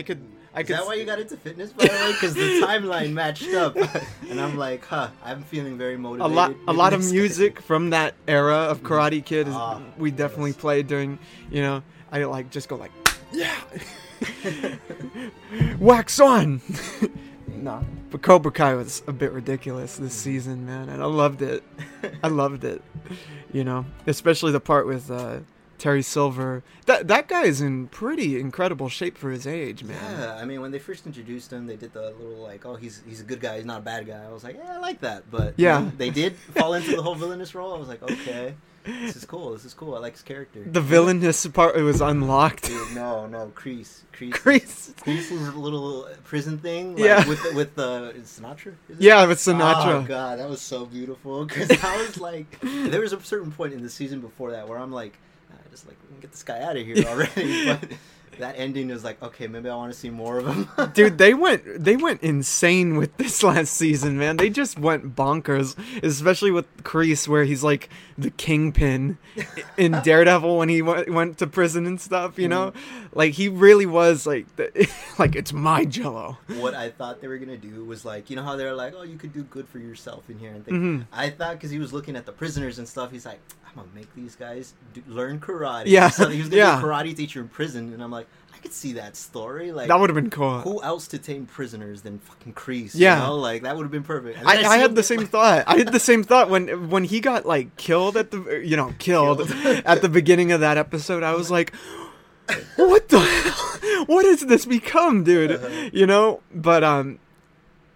I could. I Is could. that why you got into fitness, by the way? Because the timeline matched up, and I'm like, huh, I'm feeling very motivated. a lot, a lot of music from that era of Karate Kid is Ah, we definitely yes. played during. You know, I like just go like, yeah, wax on. no, but Cobra Kai was a bit ridiculous this season, man, and I loved it. I loved it. You know, especially the part with uh, Terry Silver. That that guy is in pretty incredible shape for his age, man. Yeah, I mean, when they first introduced him, they did the little like, oh, he's he's a good guy, he's not a bad guy. I was like, yeah, I like that. But Yeah. they did fall into the whole villainous role. I was like, okay, this is cool. This is cool. I like his character. The villainous part was unlocked. Dude, no, no, Kreese, Kreese, Kreese. Kreese's little prison thing. Like, Yeah. with the, with the Sinatra. is it? Yeah, with Sinatra. Oh god, that was so beautiful. Because I was like, there was a certain point in the season before that where I'm like, "Ah, just like we can get this guy out of here already. but that ending is like, okay, maybe I want to see more of him. Dude, they went they went insane with this last season, man. They just went bonkers, especially with Kreese, where he's like the kingpin in Daredevil when he went, went to prison and stuff. You know, like he really was like the, like it's my Jello. what I thought they were gonna do was like, you know how they're like, oh, you could do good for yourself in here and. Mhm. I thought because he was looking at the prisoners and stuff, he's like, I'm gonna make these guys do, learn karate. Yeah, so he was gonna yeah. be a karate teacher in prison, and I'm like, I could see that story. Like, That would have been cool. who else to tame prisoners than fucking Kreese? Yeah. you know? like that would have been perfect. And I, I had the same thought. I had the same thought when when he got like killed at the you know killed, Killed. at the beginning of that episode. I was like, what the hell? What has this become, dude? Uh-huh. You know. But um,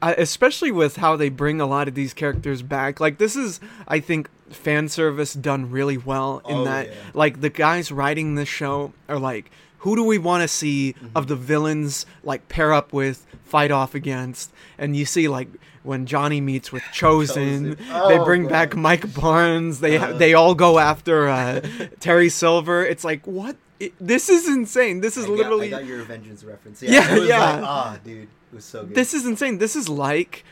I, especially with how they bring a lot of these characters back. Like this is, I think, fan service done really well in Oh, that yeah. like the guys writing this show are like who do we want to see Mm-hmm. of the villains like pair up with fight off against and you see like when johnny meets with chosen, Chosen. they Oh, bring God. back mike barnes they Uh. they all go after uh, terry silver it's like what it, this is insane this is I got- literally I got your Vengeance reference. Yeah, Yeah, it was yeah. Like, ah, dude, was so good. this is insane this is like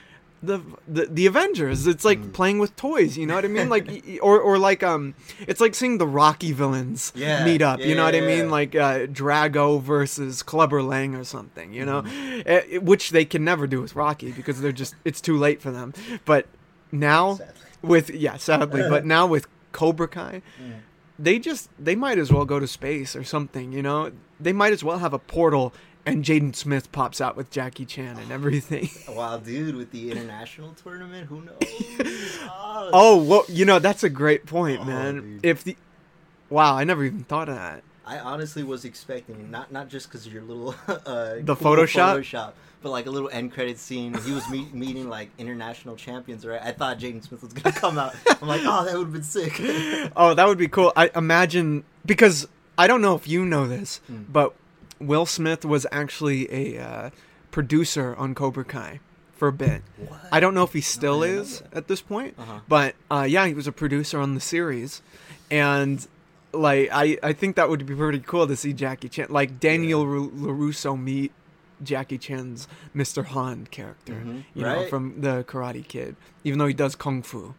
the, the the Avengers. It's like Mm. playing with toys. You know what I mean? Like, or or like um, it's like seeing the Rocky villains Yeah, meet up. yeah, you know what I mean? yeah. Like uh, Drago versus Clubber Lang or something. You know, Mm-hmm. Eh, eh, which they can never do with Rocky because they're just it's too late for them. But now Sadly. with yeah, sadly, but now with Cobra Kai, Mm. they just they might as well go to space or something. You know, they might as well have a portal. And Jaden Smith pops out with Jackie Chan and everything. Wow, dude, with the international tournament, who knows? oh, Oh, well, you know that's a great point, Oh, man. dude. If the wow, I never even thought of that. I honestly was expecting not not just because of your little uh, The cool Photoshop? Photoshop, but like a little end credit scene. He was meet, meeting like international champions, right? I thought Jaden Smith was gonna come out. I'm like, oh, that would have been sick. Oh, that would be cool. I imagine because I don't know if you know this, Mm. but Will Smith was actually a uh, producer on Cobra Kai for a bit. What? I don't know if he still I is at this point, Uh-huh. but uh, yeah, he was a producer on the series, and like I, I think that would be pretty cool to see Jackie Chan, like Daniel Ru- Larusso meet Jackie Chan's Mr. Han character, Mhm. you know, from the Karate Kid, even though he does kung fu Yeah.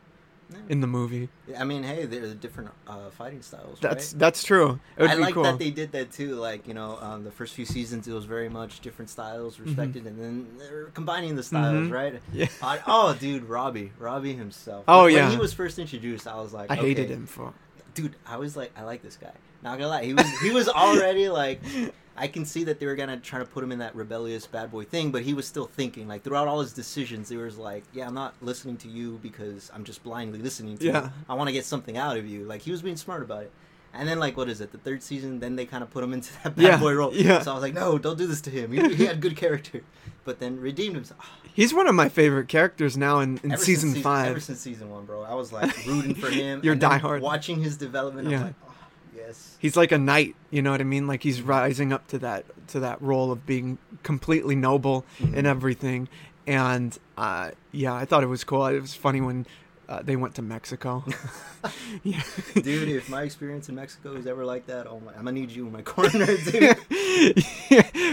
In the movie. I mean, hey, they're different uh, fighting styles. That's right? that's true. It would I like cool. that they did that too. Like you know, um, the first few seasons it was very much different styles Mm-hmm. respected, and then they're combining the styles, Mhm. right? Yeah. I- oh, dude, Robbie, Robbie himself. Oh, when yeah. he was first introduced, I was like, I hated him for. dude. I was like, I like this guy. Not gonna lie, he was he was already like. I can see that they were gonna try to put him in that rebellious bad boy thing, but he was still thinking. Like throughout all his decisions, he was like, "Yeah, I'm not listening to you because I'm just blindly listening to Yeah. you. I want to get something out of you." Like he was being smart about it. And then, like, what is it? The third season, then they kind of put him into that bad Yeah, boy role. yeah. So I was like, "No, don't do this to him. He, he had good character, but then redeemed himself." He's one of my favorite characters now in, in Ever season five. ever since season one, bro, I was like rooting for him. You're diehard. Watching his development, Yeah. Oh, I'm like, yes. he's like a knight you know what i mean like he's rising up to that to that role of being completely noble Mhm. and everything and uh yeah i thought it was cool it was funny when uh, they went to mexico yeah Dude, if my experience in Mexico is ever like that, oh my, I'm gonna need you in my corner, dude.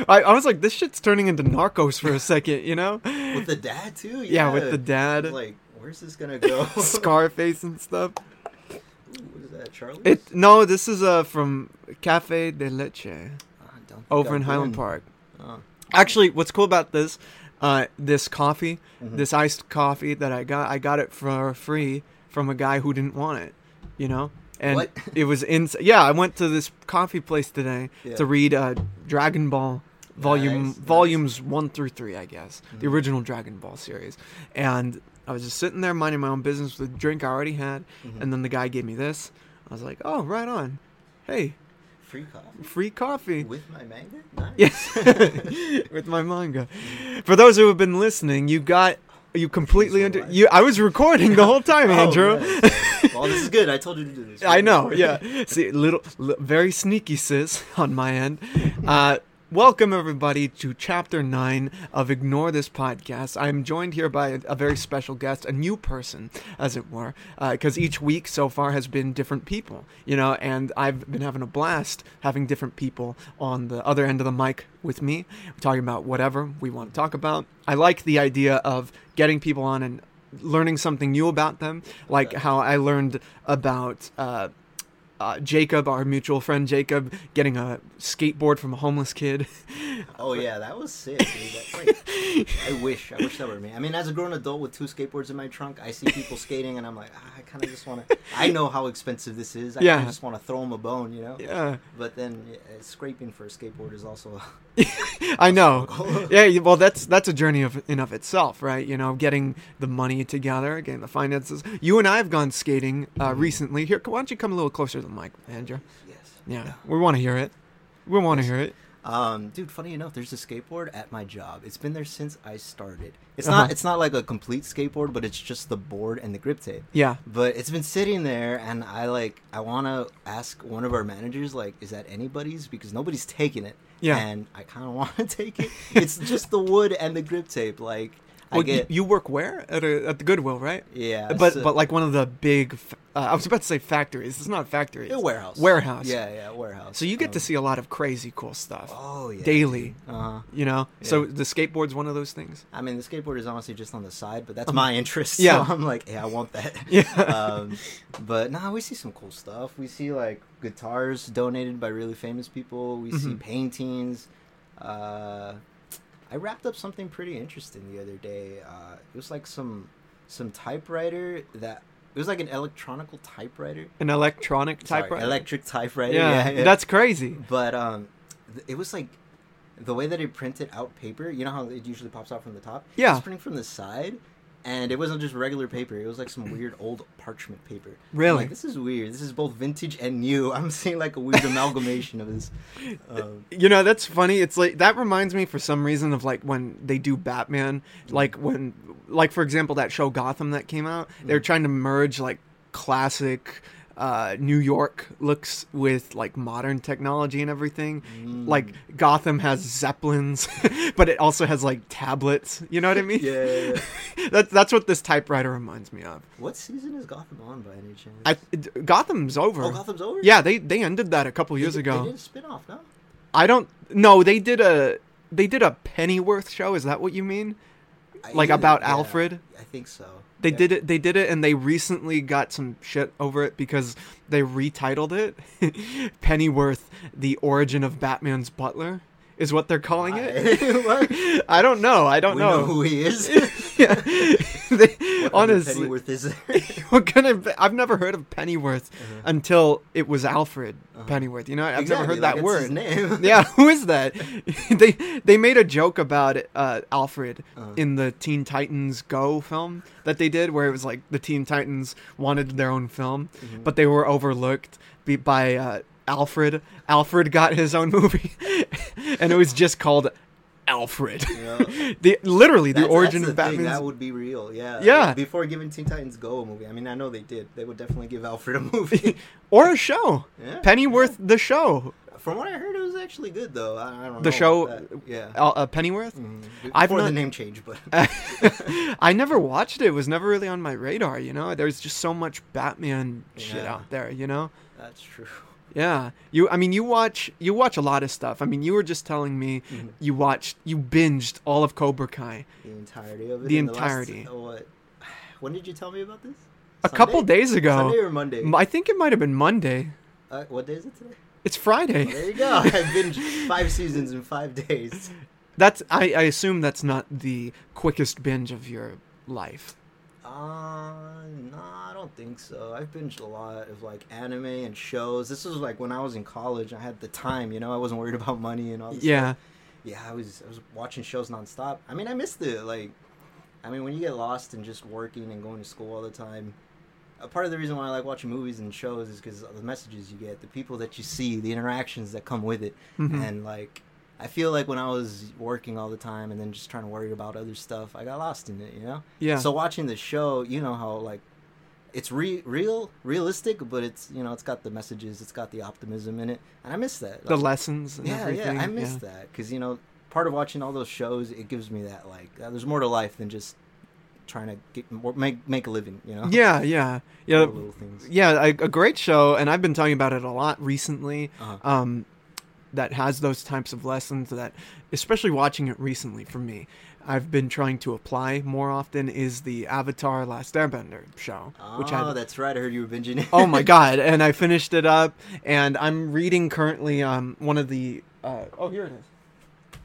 I, I was like this shit's turning into narcos for a second you know with the dad too. yeah, with the dad like, where's this gonna go? scarface and stuff Is Charlie? it no this is uh from cafe de leche don't over in highland park Oh. Actually, what's cool about this, uh, this coffee, Mhm. this iced coffee that I got, I got it for free from a guy who didn't want it. You know, and What? it was in. Yeah, I went to this coffee place today Yeah. to read uh, Dragon Ball volume Nice, nice. volumes one through three, I guess, the Mhm. original Dragon Ball series, and I was just sitting there minding my own business with a drink I already had, Mhm. and then the guy gave me this. I was like, oh, right on. Hey, Free coffee free coffee. with my manga. Nice. Yes, with my manga. For those who have been listening, you got you completely under you. I was recording the whole time, Oh, Andrew. right. well, this is good. I told you to do this. I know. Yeah. See, little, li- very sneaky, sis, on my end. Uh, welcome everybody to Chapter Nine of Ignore This Podcast. I'm joined here by a, a very special guest, a new person, as it were, because each week so far has been different people, you know, and I've been having a blast having different people on the other end of the mic with me, talking about whatever we want to talk about. I like the idea of getting people on and learning something new about them, like how I learned about. Uh, uh, Jacob, our mutual friend Jacob, getting a skateboard from a homeless kid. Oh yeah, that was sick. That, like, I wish, I wish that were me. I mean, as a grown adult with two skateboards in my trunk, I see people skating, and I'm like, ah, I kind of just want to. I know how expensive this is. I Yeah. just want to throw them a bone, you know. yeah, But then yeah, scraping for a skateboard is also. I know. Yeah, well, that's that's a journey of in of itself, right? You know, getting the money together, getting the finances. You and I have gone skating uh, recently. Here, why don't you come a little closer mic, Andrew? yes. Yeah, we want to hear it. We want to hear it. Um, dude, funny enough, there's a skateboard at my job. It's been there since I started. It's Uh-huh. not. It's not like a complete skateboard, but it's just the board and the grip tape. Yeah, But it's been sitting there, and I like. I want to ask one of our managers, like, is that anybody's? Because nobody's taking it. Yeah. And I kind of want to take it. It's just the wood and the grip tape. Like, well, you, get. you work where at a, at the Goodwill, right? yeah. but so- but like one of the big. Uh, I was about to say factories. It's not factories. a warehouse. Warehouse. Yeah, yeah, warehouse. So you get to Um, see a lot of crazy cool stuff. Oh yeah. daily. Uh huh. You know, so Yeah. the skateboard's one of those things. I mean, the skateboard is honestly just on the side, but that's my interest. Um, yeah. So I'm like, hey, I want that. Yeah. um, but nah, we see some cool stuff. We see like guitars donated by really famous people. We see Mhm. paintings. Uh, I wrapped up something pretty interesting the other day. Uh, it was like some some typewriter that it was like an electronical typewriter. An electronic typewriter. electric typewriter. yeah, Yeah, yeah. that's crazy. But um, th- it was like the way that it printed out paper. You know how it usually pops out from the top. Yeah. printing from the side, and it wasn't just regular paper. It was like some weird old parchment paper. Really? like, this is weird. This is both vintage and new. I'm seeing like a weird amalgamation of this. Um, You know, that's funny. It's like that reminds me for some reason of like when they do Batman, like when like for example that show Gotham that came out, they're Mm. trying to merge like classic uh, New York looks with like modern technology and everything. Mm. Like Gotham has zeppelins, but it also has like tablets. You know what I mean? yeah, yeah, yeah. That, that's what this typewriter reminds me of. What season is Gotham on by any chance? I, Gotham's over. oh, Gotham's over. Yeah, they they ended that a couple years did- ago. They did a spin-off, no? I don't. No, they did a they did a Pennyworth show. Is that what you mean? I Like about yeah, Alfred? I think so. They Yeah. did it. They did it, and they recently got some shit over it because they retitled it Pennyworth: The Origin of Batman's Butler is what they're calling it. Why? What? I don't know. I don't know. know who he is. yeah. They- honestly, Pennyworth is there? what kind of? I've never heard of Pennyworth Uh-huh. until it was Alfred Uh-huh. Pennyworth. You know, I've Exactly, never heard like, that word. name. yeah, who is that? they they made a joke about uh, Alfred Uh-huh. in the Teen Titans Go film that they did, where it was like the Teen Titans wanted their own film, Mhm. but they were overlooked by uh, Alfred. Alfred got his own movie, and it was just called Alfred. Yeah. the literally the origin that's of the thing, Batman's. That would be real, yeah. Yeah. Before giving Teen Titans Go a movie, I mean, I know they did. They would definitely give Alfred a movie. or a show. yeah. Pennyworth, the show. From what I heard, it was actually good, though. I, I don't know. The show- that. Yeah. Uh, uh, Pennyworth. Mhm. I've Before the name change, but I never watched it. It was never really on my radar, you know. There's just so much Batman shit out there, you know. that's true. Yeah. You I mean you watch you watch a lot of stuff. I mean you were just telling me Mhm. you watched you binged all of Cobra Kai The entirety of it. The last- entirety. uh, what? When did you tell me about this? a couple days ago. Sunday or Monday? I think it might have been Monday. uh, what day is it today? It's Friday. There you go. I binged five seasons in five days. That's I, I assume that's not the quickest binge of your life. Uh, no, I don't think so. I've binged a lot of like anime and shows. This was like when I was in college. I had the time, you know. I wasn't worried about money and all. This Yeah. stuff. yeah. I was I was watching shows nonstop. I mean, I missed it. Like, I mean, when you get lost in just working and going to school all the time. A part of the reason why I like watching movies and shows is because the messages you get, the people that you see, the interactions that come with it, Mhm. and like I feel like when I was working all the time and then just trying to worry about other stuff, I got lost in it, you know. Yeah. So watching the show, you know how like it's re- real, realistic, but it's you know it's got the messages, it's got the optimism in it, and I miss that. the lessons and yeah, everything. yeah, I miss that because you know part of watching all those shows, it gives me that like uh, there's more to life than just trying to get more, make make a living, you know. Yeah, yeah, yeah, little things. yeah. A, a great show, and I've been talking about it a lot recently. Uh-huh. Um, that has those types of lessons that, especially watching it recently for me, I've been trying to apply more often. Is the Avatar: Last Airbender show, which oh, that's right. I heard you were binging it. oh my god and i finished it up and i'm reading currently um one of the uh, oh here it is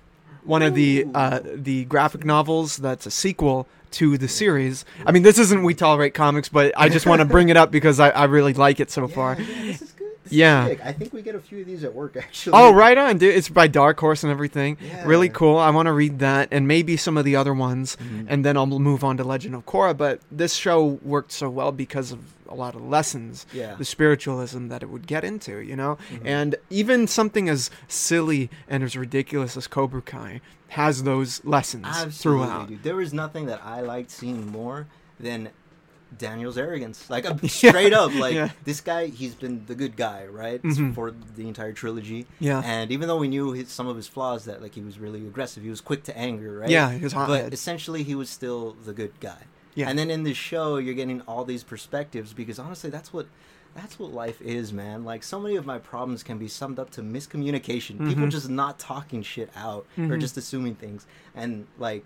one of the uh the graphic novels that's a sequel to the series i mean this isn't we tolerate comics but i just want to bring it up because i, I really like it so Yeah, far yeah, this is good. This is Yeah. sick. I think we get a few of these at work actually. Oh, right on, dude. It's by Dark Horse and everything. Yeah. Really cool. I want to read that and maybe some of the other ones, Mhm. and then I'll move on to Legend of Korra. But this show worked so well because of a lot of lessons, Yeah. the spiritualism that it would get into, you know? Mhm. And even something as silly and as ridiculous as Cobra Kai has those lessons Absolutely, throughout. dude. There was nothing that I liked seeing more than Daniel's arrogance. Like straight up, like Yeah. this guy, he's been the good guy, right, Mhm. for the entire trilogy. Yeah. And even though we knew his, some of his flaws, that like he was really aggressive, he was quick to anger, right? Yeah, he was hot. But essentially, he was still the good guy. Yeah. And then in this show, you're getting all these perspectives because honestly, that's what that's what life is, man. Like so many of my problems can be summed up to miscommunication. People Mhm. just not talking shit out or Mhm. just assuming things. And like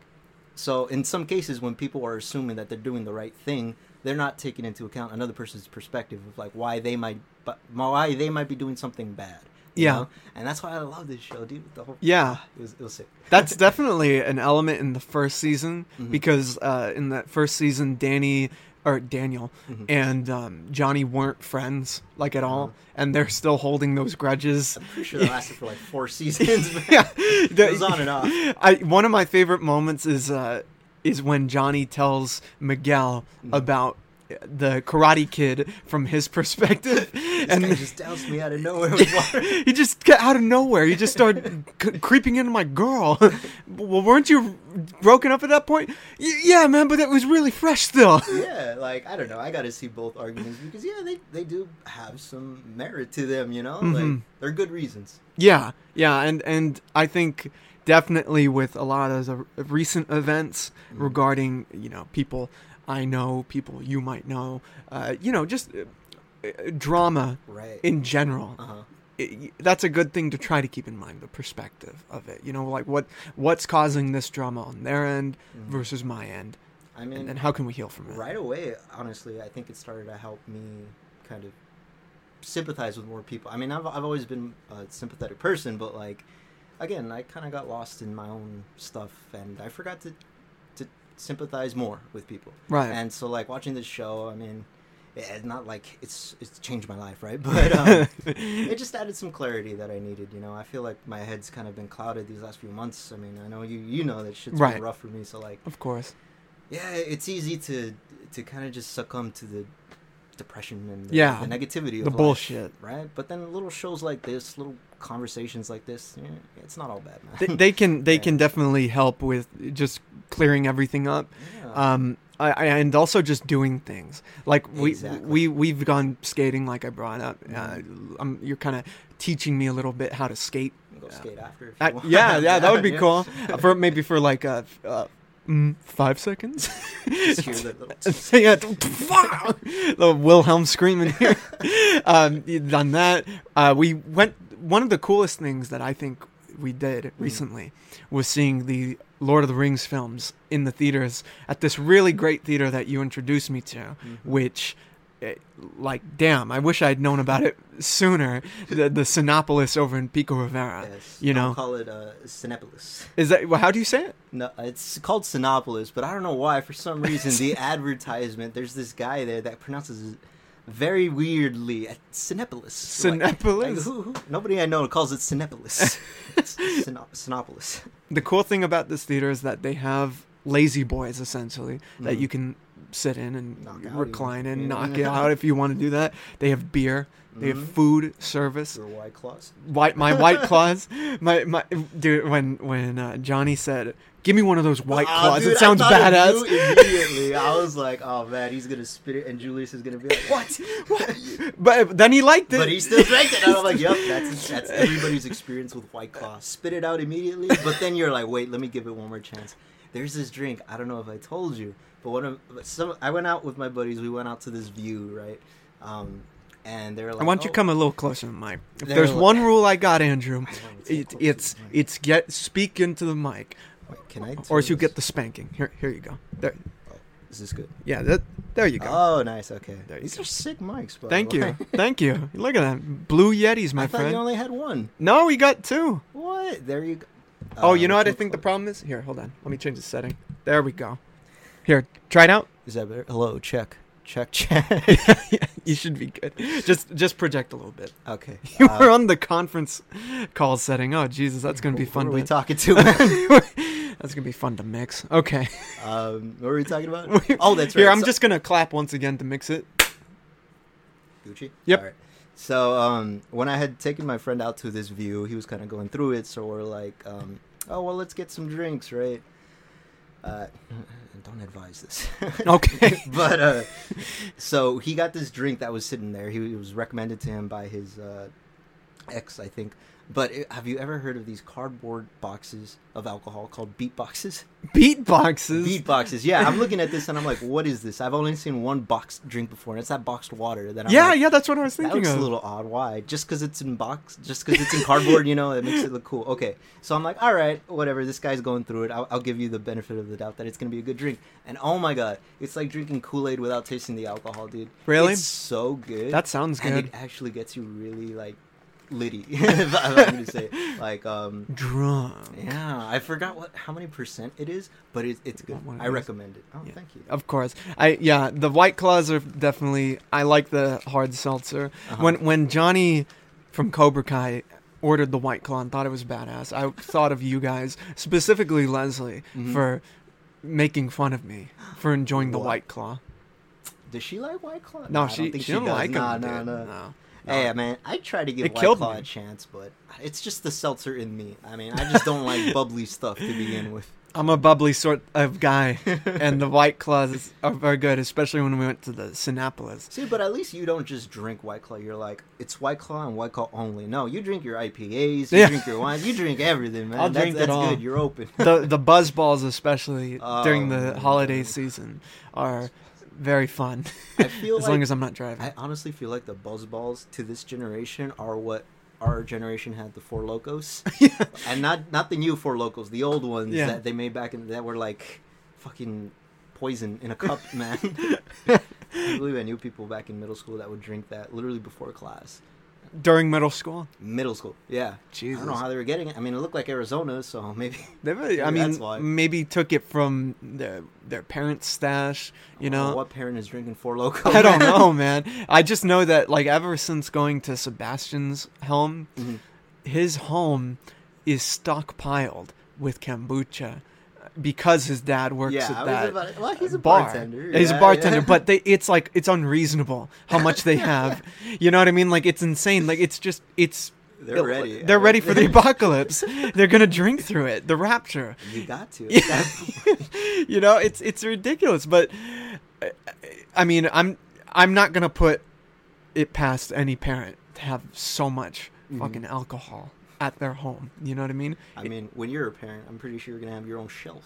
so in some cases when people are assuming that they're doing the right thing, they're not taking into account another person's perspective of like why they might but why they might be doing something bad. you Yeah. know? And that's why I love this show, dude. The whole Yeah. it was it was sick. That's definitely an element in the first season Mhm. because uh, in that first season, Danny or Daniel Mhm. and um, Johnny weren't friends like at all, Uh-huh. and they're still holding those grudges. I'm pretty sure that lasted for like four seasons. yeah, It goes on and off. I one of my favorite moments is uh, is when Johnny tells Miguel about the Karate Kid from his perspective, and guy just doused me out of nowhere he just got out of nowhere. He just started c- creeping into my girl. well, weren't you broken up at that point? Y- yeah, man, but it was really fresh still. yeah, like I don't know. I got to see both arguments because yeah, they they do have some merit to them. You know, like Mhm. they're good reasons. yeah, yeah, and and I think definitely with a lot of the recent events Mhm. regarding you know people I know, people you might know, uh, you know, just uh, uh, drama Right. in general. uh huh. it, that's a good thing to try to keep in mind the perspective of it you know like what what's causing this drama on their end Mhm. versus my end I mean, and then how can we heal from it right away, honestly, I think it started to help me kind of sympathize with more people. I mean, I've I've always been a sympathetic person, but like again, I kind of got lost in my own stuff, and I forgot to to sympathize more with people. right And so, like watching this show, I mean, it's not like it's it's changed my life, right? But um, it just added some clarity that I needed. You know, I feel like my head's kind of been clouded these last few months. I mean, I know you you know that shit's Right. been rough for me. So like, of course yeah, it's easy to to kind of just succumb to the depression and the, Yeah. the negativity of the life, bullshit right? But then little shows like this, little conversations like this, yeah, it's not all bad, man. they, they can they Yeah. can definitely help with just clearing everything up Yeah. um I, I and also just doing things like we Exactly. we we've gone skating like I brought up uh, Mhm. um, you're kind of teaching me a little bit how to skate Go yeah. skate after. Uh, yeah yeah that would be cool Uh, for maybe for like a, uh mm, five seconds Just hear the little yeah, the Wilhelm screaming here. um, on that, uh, we went. One of the coolest things that I think we did recently was seeing the Lord of the Rings films in the theaters at this really great theater that you introduced me to, Mhm. which eh, like, damn, I wish I'd known about it sooner. The the Sinopolis over in Pico Rivera. Yes. you I'll know. call it uh, Cinepolis. Is that well, how do you say it? No, it's called Sinopolis, but I don't know why. For some reason, the advertisement there's this guy there that pronounces it very weirdly at Cinepolis. Like- like, who, who, nobody I know calls it Cinepolis. it's Sinopolis. The cool thing about this theater is that they have lazy boys essentially that Mhm. you can sit in and Knock recline in, knock it out if you want to do that. They have beer. They Mhm. have food service. Your white claws. White my white claws. My my dude when when uh, Johnny said, "Give me one of those white Ah, claws." dude, it sounds badass. immediately, I was like, "Oh man, he's gonna spit it," and Julius is gonna be like, "What?" What? But then he liked it. But he still drank it, and I'm like, "Yep, that's that's everybody's experience with White Claw. Spit it out immediately, but then you're like, wait, let me give it one more chance." There's this drink. I don't know if I told you, but one of some I went out with my buddies. We went out to this view, right? Um, and they're like, I want you "Oh." to come a little closer, Mike. If They're there's like- one rule I got, Andrew, I it's it, it's it's get speak into the mic, Wait, can I? or else you get the spanking. Here, here you go. There, Is this good? yeah, that, there you go. Oh, nice. Okay, these go. are sick mics, bro. Thank you, thank you. Look at that, blue Yetis, my I thought friend. you only had one. No, we got two. What? There you go. Oh, you know what I think the problem is? Here, hold on. Let me change the setting. There we go. Here, try it out. Is that better? Hello, check, check, check. you should be good. Just just project a little bit. okay. You uh, were on the conference call setting. Oh Jesus, that's gonna be fun. Who are we to- talking to? that's gonna be fun to mix. Okay. um, what were we talking about? Oh, that's right. Here, I'm So- just gonna clap once again to mix it. Gucci. Yep. So um, when I had taken my friend out to this view, he was kind of going through it. So we're like, um, oh well, let's get some drinks, right? Uh, don't advise this. Okay. but uh, so he got this drink that was sitting there. He it was recommended to him by his uh, ex, I think. But it, have you ever heard of these cardboard boxes of alcohol called beat boxes? Beat boxes. Beat boxes. Yeah, I'm looking at this and I'm like, what is this? I've only seen one boxed drink before, and it's that boxed water. That I'm yeah, like, yeah, that's what I was that thinking looks of. a little odd. Why? Just because it's in box? Just because it's in cardboard? You know, it makes it look cool. Okay, so I'm like, all right, whatever. This guy's going through it. I'll, I'll give you the benefit of the doubt that it's gonna be a good drink. And oh my god, it's like drinking Kool Aid without tasting the alcohol, dude. Really? It's so good. That sounds good. and good. it actually gets you really like litty. if I'm gonna say like um. Drunk. Yeah, I forgot what how many percent it is, but it, it's good. Want one of I recommend it. Oh, Yeah. thank you. Of course. I yeah, the white claws are definitely I like the hard seltzer. Uh-huh. When when Johnny from Cobra Kai ordered the white claw and thought it was badass, I thought of you guys, specifically Leslie, Mhm. for making fun of me for enjoying the What? white claw. Does she like White Claw? No, I she don't think she, didn't does. like him. no, nah. No. Oh, hey No. Um, man, I try to give It White Claw me. a chance, but it's just the seltzer in me. I mean, I just don't like bubbly stuff to begin with. I'm a bubbly sort of guy, and the white claws are very good, especially when we went to the Sinopolis. See, but at least you don't just drink White Claw. You're like, it's White Claw and White Claw only. No, you drink your IPAs, you Yeah. drink your wines, you drink everything, man. I'll that's drink it all. good. You're open. the the BuzzBallz especially Oh, during the oh, holiday man. season are very fun I feel as like long as i'm not driving I honestly feel like the BuzzBallz to this generation are what our generation had the Four Lokos, yeah. and not not the new Four Lokos, the old ones Yeah. that they made back in that were like fucking poison in a cup, man. I believe I knew people back in middle school that would drink that literally before class. During middle school Middle school, yeah. jesus I don't know how they were getting it. I mean, it looked like Arizona, so maybe. they really, i mean that's why. maybe took it from their their parents stash you Oh, know what parent is drinking Four Lokos? i don't know man i just know that like ever since going to sebastian's home Mhm. his home is stockpiled with kombucha because his dad works Yeah, at that about, well, he's a bar. bartender. He's a bartender, yeah. but they, it's like it's unreasonable how much they have. you know what I mean? Like it's insane. Like it's just it's they're ready. They're ready for the apocalypse. They're gonna drink through it, the rapture. You got to. You know, it's it's ridiculous. But I mean, I'm I'm not gonna put it past any parent to have so much Mhm. fucking alcohol at their home. You know what I mean? I mean, when you're a parent, I'm pretty sure you're gonna have your own shelf.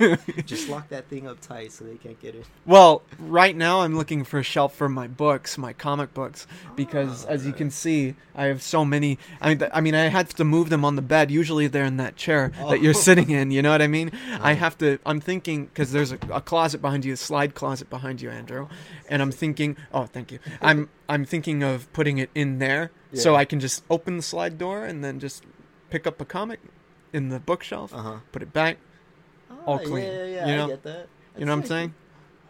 you know? Just lock that thing up tight so they can't get it. Well, right now I'm looking for a shelf for my books, my comic books, because Oh, as you can see, I have so many. I mean, I mean, I had to move them on the bed. Usually they're in that chair oh. that you're Oh. sitting in. You know what I mean? I have to. I'm thinking because there's a, a closet behind you, a slide closet behind you, Andrew, and I'm thinking. Oh, thank you. I'm I'm thinking of putting it in there so I can just open the slide door and then just pick up a comic in the bookshelf, Uh huh. put it back. All clean, Yeah, yeah, yeah. you I know? get that. You know what I'm saying?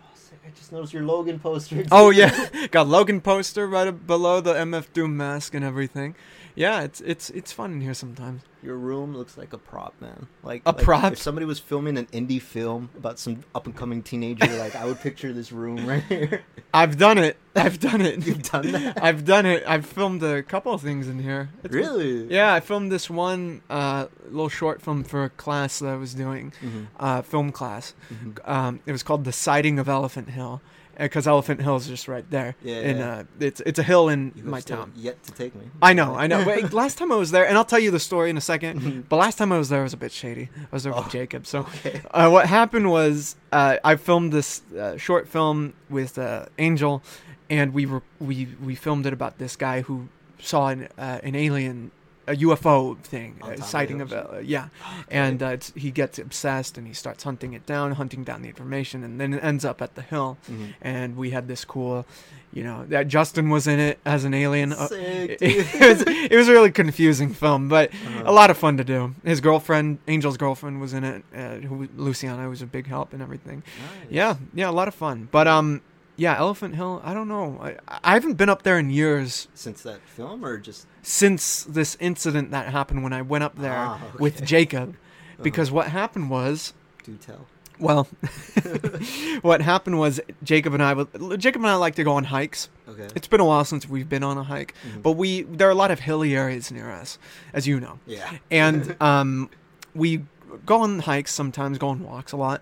Oh, sick. I just noticed your Logan poster. Oh yeah, got Logan poster right below the MF Doom mask and everything. Yeah, it's it's it's fun in here sometimes. Your room looks like a prop, man. Like A like, prop? If somebody was filming an indie film about some up and coming teenager, like I would picture this room right here. I've done it. I've done it. You've done that? I've done it. I've filmed a couple of things in here. It's- really? Yeah, I filmed this one uh, little short film for a class that I was doing, Mhm, uh, film class. mhm. Um, it was called The Sighting of Elephant Hill, because Elephant Hill is just right there. Yeah, And yeah. uh, it's it's a hill in You my town. Yet to take me. I know, I know. Wait, last time I was there, and I'll tell you the story in a second. Mhm. But last time I was there was a bit shady. I was there Oh. with Jacob. So Okay. uh, what happened was uh, I filmed this uh, short film with uh, Angel, and we were we we filmed it about this guy who saw an uh, an alien. A UFO thing, a of sighting of a yeah, and uh, it's, he gets obsessed and he starts hunting it down, hunting down the information, and then it ends up at the hill. Mhm. And we had this cool, you know, that Justin was in it as an alien. Uh, Sick, it, it was it was a really confusing film, but Uh-huh. a lot of fun to do. His girlfriend, Angel's girlfriend, was in it. Uh, who, Luciana was a big help and everything. Nice. Yeah, yeah, a lot of fun. But um, yeah, Elephant Hill. I don't know. I I haven't been up there in years Since that film, or just since this incident that happened when I went up there Ah, with okay. Jacob. Uh-huh. Because what happened was, do tell. well, what happened was Jacob and I. would- Jacob and I like to go on hikes. Okay. It's been a while since we've been on a hike, Mhm. but we there are a lot of hilly areas near us, as you know. yeah. and um, we go on hikes sometimes, go on walks a lot,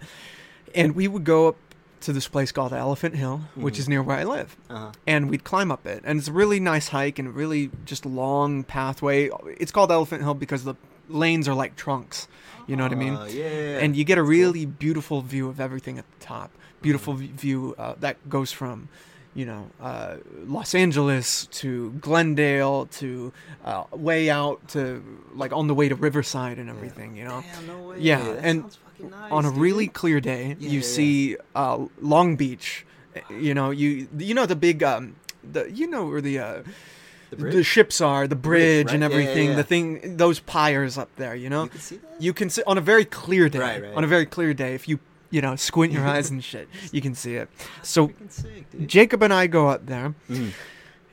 and we would go up to this place called Elephant Hill, which Mhm. is near where I live, Uh-huh. and we'd climb up it, and it's a really nice hike and really just long pathway. It's called Elephant Hill because the lanes are like trunks, you know what I mean? Uh, yeah, yeah, yeah. And you get a really beautiful view of everything at the top. Beautiful v- view uh, that goes from, you know, uh, Los Angeles to Glendale to uh, way out to like on the way to Riverside and everything. You know, Damn, no way. Yeah, and nice, on a dude. really clear day, Yeah, you yeah, yeah. see uh, Long Beach. uh, You know, you you know the big um, the you know where the uh, the, the, ships are, the bridge, right? and Yeah, yeah, everything. yeah. The thing, those pyres up there. You know, You can see that. you can see on a very clear day. Right, right. On a very clear day, if you you know squint your eyes and shit, you can see it. So sick. Jacob and I go up there, Mhm.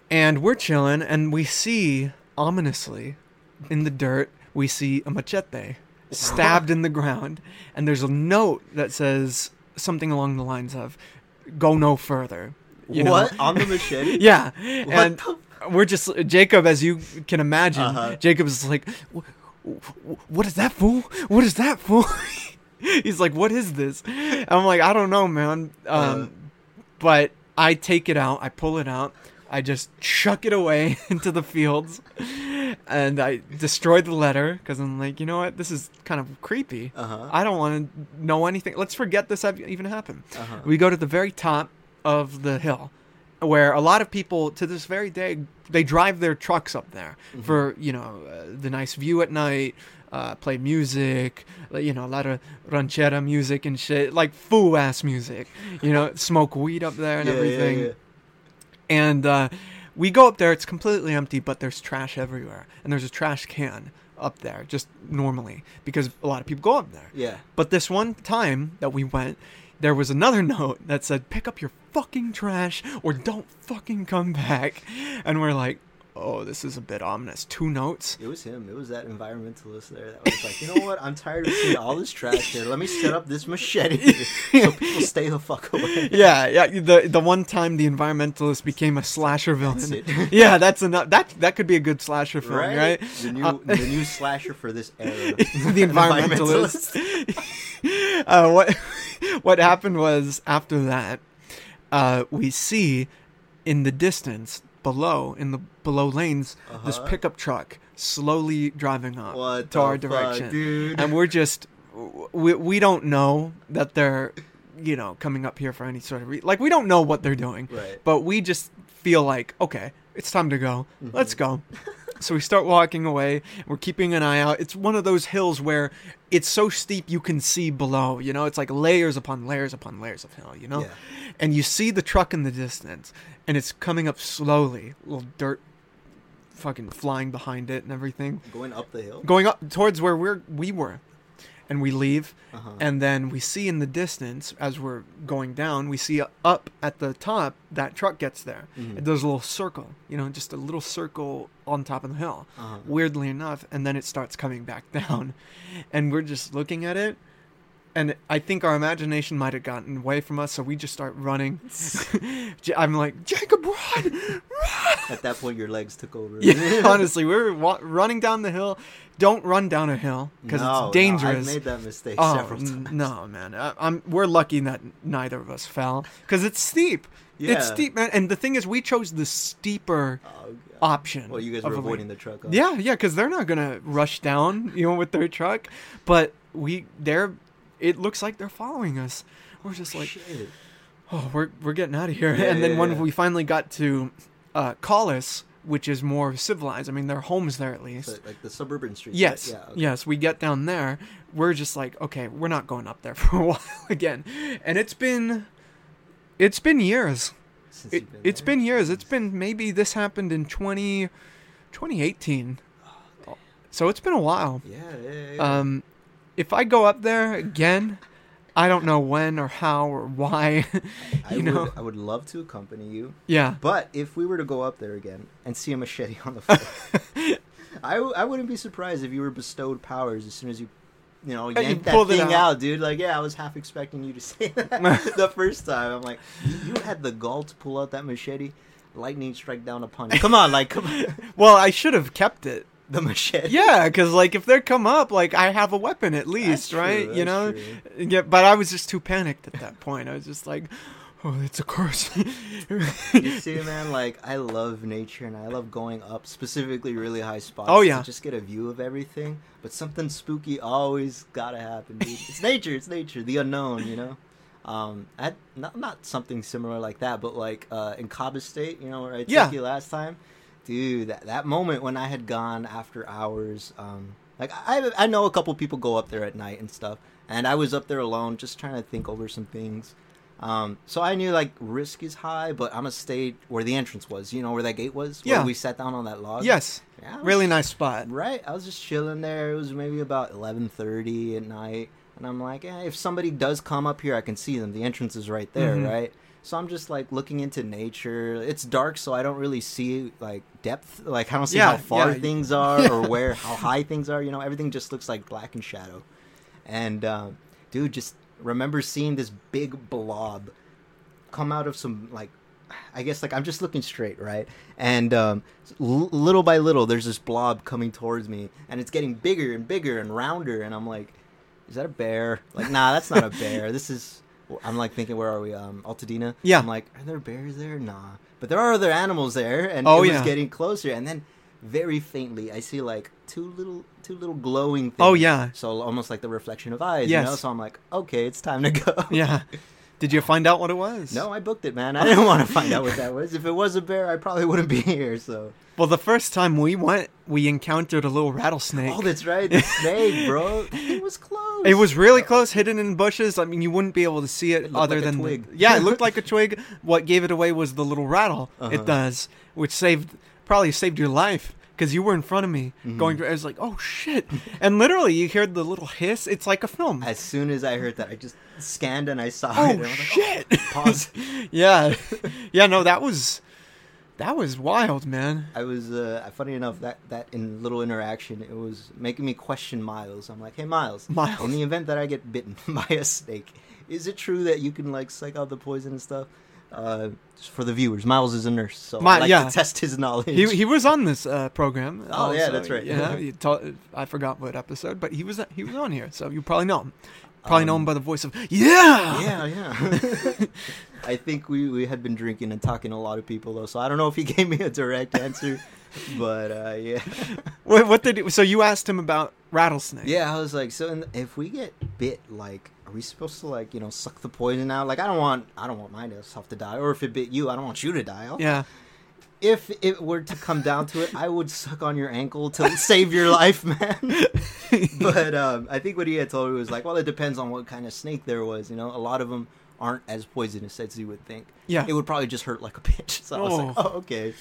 and we're chilling, and we see ominously in the dirt, we see a machete stabbed in the ground, and there's a note that says something along the lines of "Go no further." You know? what on the machete? Yeah, What and the we're just Jacob, as you can imagine. Uh-huh. Jacob's like, "Wh- wh- "What is that fool? What is that fool?" He's like, "What is this?" I'm like, "I don't know, man." Um, Uh. but I take it out, I pull it out, I just chuck it away into the fields, and I destroy the letter because I'm like, you know what? This is kind of creepy. Uh-huh. I don't want to know anything. Let's forget this ev- even happened. Uh-huh. We go to the very top of the hill, where a lot of people to this very day they drive their trucks up there Mm-hmm. for you know uh, the nice view at night, uh, play music, you know a lot of ranchera music and shit, like foo ass music. You know, smoke weed up there and Yeah, yeah, everything. yeah. And uh, we go up there. It's completely empty, but there's trash everywhere, and there's a trash can up there just normally because a lot of people go up there. Yeah. But this one time that we went, there was another note that said, "Pick up your fucking trash or don't fucking come back." And we're like, "Oh, this is a bit ominous." Two notes. It was him. It was that environmentalist there that was like, you know what? I'm tired of seeing all this trash here. Let me set up this machete so people stay the fuck away. Yeah, yeah. The the one time the environmentalist became a slasher villain. That's yeah, that's enough. That that could be a good slasher film, right? The new Uh, the new slasher for this era. the environmentalist. uh, what what happened was after that, uh, we see in the distance below in the below lanes this Uh-huh. pickup truck slowly driving up What to our fuck, direction, dude? and we're just we we don't know that they're you know coming up here for any sort of re- like we don't know what they're doing, right. but we just feel like okay, it's time to go. Let's Mhm. go. So we start walking away. We're keeping an eye out. It's one of those hills where it's so steep you can see below. You know, it's like layers upon layers upon layers of hill. You know, Yeah. and you see the truck in the distance, and it's coming up slowly. Little dirt, fucking flying behind it and everything, Going up the hill. going up towards where we're we were, and we leave. Uh-huh. And then we see in the distance, as we're going down, we see up at the top that truck gets there. Mhm. It does a little circle, you know, just a little circle on top of the hill. Uh-huh. Weirdly enough, and then it starts coming back down. And we're just looking at it. And I think our imagination might have gotten away from us, so we just start running. I'm like, Jacob, run! Run! At that point, your legs took over. Yeah, honestly, we were wa- running down the hill. Don't run down a hill because No, it's dangerous. No, I've made that mistake Oh several times. no, man! I, I'm we're lucky that neither of us fell because it's steep. It's steep, man. And the thing is, we chose the steeper Oh, option. Well, you guys were avoiding the truck. huh? Yeah, yeah, because they're not gonna rush down, you know, with their truck. But we, they're. It looks like they're following us. We're just like, Shit. oh, we're we're getting out of here. Yeah, and then yeah, when yeah. we finally got to uh, Collis, which is more civilized. I mean, their homes there at least. So, like the suburban streets. Yes. Yeah. okay. Yes, we get down there. We're just like, okay, we're not going up there for a while again. And it's been it's been years. Since It, you've been it's there. been years. It's been maybe this happened in 20 2018. So it's been a while. Yeah, yeah, yeah. Um if I go up there again, I don't know when or how or why. I would. I would love to accompany you, yeah. but if we were to go up there again and see a machete on the floor, I, w- I wouldn't be surprised if you were bestowed powers as soon as you, you know, yanked that thing out. out. dude. Like, yeah, I was half expecting you to say that the first time. I'm like, you you had the gall to pull out that machete. Lightning strike down upon you. Come on, like, come on. Well, I should have kept it. The machete. Yeah, because like if they come up, like I have a weapon at least, true, right? you know. true. Yeah, but I was just too panicked at that point. I was just like, "Oh, it's a curse." You see, man, like I love nature and I love going up specifically really high spots. Oh, yeah. to just get a view of everything. But something spooky always gotta happen, dude. it's nature. It's nature. The unknown, you know. Um, I had, not not something similar like that, but like uh, in Cabo State, you know, where I took Yeah. you last time, dude. That that moment when I had gone after hours, um, like I I know a couple people go up there at night and stuff, and I was up there alone, just trying to think over some things. Um, so I knew like risk is high, but I'm gonna stay where the entrance was. You know where that gate was. Where Yeah. we sat down on that log. yes, Yeah, was- really nice spot. Right. I was just chilling there. It was maybe about 11:30 at night, and I'm like, eh, if somebody does come up here, I can see them. The entrance is right there, Mhm. right? So I'm just like looking into nature. It's dark, so I don't really see like depth. Like I don't see Yeah, how far yeah. things are or where how high things are. You know, everything just looks like black and shadow. And um, dude, just remember seeing this big blob come out of some like I guess like I'm just looking straight, right? And um, l- little by little, there's this blob coming towards me, and it's getting bigger and bigger and rounder. And I'm like, "Is that a bear?" Like, nah, that's not a bear. This is. I'm like thinking, where are we? Um, Altadena. Yeah. I'm like, are there bears there? Nah, but there are other animals there, and Oh, it was yeah. getting closer. And then, very faintly, I see like two little, two little glowing things. Oh yeah, So almost like the reflection of eyes. You know. Yes. So I'm like, okay, it's time to go. yeah. Did you find out what it was? No, I booked it, man. I didn't want to find out what that was. If it was a bear, I probably wouldn't be here. So. Well, the first time we went, we encountered a little rattlesnake. Oh, that's right, the snake, bro. It was close. It was really close, hidden in bushes. I mean, you wouldn't be able to see it, It other like a than twig. The, yeah, it looked like a twig. What gave it away was the little rattle Uh-huh. it does, which saved probably saved your life because you were in front of me Mhm. going through. I was like, oh shit, and literally you heard the little hiss. It's like a film. As soon as I heard that, I just scanned and I saw it. oh and I was like, shit! pause. yeah, yeah. No, that was that was wild, man. I was uh, funny enough that that in little interaction, it was making me question Miles. I'm like, hey Miles, Miles. in the event that I get bitten by a snake, is it true that you can like suck out the poison and stuff? Uh, for the viewers, Miles is a nurse, so Mi- I like yeah. to test his knowledge. He he was on this uh, program. Oh, yeah, that's right. Yeah, ta- I forgot what episode, but he was he was on here, so you probably know him. Probably know him Um, by the voice of yeah. yeah, yeah. I think we, we had been drinking and talking to a lot of people though, so I don't know if he gave me a direct answer. but uh, yeah, What, what did? So you asked him about rattlesnake? yeah. I was like, so in, if we get bit, like, we supposed to like you know suck the poison out? Like, I don't want I don't want myself to die, or if it bit you, I don't want you to die. I'll- Yeah. If it were to come down to it, I would suck on your ankle to save your life, man. but um, I think what he had told me was like, well, it depends on what kind of snake there was. You know, a lot of them aren't as poisonous as you would think. Yeah. It would probably just hurt like a bitch. So I was like, Oh. oh, okay.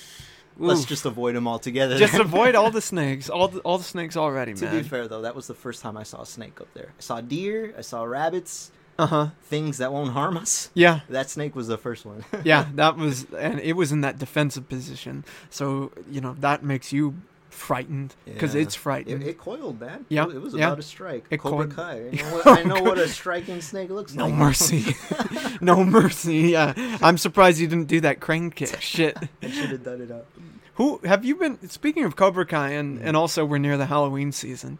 Let's Oof. just avoid them altogether. Just avoid all the snakes. All the, all the snakes already, man. to man. be fair, though, that was the first time I saw a snake up there. I saw deer. I saw rabbits. Uh huh. Things that won't harm us. Yeah. That snake was the first one. Yeah. That was, and it was in that defensive position. So you know that makes you frightened because Yeah. it's frightening. It, it coiled, man. Yeah, It, was yeah. about a strike. It Cobra coiled. Kai. I know, what, I know what a striking snake looks no like. mercy. no mercy. Yeah. I'm surprised you didn't do that crane kick. Shit. I should have done it up. Who have you been? Speaking of Cobra Kai, and, and also we're near the Halloween season.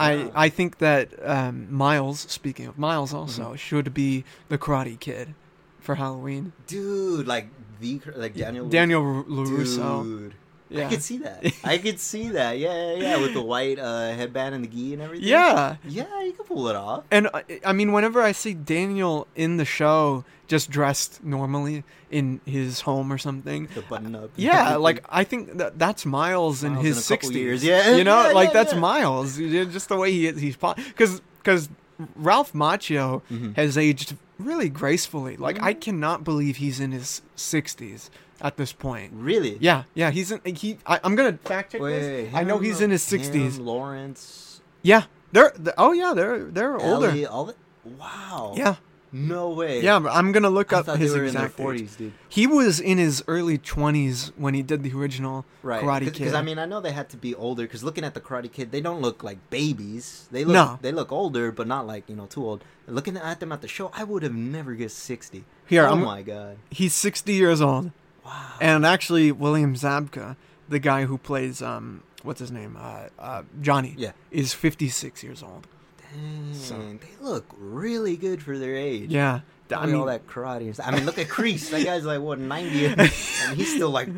I. I think that um, Miles, speaking of Miles, also Mm-hmm. should be the Karate Kid for Halloween. dude, like the like Daniel Daniel Larusso. Dude. Yeah. I could see that. I could see that. Yeah, yeah, yeah, with the white uh, headband and the gi and everything. Yeah. yeah, you can pull it off. And uh, I mean, whenever I see Daniel in the show, just dressed normally in his home or something, The button up. yeah, like I think that that's Miles in Miles his in a sixties. Yeah, you know, yeah, like yeah, that's yeah. Miles. Just the way he is, he's because because Ralph Macchio Mhm. has aged really gracefully. Like I Mhm. cannot believe he's in his sixties at this point. really. Yeah, yeah, he's in. He, I, I'm gonna fact check this. I know he's in his sixties. Lawrence, Yeah, they're, they oh yeah, they're they're older. Ellie, all the, wow. Yeah, No way. yeah. I'm gonna look I up his they were in their exact age. forties, dude. He was in his early 20s when he did the original Right. Karate Kid. Because I mean, I know they had to be older. Because looking at the Karate Kid, they don't look like babies. They look No. they look older, but not like you know too old. Looking at them at the show, I would have never guessed sixty. Here, oh I'm- my god! he's 60 years old, Wow. and actually William Zabka, the guy who plays um, what's his name, uh, uh, Johnny, Yeah. is 56 years old. Dang, So- they look really good for their age. Yeah, I Probably mean, all that karate. I mean, look at Kreese. that guy's like what ninety, and he's still like,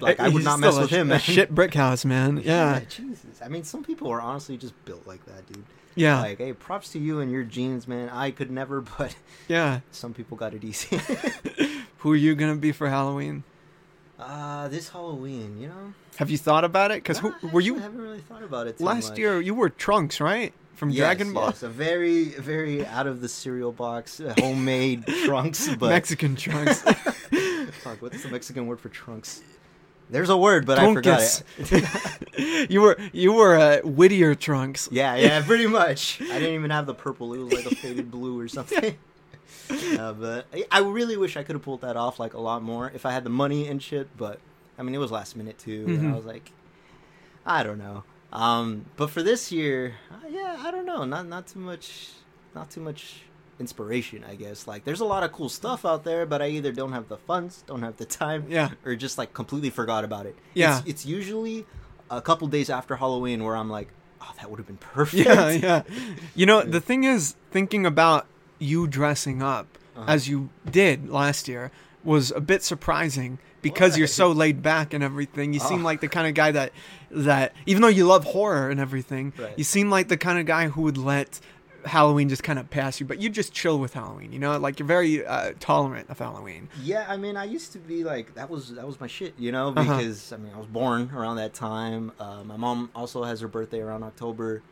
like I would not mess with him. A Man. shit brick house, man. Yeah, Jesus. I mean, some people are honestly just built like that, dude. yeah, Like, hey, props to you and your genes, man. I could never, but yeah. some people got it easy. Who are you gonna be for Halloween? Uh, this Halloween, you know? Have you thought about it? Because who were you I haven't really thought about it too last much. year? You were Trunks, right? From Yes, Dragon Ball, Yes, a very, very out of the cereal box, uh, homemade trunks, but Mexican Trunks. fuck, what's the Mexican word for trunks? There's a word, but I forgot it. you were you were uh, Whittier Trunks. yeah, yeah, pretty much. I didn't even have the purple; it was like a faded blue or something. Uh, but I- really wish I could have pulled that off like a lot more if I had the money and shit. But I mean, it was last minute too, Mhm. I was like, I don't know. Um, but for this year, uh, yeah, I don't know. Not not too much, not too much inspiration. I guess like there's a lot of cool stuff out there, but I either don't have the funds, don't have the time, Yeah. or just like completely forgot about it. Yeah. it's, it's usually a couple days after Halloween where I'm like, oh, that would have been perfect. Yeah, yeah. You know, the thing is, thinking about you dressing up Uh-huh. as you did last year was a bit surprising because you're so laid back and everything. You seem Oh. like the kind of guy that that even though you love horror and everything, Right. you seem like the kind of guy who would let Halloween just kind of pass you, but you just chill with Halloween. You know, like you're very uh, tolerant of Halloween. Yeah, I mean, I used to be like that was that was my shit, you know, Uh-huh. because I mean, I was born around that time. Uh, my mom also has her birthday around October,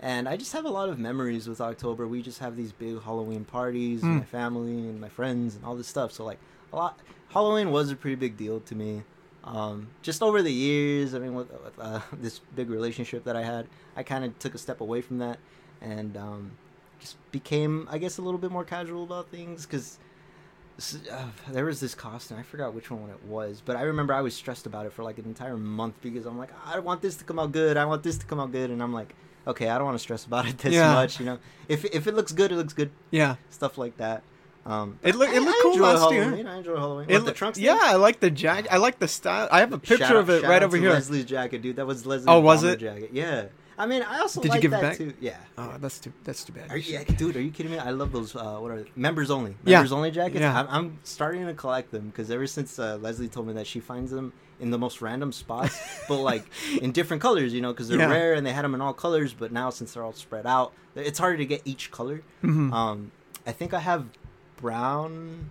and I just have a lot of memories with October. We just have these big Halloween parties, Mm. with my family and my friends and all this stuff. So like a lot, Halloween was a pretty big deal to me. Um, just over the years, I mean, with, with uh, this big relationship that I had, I kind of took a step away from that, and um, just became, I guess, a little bit more casual about things because uh, there was this costume. I forgot which one it was, but I remember I was stressed about it for like an entire month because I'm like, I want this to come out good. I want this to come out good, and I'm like, okay, I don't want to stress about it this Yeah. much. You know, if if it looks good, it looks good. Yeah. Stuff like that. Um, It look- it looked cool last year. I enjoy Halloween. It What, the trunks. yeah, thing? I like the jacket. I like the style. I have a picture Shout of it right over here. Leslie's jacket, dude. That was Leslie's Oh, was it? jacket. Yeah. I mean, I also Did you like give it back? too. Yeah. Oh, that's too that's too bad. Are you, yeah, dude, are you kidding me? I love those. Uh, what are they? members only? Yeah. Members only jackets. Yeah. I'm, I'm starting to collect them because ever since uh, Leslie told me that she finds them in the most random spots, but like in different colors, you know, because they're Yeah. rare and they had them in all colors. But now since they're all spread out, it's harder to get each color. Mhm. Um, I think I have brown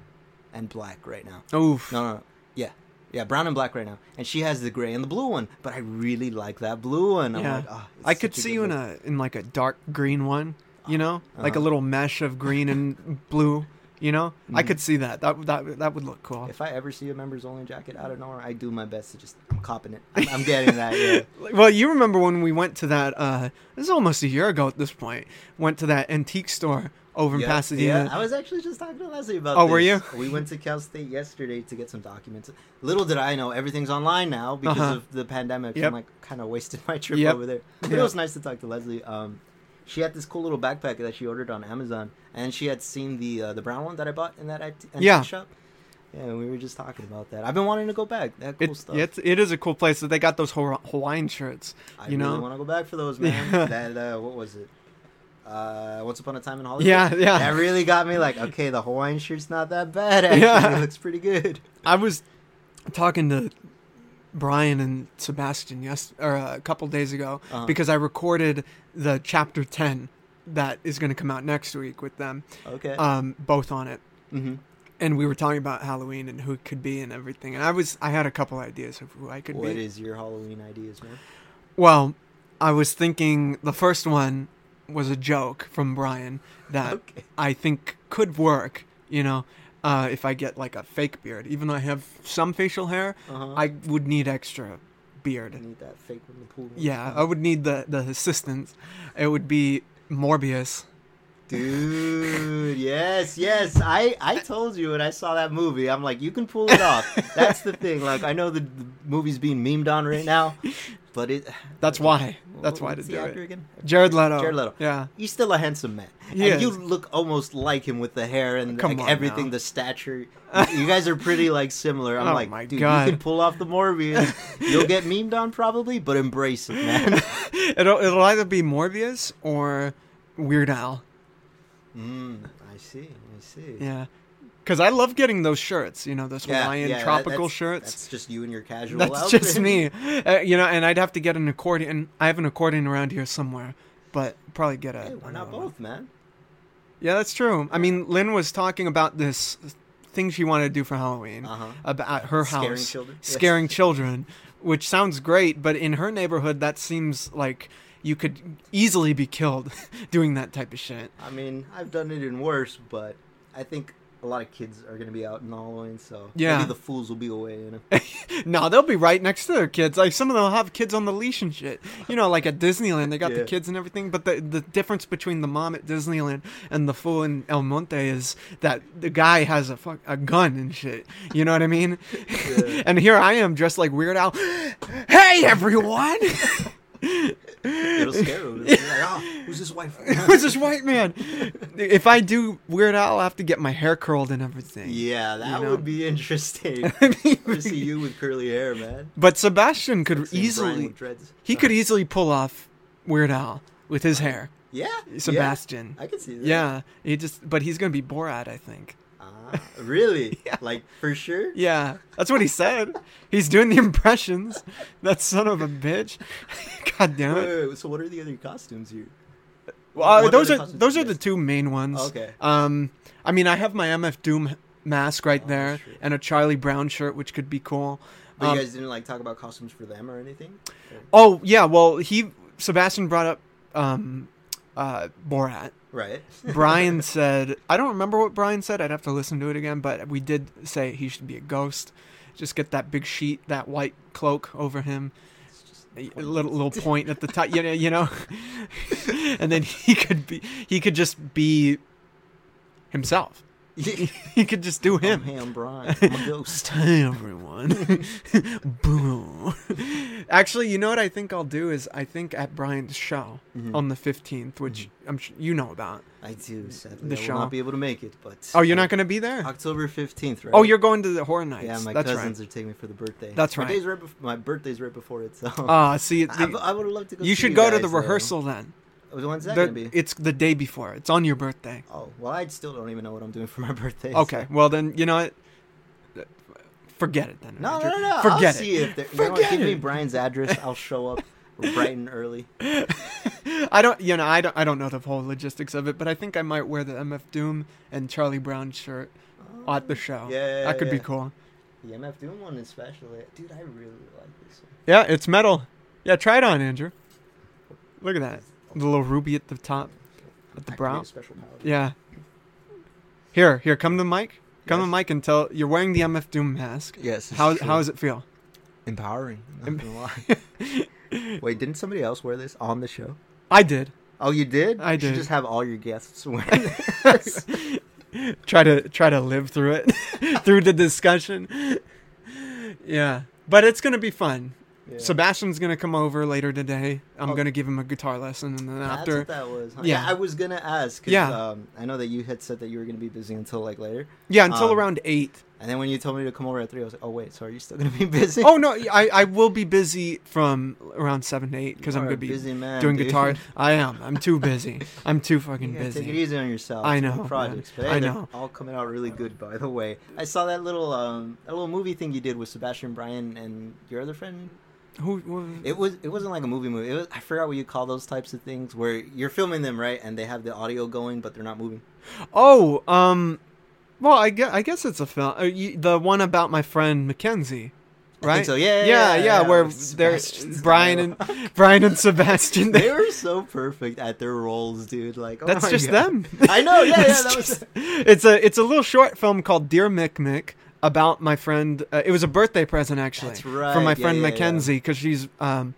and black right now. Oof. No, no, no. yeah, yeah, brown and black right now, and she has the gray and the blue one. But I really like that blue one. I'm Yeah. like, oh, it's I could see you in a in like a dark green one, you know, like a Uh-huh. little mesh of green and blue. You know, I Mhm. could see that. That that that would look cool. If I ever see a members only jacket out of nowhere, I do my best to just I'm copping it. I'm, I'm getting that. Yeah. Well, you remember when we went to that? uh This is almost a year ago at this point. Went to that antique store over in Yeah, Pasadena. Yeah, I was actually just talking to Leslie about. Oh, were you? We went to Cal State yesterday to get some documents. Little did I know, everything's online now because Uh-huh. of the pandemic. Yep. I'm like kind of wasted my trip Yep. over there. But Yeah. it was nice to talk to Leslie. Um, she had this cool little backpack that she ordered on Amazon, and she had seen the uh, the brown one that I bought in that antique Yeah. shop. Yeah, we were just talking about that. I've been wanting to go back. That cool It's, stuff. it's it is a cool place that they got those Hawaiian shirts. I you really know? want to go back for those, man. Yeah. That uh, what was it? Uh, Once Upon a Time in Hollywood. Yeah, yeah. That really got me. Like, okay, the Hawaiian shirt's not that bad. Actually, Yeah. it looks pretty good. I was talking to Brian and Sebastian yes or uh, a couple days ago Uh-huh. because I recorded the chapter 10 that is going to come out next week with them Okay. um both on it hmm and we were talking about Halloween and who it could be and everything and I was I had a couple ideas of who I could What be is your Halloween ideas, man? well I was thinking the first one was a joke from Brian that Okay. I think could work, you know, uh, if I get like a fake beard. Even though I have some facial hair, Uh-huh. I would need extra I beard. need that fake from the pool. Yeah, I would need the the assistance. It would be Morbius. Dude, yes, yes. I I told you when I saw that movie, I'm like, you can pull it off. That's the thing. Like, I know the, the movie's being memed on right now, but it. That's why. That's why to do it. again? Jared Leto. Jared Leto. Yeah. He's still a handsome man. He and you look almost like him with the hair and Come like, everything, now. the stature. you guys are pretty like similar. I'm Oh like, my dude, God. you can pull off the Morbius. You'll get memed on probably, but embrace it, man. It'll it'll either be Morbius or Weird Al. Mm, I see. I see. Yeah. Because I love getting those shirts, you know, those Hawaiian that- tropical that's- shirts. That's just you and your casual. That's outfit. just me, uh, you know. And I'd have to get an accordion. I have an accordion around here somewhere, but probably get a. Hey, why not both, man? Yeah, that's true. I mean, Lynn was talking about this thing she wanted to do for Halloween Uh huh. about her Scaring house, children? Scaring children, which sounds great. But in her neighborhood, that seems like you could easily be killed doing that type of shit. I mean, I've done it in worse, but I think a lot of kids are gonna be out in Halloween, so Yeah. maybe the fools will be away. You know. no, they'll be right next to their kids. Like some of them will have kids on the leash and shit. You know, like at Disneyland, they got the kids and everything. But the the difference between the mom at Disneyland and the fool in El Monte is that the guy has a fuck, a gun and shit. You know what I mean? Yeah. and here I am dressed like Weird Al. hey everyone! It'll scare them. Like, oh, who's this wife? Who's this white man? If I do Weird Al, I'll have to get my hair curled and everything. Yeah, that You know? would be interesting. I mean, to see you with curly hair, man. but Sebastian could easily he could easily pull off Weird Al with his hair. Yeah, Sebastian. Yeah, I can see that. Yeah, he just but he's gonna be Borat, I think. Ah, really? Yeah. Like for sure? Yeah, that's what he said. He's doing the impressions. That son of a bitch. God damn it. wait, wait, so what are the other costumes here? Well, uh, those other are those are the two main ones. Okay. Um, I mean, I have my MF Doom mask right Oh, there and a Charlie Brown shirt, which could be cool. But Um, you guys didn't like talk about costumes for them or anything? Oh yeah, well he Sebastian brought up um, uh, Borat. Right. Brian said, I don't remember what Brian said. I'd have to listen to it again, but we did say he should be a ghost. Just get that big sheet, that white cloak over him, a little little point at the top, you know, you know, and then he could be he could just be himself. he could just do I'm him. Ham Brian. I'm a ghost. Hey everyone. Boom. Actually, you know what I think I'll do is I think at Brian's show Mhm. on the 15th, which I'm sh- you know about. I do. Sadly, The I will not be able to make it. But Oh, you're not going to be there? October fifteenth, right? Oh, you're going to the Horror Nights. Yeah, my That's cousins right. are taking me for the birthday. That's my right. Day's right bef- my birthday's right before it, so Ah, see, I, the- I would love to go. you see should go to guys, the though. rehearsal then. When's that The- gonna be? it's the day before. It's on your birthday. Oh well, I still don't even know what I'm doing for my birthday. Okay, so- well then, you know what? Forget it then. No, Andrew. no, no, no. Forget I'll it. see if there, you know Forget give me. Brian's address. I'll show up bright and early. I don't, you know, I don't, I don't know the whole logistics of it, but I think I might wear the MF Doom and Charlie Brown shirt oh, at the show. Yeah, that could be cool. The MF Doom one especially, dude. I really like this one. Yeah, it's metal. Yeah, try it on, Andrew. Look at that, the little ruby at the top, at the brow. Yeah. Here, here, come to the mic. Come to Yes. the mic and tell. You're wearing the MF Doom mask. Yes. How how does it feel? empowering? Not Em- gonna lie. Wait, didn't somebody else wear this on the show? I did. Oh, you did? I You did. just have all your guests wear this. try to try to live through it through the discussion yeah but it's gonna be fun Yeah. sebastian's gonna come over later today i'm Oh. gonna give him a guitar lesson and then That's after what that was. Huh? Yeah. Yeah. I was gonna ask. 'cause, Yeah. Um, I know that you had said that you were gonna be busy until like later, yeah until um, around eight. and then when you told me to come over at three, I was like, oh wait, so are you still gonna be busy? Oh no i i will be busy from around seven to eight because i'm gonna be busy man, doing dude. guitar i am i'm too busy i'm too fucking gotta take it easy on yourself. I know, projects, hey, I know. all coming out really good. By the way, I saw that little um that little movie thing you did with Sebastian Brian and your other friend. Who, who It was it wasn't like a movie movie. It was I forgot what you call those types of things where you're filming them right and they have the audio going but they're not moving. oh um well i guess i guess it's a film uh, the one about my friend mackenzie right so. Yeah, yeah, yeah, yeah, yeah, yeah, where there's Brian and. Brian and Sebastian. They They, were so perfect at their roles, dude. Like oh that's just God. them. I know. Yeah, yeah. That was. just- it's a it's a little short film called Dear Mick Mick about my friend. Uh, it was a birthday present actually That's right. from my yeah, friend yeah, yeah. Mackenzie because she's um,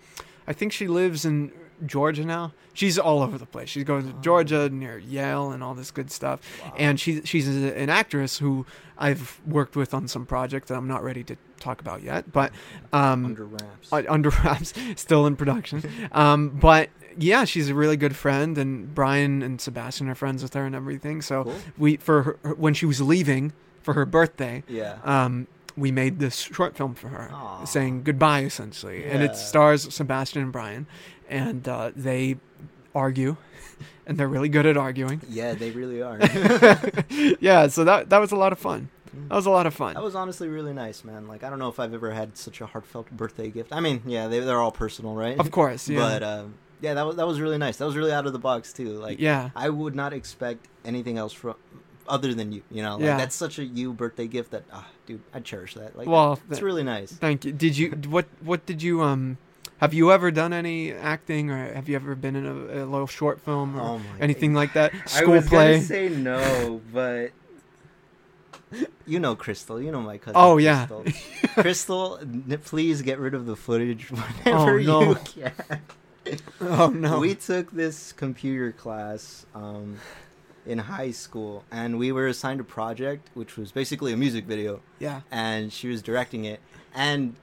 I think she lives in Georgia now. She's all over the place. She's going to Oh. Georgia near Yale and all this good stuff. Wow. And she she's an actress who I've worked with on some project that I'm not ready to talk about yet, but um, under wraps. uh, under wraps, still in production. Um, but yeah, she's a really good friend, and Brian and Sebastian are friends with her and everything. So Cool. we for her- when she was leaving for her birthday, Yeah. um, we made this short film for her, Aw. saying goodbye essentially, and it stars Sebastian and Brian, and uh, they argue, and they're really good at arguing. Yeah, they really are. yeah, so that that was a lot of fun. That was a lot of fun. That was honestly really nice, man. Like I don't know if I've ever had such a heartfelt birthday gift. I mean, yeah, they they're all personal, right? of course, yeah, But um, yeah, that was that was really nice. That was really out of the box too. Like yeah. I would not expect anything else from other than you. You know, like Yeah. that's such a you birthday gift that ah, dude, I cherish that. Like Well, it's really nice. Thank you. Did you what what did you um have you ever done any acting or have you ever been in a, a little short film or Oh anything like that? I School was play? gonna say no, but you know Crystal. You know my cousin. Oh, yeah. Crystal. Crystal, n- please get rid of the footage whenever Oh, no. you can. oh no. We took this computer class um, in high school, and we were assigned a project, which was basically a music video, yeah. and she was directing it. And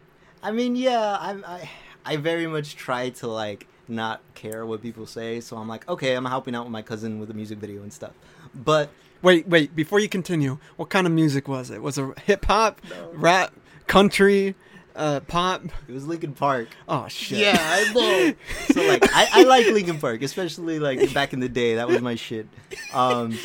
I mean, yeah, I, I, I very much try to like not care what people say, so I'm like, okay, I'm helping out with my cousin with a music video and stuff. But Wait, wait, before you continue, what kind of music was it? Was it hip hop, No. rap, country, uh pop? it was Linkin Park. Oh shit. Yeah, I know. so like, I, I like Linkin Park, especially like back in the day. That was my shit. Um,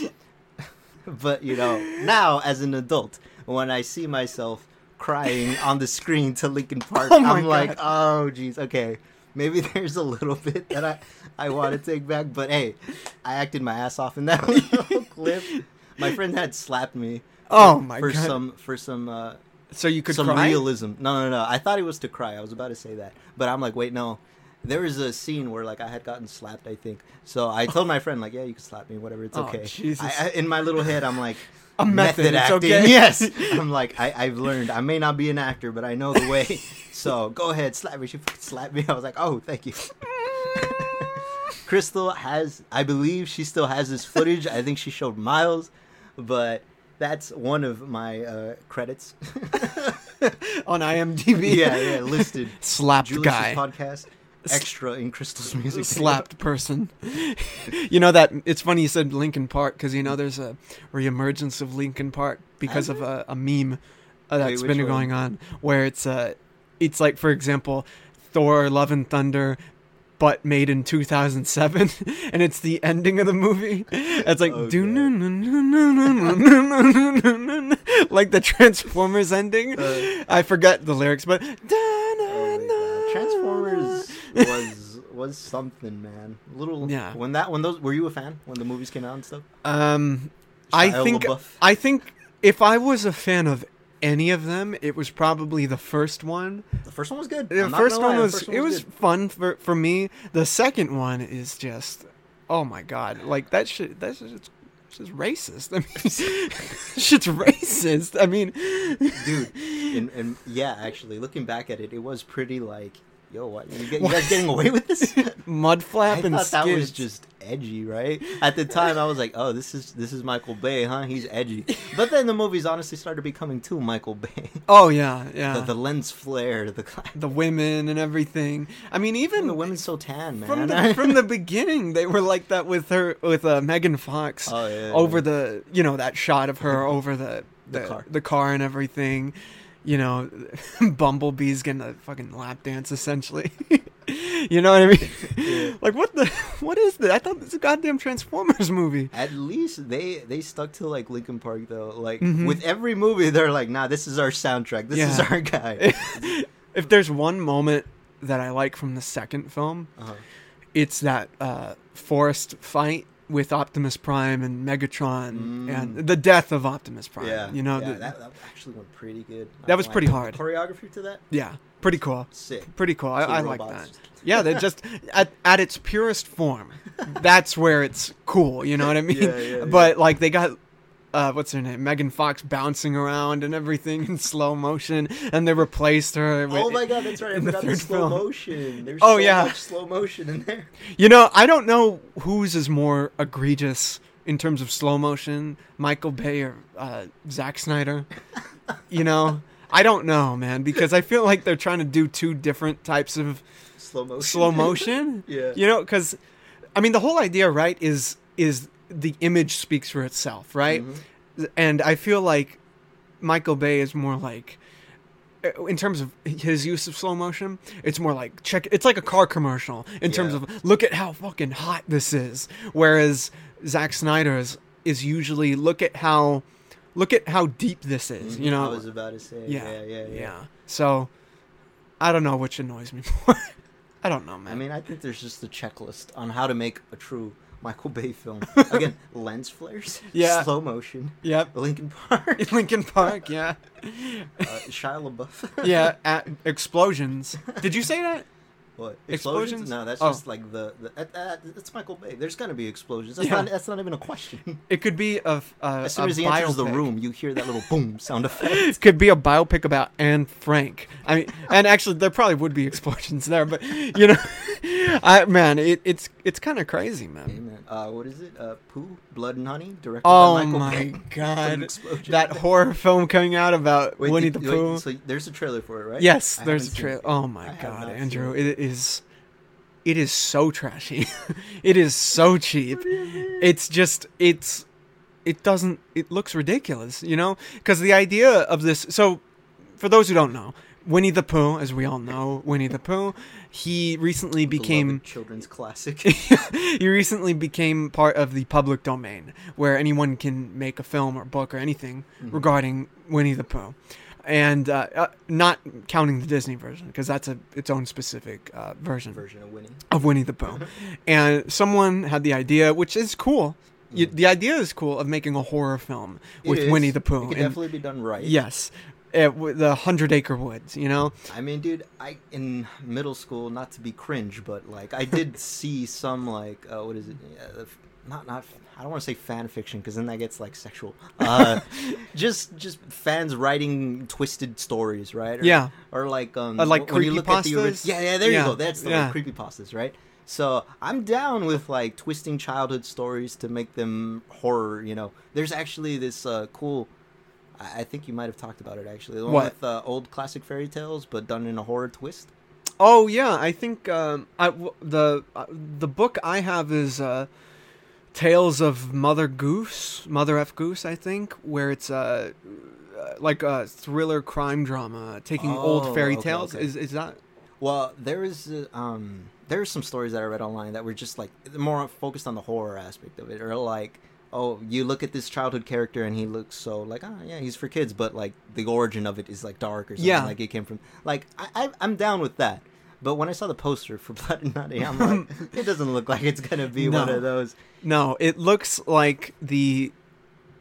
but you know, now as an adult, when I see myself crying on the screen to Linkin Park, Oh I'm like, oh jeez, okay. Maybe there's a little bit that I I want to take back, but hey, I acted my ass off in that little clip. My friend had slapped me Oh my for god. some for some uh, so you could some cry? realism. No, no, no. I thought it was to cry. I was about to say that, but I'm like, wait, no. There was a scene where like I had gotten slapped. I think so. I told my friend like, yeah, you can slap me, whatever. It's Oh, okay. I, I, in my little head, I'm like. A method, it's acting. okay. Yes, I'm like I, I've learned. I may not be an actor, but I know the way. so go ahead, slap me. She fucking slapped me. I was like, oh, thank you. Crystal has, I believe, she still has this footage. I think she showed Miles, but that's one of my uh, credits. on IMDb. yeah, yeah, listed. slapped guy, podcast extra in Crystal's music. slapped person. you know that it's funny you said Linkin Park because you know there's a reemergence of Linkin Park because of a, a meme uh, that's Wait, been going one? on where it's uh it's like for example Thor: Love and Thunder. But made in 2007, and it's the ending of the movie. It's like Oh, like the Transformers ending. Uh, I forget the lyrics, but oh. Transformers was was something, man. Little Yeah. When that when those were you a fan when the movies came out and stuff? Um, I think LaBeouf? I think if I was a fan of any of them, it was probably the first one. the first one was good. The first one the was first one it was good. fun for for me. The second one is just oh my god, like that shit. That's just, it's just racist. I mean, shit's racist. I mean, dude. And, and yeah, actually, looking back at it, it was pretty like, yo, what you, get, you guys getting away with this? mud flap and thought that was just edgy, right? At the time, I was like, "Oh, this is this is Michael Bay, huh? He's edgy." But then the movies honestly started becoming too Michael Bay. oh yeah, yeah. the, the lens flare, the the women and everything. I mean, even the women's so tan, man. from the from the beginning they were like that with her with uh, Megan Fox Oh, yeah, over yeah. the you know that shot of her over the The the, car. the car and everything you know bumblebee's getting a fucking lap dance essentially you know what I mean Yeah. like what the what is that I thought this was a goddamn Transformers movie At least they they stuck to like Linkin Park though. Like Mhm. with every movie, they're like, "Nah, this is our soundtrack. This is our guy." if there's one moment that I like from the second film uh-huh. it's that uh, forest fight with Optimus Prime and Megatron Mm. and the death of Optimus Prime. Yeah, you know, yeah, the- that, that actually went pretty good. That was pretty hard. Choreography to that, yeah, pretty cool. sick. Pretty cool. I, I like that. Yeah, they're just at at its purest form. That's where it's cool. You know what I mean? Yeah, yeah, but like they got. Uh, what's her name? Megan Fox bouncing around and everything in slow motion, and they replaced her. with- Oh my god, that's right. I in the forgot the slow film. motion. There's Oh, so yeah. much slow motion in there. You know, I don't know whose is more egregious in terms of slow motion, Michael Bay or uh, Zack Snyder. You know, I don't know, man, because I feel like they're trying to do two different types of Slow motion. slow motion. Yeah. You know, because I mean, the whole idea, right, is is the image speaks for itself, right? Mhm. And I feel like Michael Bay is more like. In terms of his use of slow motion, it's more like check. It's like a car commercial in terms of look at how fucking hot this is. Whereas Zack Snyder's is usually look at how, look at how deep this is. You know, Mm-hmm. I was about to say. yeah, Yeah, yeah, yeah. So, I don't know which annoys me more. I don't know, man. I mean, I think there's just a checklist on how to make a true Michael Bay film. Again, lens flares, Yeah. slow motion, yep. Linkin Park, Linkin Park, yeah, uh, Shia LaBeouf. yeah. At explosions. Did you say that? What Explosions? No, that's Oh. just like the, the uh, uh, it's Michael Bay. There's gonna be explosions. That's Yeah. not that's not even a question. It could be a, a As soon a as he enters the room, you hear that little boom sound effect. It could be a biopic about Anne Frank. I mean, and actually, there probably would be explosions there, but you know, I man, it, it's it's kind of crazy, Hey, man. man. Uh, what is it? Uh, Pooh, Blood and Honey, directed Oh by Michael my Bay. An god, that horror film coming out about Wait, Winnie the wait, Pooh. so there's a trailer for it, right? Yes, I there's a trailer. Oh my god, Andrew, seen it is it is so trashy. it is so cheap. It's just it's it doesn't it looks ridiculous, you know? Cuz the idea of this so for those who don't know, Winnie the Pooh, as we all know, Winnie the Pooh, he recently became children's classic. he recently became part of the public domain where anyone can make a film or book or anything Mm-hmm. regarding Winnie the Pooh. And uh, uh, not counting the Disney version because that's a its own specific uh, version version of Winnie. of Winnie the Pooh. and someone had the idea, which is cool. You, Mm. the idea is cool of making a horror film It with is. Winnie the Pooh. It could And definitely be done right. yes, uh, with the Hundred Acre Woods. You know, I mean, dude, I in middle school, not to be cringe, but like I did see some like uh, what is it? Yeah, not not. I don't want to say fan fiction because then that gets like sexual. Uh, just just fans writing twisted stories, right? Or, Yeah. Or like um Uh, like when you look at the Yeah, yeah. There Yeah, you go. That's the yeah. word, creepypastas, right? So I'm down with like twisting childhood stories to make them horror. You know, there's actually this uh, cool. I I think you might have talked about it actually. The one What? with uh, old classic fairy tales, but done in a horror twist. Oh yeah, I think um, I, w- the uh, the book I have is uh, Tales of Mother Goose, Mother F Goose, I think, where it's uh, uh, like a thriller crime drama taking Oh, old fairy okay, tales. okay. Is is that? Well, there is uh, um there are some stories that I read online that were just like more focused on the horror aspect of it, or like oh you look at this childhood character and he looks so like ah yeah he's for kids, but like the origin of it is like dark or something Yeah. like it came from like I, I I'm down with that. But when I saw the poster for Blood and Honey, I'm like, it doesn't look like it's gonna be one of those. No, it looks like the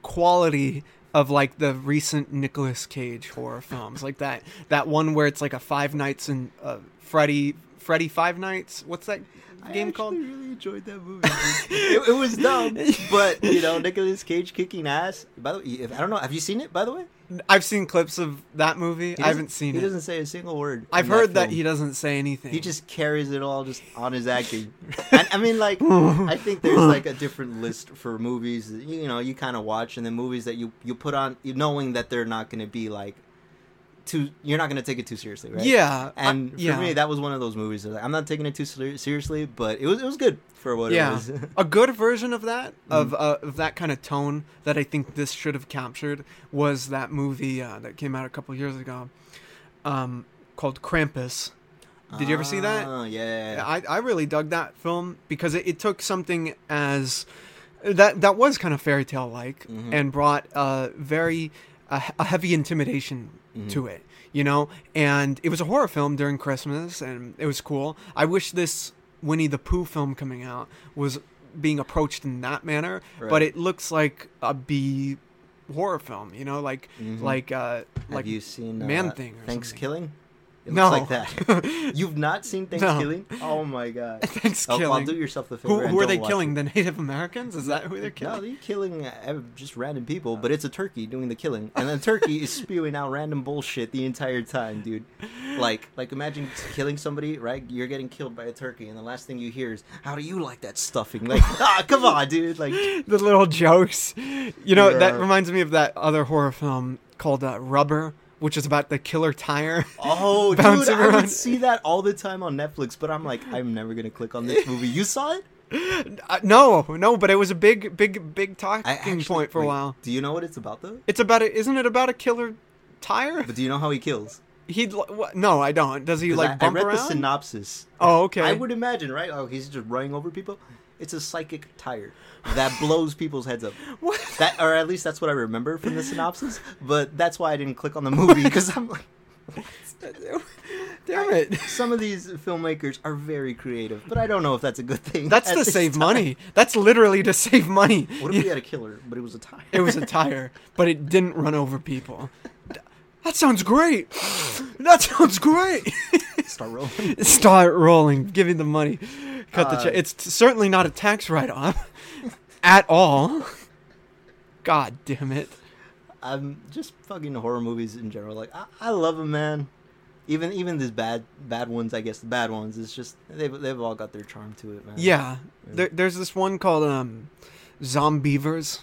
quality of like the recent Nicolas Cage horror films, like that that one where it's like a Five Nights and uh, Freddy Freddy Five Nights. What's that I game actually called? I really enjoyed that movie. it, it was dumb, but you know, Nicolas Cage kicking ass. By the way, if, I don't know. Have you seen it? By the way, I've seen clips of that movie. I haven't seen He it. He doesn't say a single word. I've heard that film. he doesn't say anything. He just carries it all just on his acting. and, I mean, like, I think there's like a different list for movies that, you know you kind of watch, and then movies that you you put on, knowing that they're not going to be like too. You're not going to take it too seriously, right? Yeah, I- And for yeah. me, that was one of those movies. That I'm not taking it too ser- seriously, but it was it was good for what it yeah, was. a good version of that of Mm. uh, of that kind of tone that I think this should have captured was that movie uh, that came out a couple years ago, um, called Krampus. Did you ever see that? Ah, Yeah. I, I really dug that film because it, it took something as that that was kind of fairy tale like Mhm. and brought a very a, a heavy intimidation Mm-hmm. to it you know and it was a horror film during christmas and it was cool i wish this winnie the pooh film coming out was being approached in that manner but it looks like a b horror film you know like Mhm. like uh Have like you seen Man uh, Thing or ThanksKilling? It No. looks like that. You've not seen ThanksKilling? Oh my god. Oh, ThanksKilling. I'll do yourself the favor. who, who are they killing it. the native americans is that who they're killing No, they're killing uh, just random people, but it's a turkey doing the killing, and the turkey is spewing out random bullshit the entire time, dude. Like, like imagine killing somebody, right? You're getting killed by a turkey, and the last thing you hear is, "How do you like that stuffing?" Like, ah, come on, dude. Like, the little jokes. You know, that reminds me of that other horror film called uh, Rubber, which is about the killer tire. oh, dude, I would see that all the time on Netflix, but I'm like, I'm never gonna click on this movie. You saw it? Uh, no, no, but it was a big, big, big talking actually- point for a while. Do you know what it's about though? It's about it, isn't it about a killer tire? But do you know how he kills? He no, I don't. Does he like I, I bump read the synopsis. oh, okay. I would imagine, right? Oh, he's just running over people. It's a psychic tire that blows people's heads up. What? That, or at least that's what I remember from the synopsis. But that's why I didn't click on the movie because I'm like, Damn it. some of these filmmakers are very creative, but I don't know if that's a good thing. That's to save time. money. That's literally to save money. What if we had a killer, but it was a tire? It was a tire, but it didn't run over people. That sounds great. That sounds great. Start rolling. Start rolling. Give me the money. Cut the Uh, check. It's t- certainly not a tax write-off at all. God damn it. I'm just fucking horror movies in general. Like I, I love them, man. Even even these bad bad ones, I guess the bad ones. It's just they've they've all got their charm to it, man. Yeah. There, there's this one called um, Zombeavers.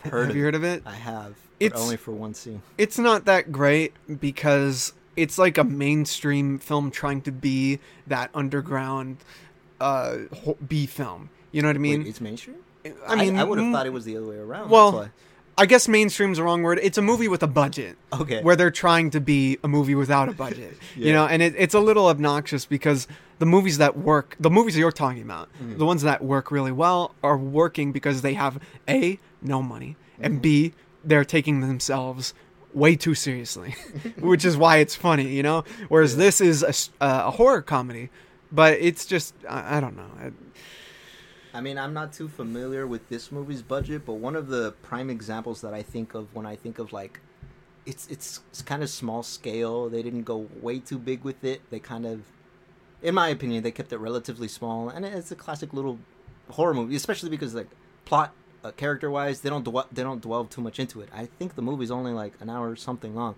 Heard Have you heard of it? I have, It's- only for one scene. It's not that great because it's like a mainstream film trying to be that underground uh, B film. You know what I mean? Wait, it's mainstream. I mean, I, would have mm, thought it was the other way around. well, I guess mainstream's the wrong word. It's a movie with a budget. okay. where they're trying to be a movie without a budget. You know, and it, it's a little obnoxious because the movies that work, the movies that you're talking about, Mm. the ones that work really well are working because they have A, no money, Mm-hmm. and B, they're taking themselves way too seriously, which is why it's funny, you know? Whereas Yeah. this is a, uh, a horror comedy, but it's just, I, I don't know. I, I mean, I'm not too familiar with this movie's budget, but one of the prime examples that I think of when I think of like, it's it's, it's kind of small scale. They didn't go way too big with it. They kind of, in my opinion, they kept it relatively small, and it's a classic little horror movie, especially because like plot, uh, character wise, they don't dwell, they don't dwell too much into it. I think the movie's only like an hour or something long.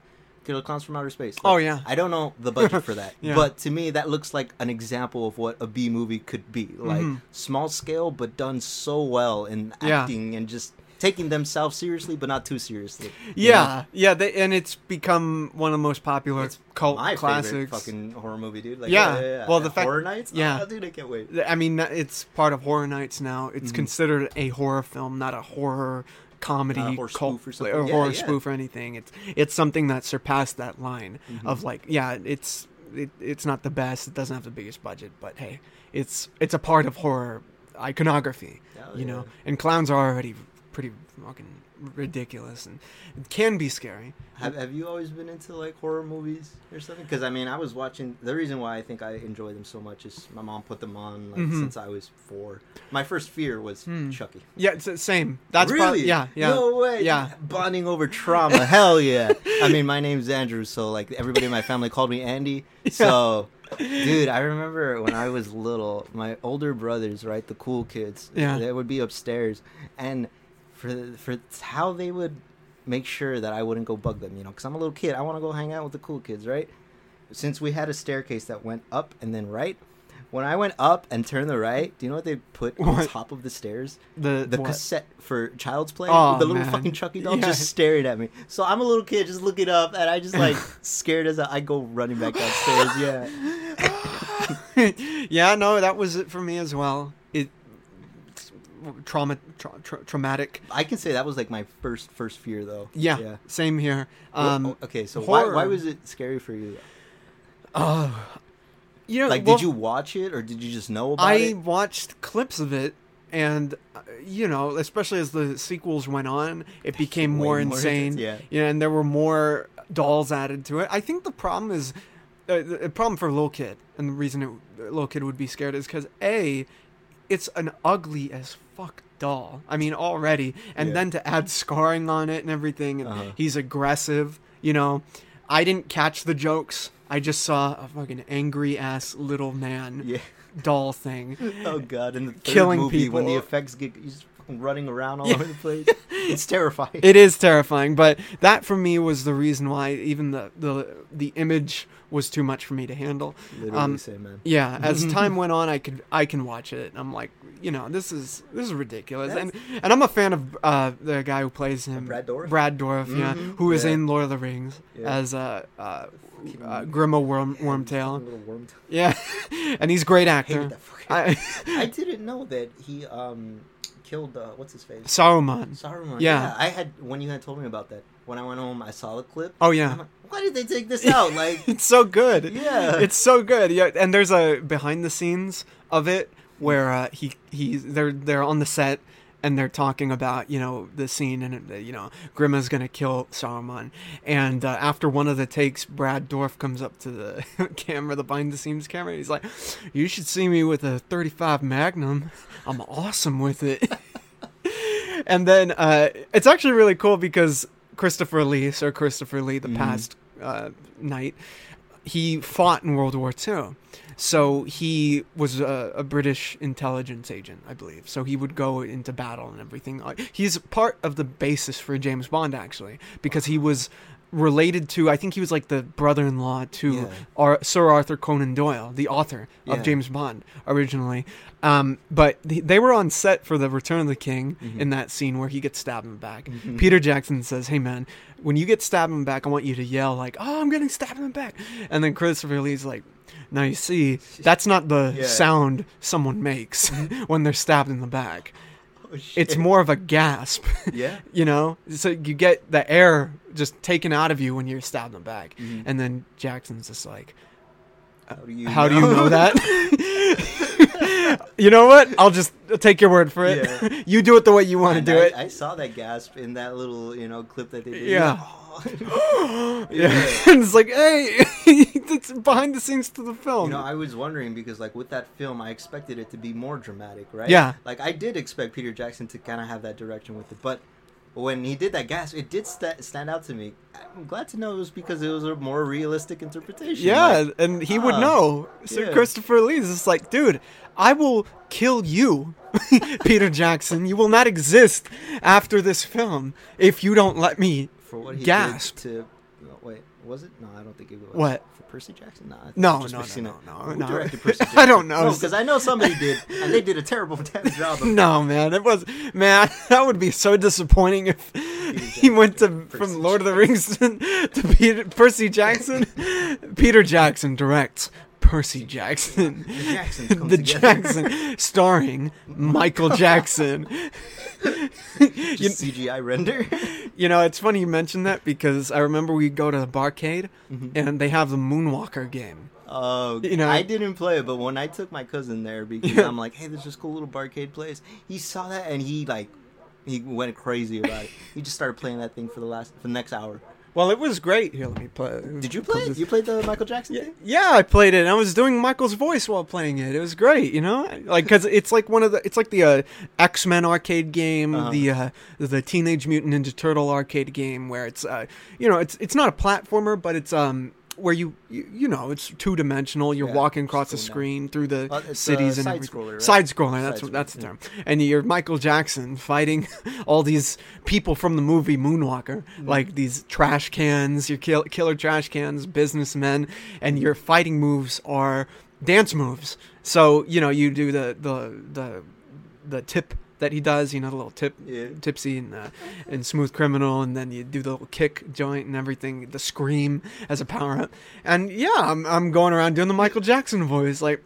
Killer Clowns from Outer Space. Oh, yeah. I don't know the budget for that, Yeah. but to me that looks like an example of what a B movie could be. Like Mhm. small scale, but done so well in Yeah. acting and just taking themselves seriously, but not too seriously. Yeah, know? yeah, they, and it's become one of the most popular It's cult my classics. fucking horror movie, dude. Like, Yeah. yeah, yeah, yeah. Well, the fact- horror nights, yeah. oh, dude, I can't wait. I mean, it's part of Horror Nights now. It's Mhm. considered a horror film, not a horror comedy, Not a cult, spoof or something. or Yeah, horror yeah. spoof or anything. It's it's something that surpassed that line Mhm. of like, yeah, it's it, it's not the best. It doesn't have the biggest budget, but hey, it's it's a part of horror iconography, Hell you know. And clowns are already pretty fucking ridiculous and it can be scary. Have Have you always been into like horror movies or something? Because I mean, I was watching. The reason why I think I enjoy them so much is my mom put them on like Mhm. since I was four. My first fear was Hmm. Chucky. Yeah, it's the same. That's really? yeah, yeah. No way. Yeah. Bonding over trauma. Hell yeah. I mean, my name's Andrew, so like everybody in my family called me Andy. So, dude, I remember when I was little, my older brothers, right, the cool kids, Yeah. they would be upstairs, and for for how they would make sure that I wouldn't go bug them, you know, because I'm a little kid, I want to go hang out with the cool kids, right? Since we had a staircase that went up and then right. When I went up and turned the right, do you know what they put on What? top of the stairs? The the what? cassette for Child's Play, Oh, the little man. fucking Chucky doll Yeah. just staring at me. So I'm a little kid just looking up, and I just like scared as a, I go running back downstairs. Yeah, yeah, no, that was it for me as well. Trauma tra- tra- traumatic. I can say that was like my first first fear though. Yeah, yeah. same here. Um, oh, okay, so why, why was it scary for you? oh, you know, Like, well, did you watch it or did you just know about I it? watched clips of it, and uh, you know, especially as the sequels went on, it became more more insane. yeah. you know, and there were more dolls added to it. I think the problem is uh, the problem for a little kid, and the reason it, a little kid would be scared is because a, it's an ugly as fuck doll. I mean, already, and Yeah. then to add scarring on it and everything, and Uh-huh. he's aggressive. You know, I didn't catch the jokes. I just saw a fucking angry ass little man Yeah. doll thing. Oh god! In the third Killing movie, when the effects get he's fucking running around all Yeah. over the place, it's terrifying. It is terrifying, but that for me was the reason why even the the the image was too much for me to handle. Literally, um, say, man. Yeah, as time went on, I could I can watch it. I'm like, you know, this is this is ridiculous, and and I'm a fan of uh, the guy who plays him, Brad Dourif? Brad Dourif, yeah, Mhm, who is yeah. in Lord of the Rings Yeah. as uh, uh, uh, Grima Worm Wormtail. Little worm. Yeah, and he's a great Hated actor. that fucking. I, I didn't know that he um killed uh, what's his face Saruman. Saruman. Yeah. I had when you had told me about that. When I went home, I saw the clip. Oh yeah, like, why did they take this out? Like, it's so good. Yeah. it's so good. Yeah, and there's a behind the scenes of it where uh, he he's they're they're on the set and they're talking about you know the scene and uh, you know Grima's gonna kill Saruman and uh, after one of the takes Brad Dourif comes up to the camera the behind the scenes camera and he's like you should see me with a 35 Magnum I'm awesome with it and then uh, it's actually really cool because Christopher Lee Sir Christopher Lee the Mhm. past uh, knight he fought in World War II. So he was a, a British intelligence agent, I believe. So he would go into battle and everything. Uh, He's part of the basis for James Bond, actually, because he was related to. I think he was like the brother-in-law to Yeah. Ar- Sir Arthur Conan Doyle, the author of Yeah. James Bond originally. Um, but th- they were on set for the Return of the King Mhm. in that scene where he gets stabbed in the back. Mhm. Peter Jackson says, "Hey man, when you get stabbed in the back, I want you to yell like, "Oh, I'm getting stabbed in the back." And then Christopher Lee's like, "Now you see, that's not the Yeah. sound someone makes when they're stabbed in the back. Oh, It's more of a gasp, Yeah. you know? So you get the air just taken out of you when you're stabbed in the back." Mhm. And then Jackson's just like, How do you? "How do you know that?" you know what? I'll just take your word for it. Yeah. you do it the way you want to do I, it. I saw that gasp in that little, you know, clip that they did. Yeah. Oh. yeah. Yeah. and it's like, hey, it's behind the scenes to the film. You know, I was wondering because, like, with that film, I expected it to be more dramatic, right? Yeah. Like, I did expect Peter Jackson to kind of have that direction with it, but when he did that gasp, it did sta stand out to me. I'm glad to know it was because it was a more realistic interpretation. yeah, Like, and he would ah, know. So yeah. Christopher Lee's just like, dude, I will kill you, Peter Jackson. You will not exist after this film if you don't let me. for what he gasp. did to. no, wait, Was it? No, I don't think it was. What? for Percy Jackson? Nah, No, no, no, no, no, Who no. directed Percy Jackson? I don't know. No, because I know somebody did, and they did a terrible damn job. Of No, man, it was man. That would be so disappointing if he went to Percy from Lord of the Rings to, to Peter, Percy Jackson. Peter Jackson directs Percy Jackson. The Jacksons come the. Jackson, starring Michael Jackson. you, CGI render. you know, it's funny you mentioned that because I remember we go to the barcade Mm-hmm. and they have the Moonwalker game. Oh, You know- I didn't play it, but when I took my cousin there because Yeah. I'm like, hey, there's this cool little barcade place. He saw that and he like, he went crazy about it. He just started playing that thing for the last for the next hour. Well, it was great. Here, let me play. Did you play? it? You played the Michael Jackson Yeah, thing? yeah, I played it. and I was doing Michael's voice while playing it. It was great, you know, like because it's like one of the, it's like the uh, X Men arcade game, Uh-huh. the uh, the Teenage Mutant Ninja Turtle arcade game, where it's uh, you know, it's it's not a platformer, but it's um where you you, you know it's two dimensional. You're Yeah, walking across the screen through the Uh, cities uh, and side everything. scroller, right? Side scroller. That's Side that's the term. And you're Michael Jackson fighting all these people from the movie Moonwalker, Mm-hmm. like these trash cans, your kill, killer trash cans, businessmen, and your fighting moves are dance moves. So you know you do the the the the tip that he does, you know, the little tip, Yeah. tipsy and uh, and smooth criminal, and then you do the little kick joint and everything, the scream as a power up, and yeah, I'm I'm going around doing the Michael Jackson voice, like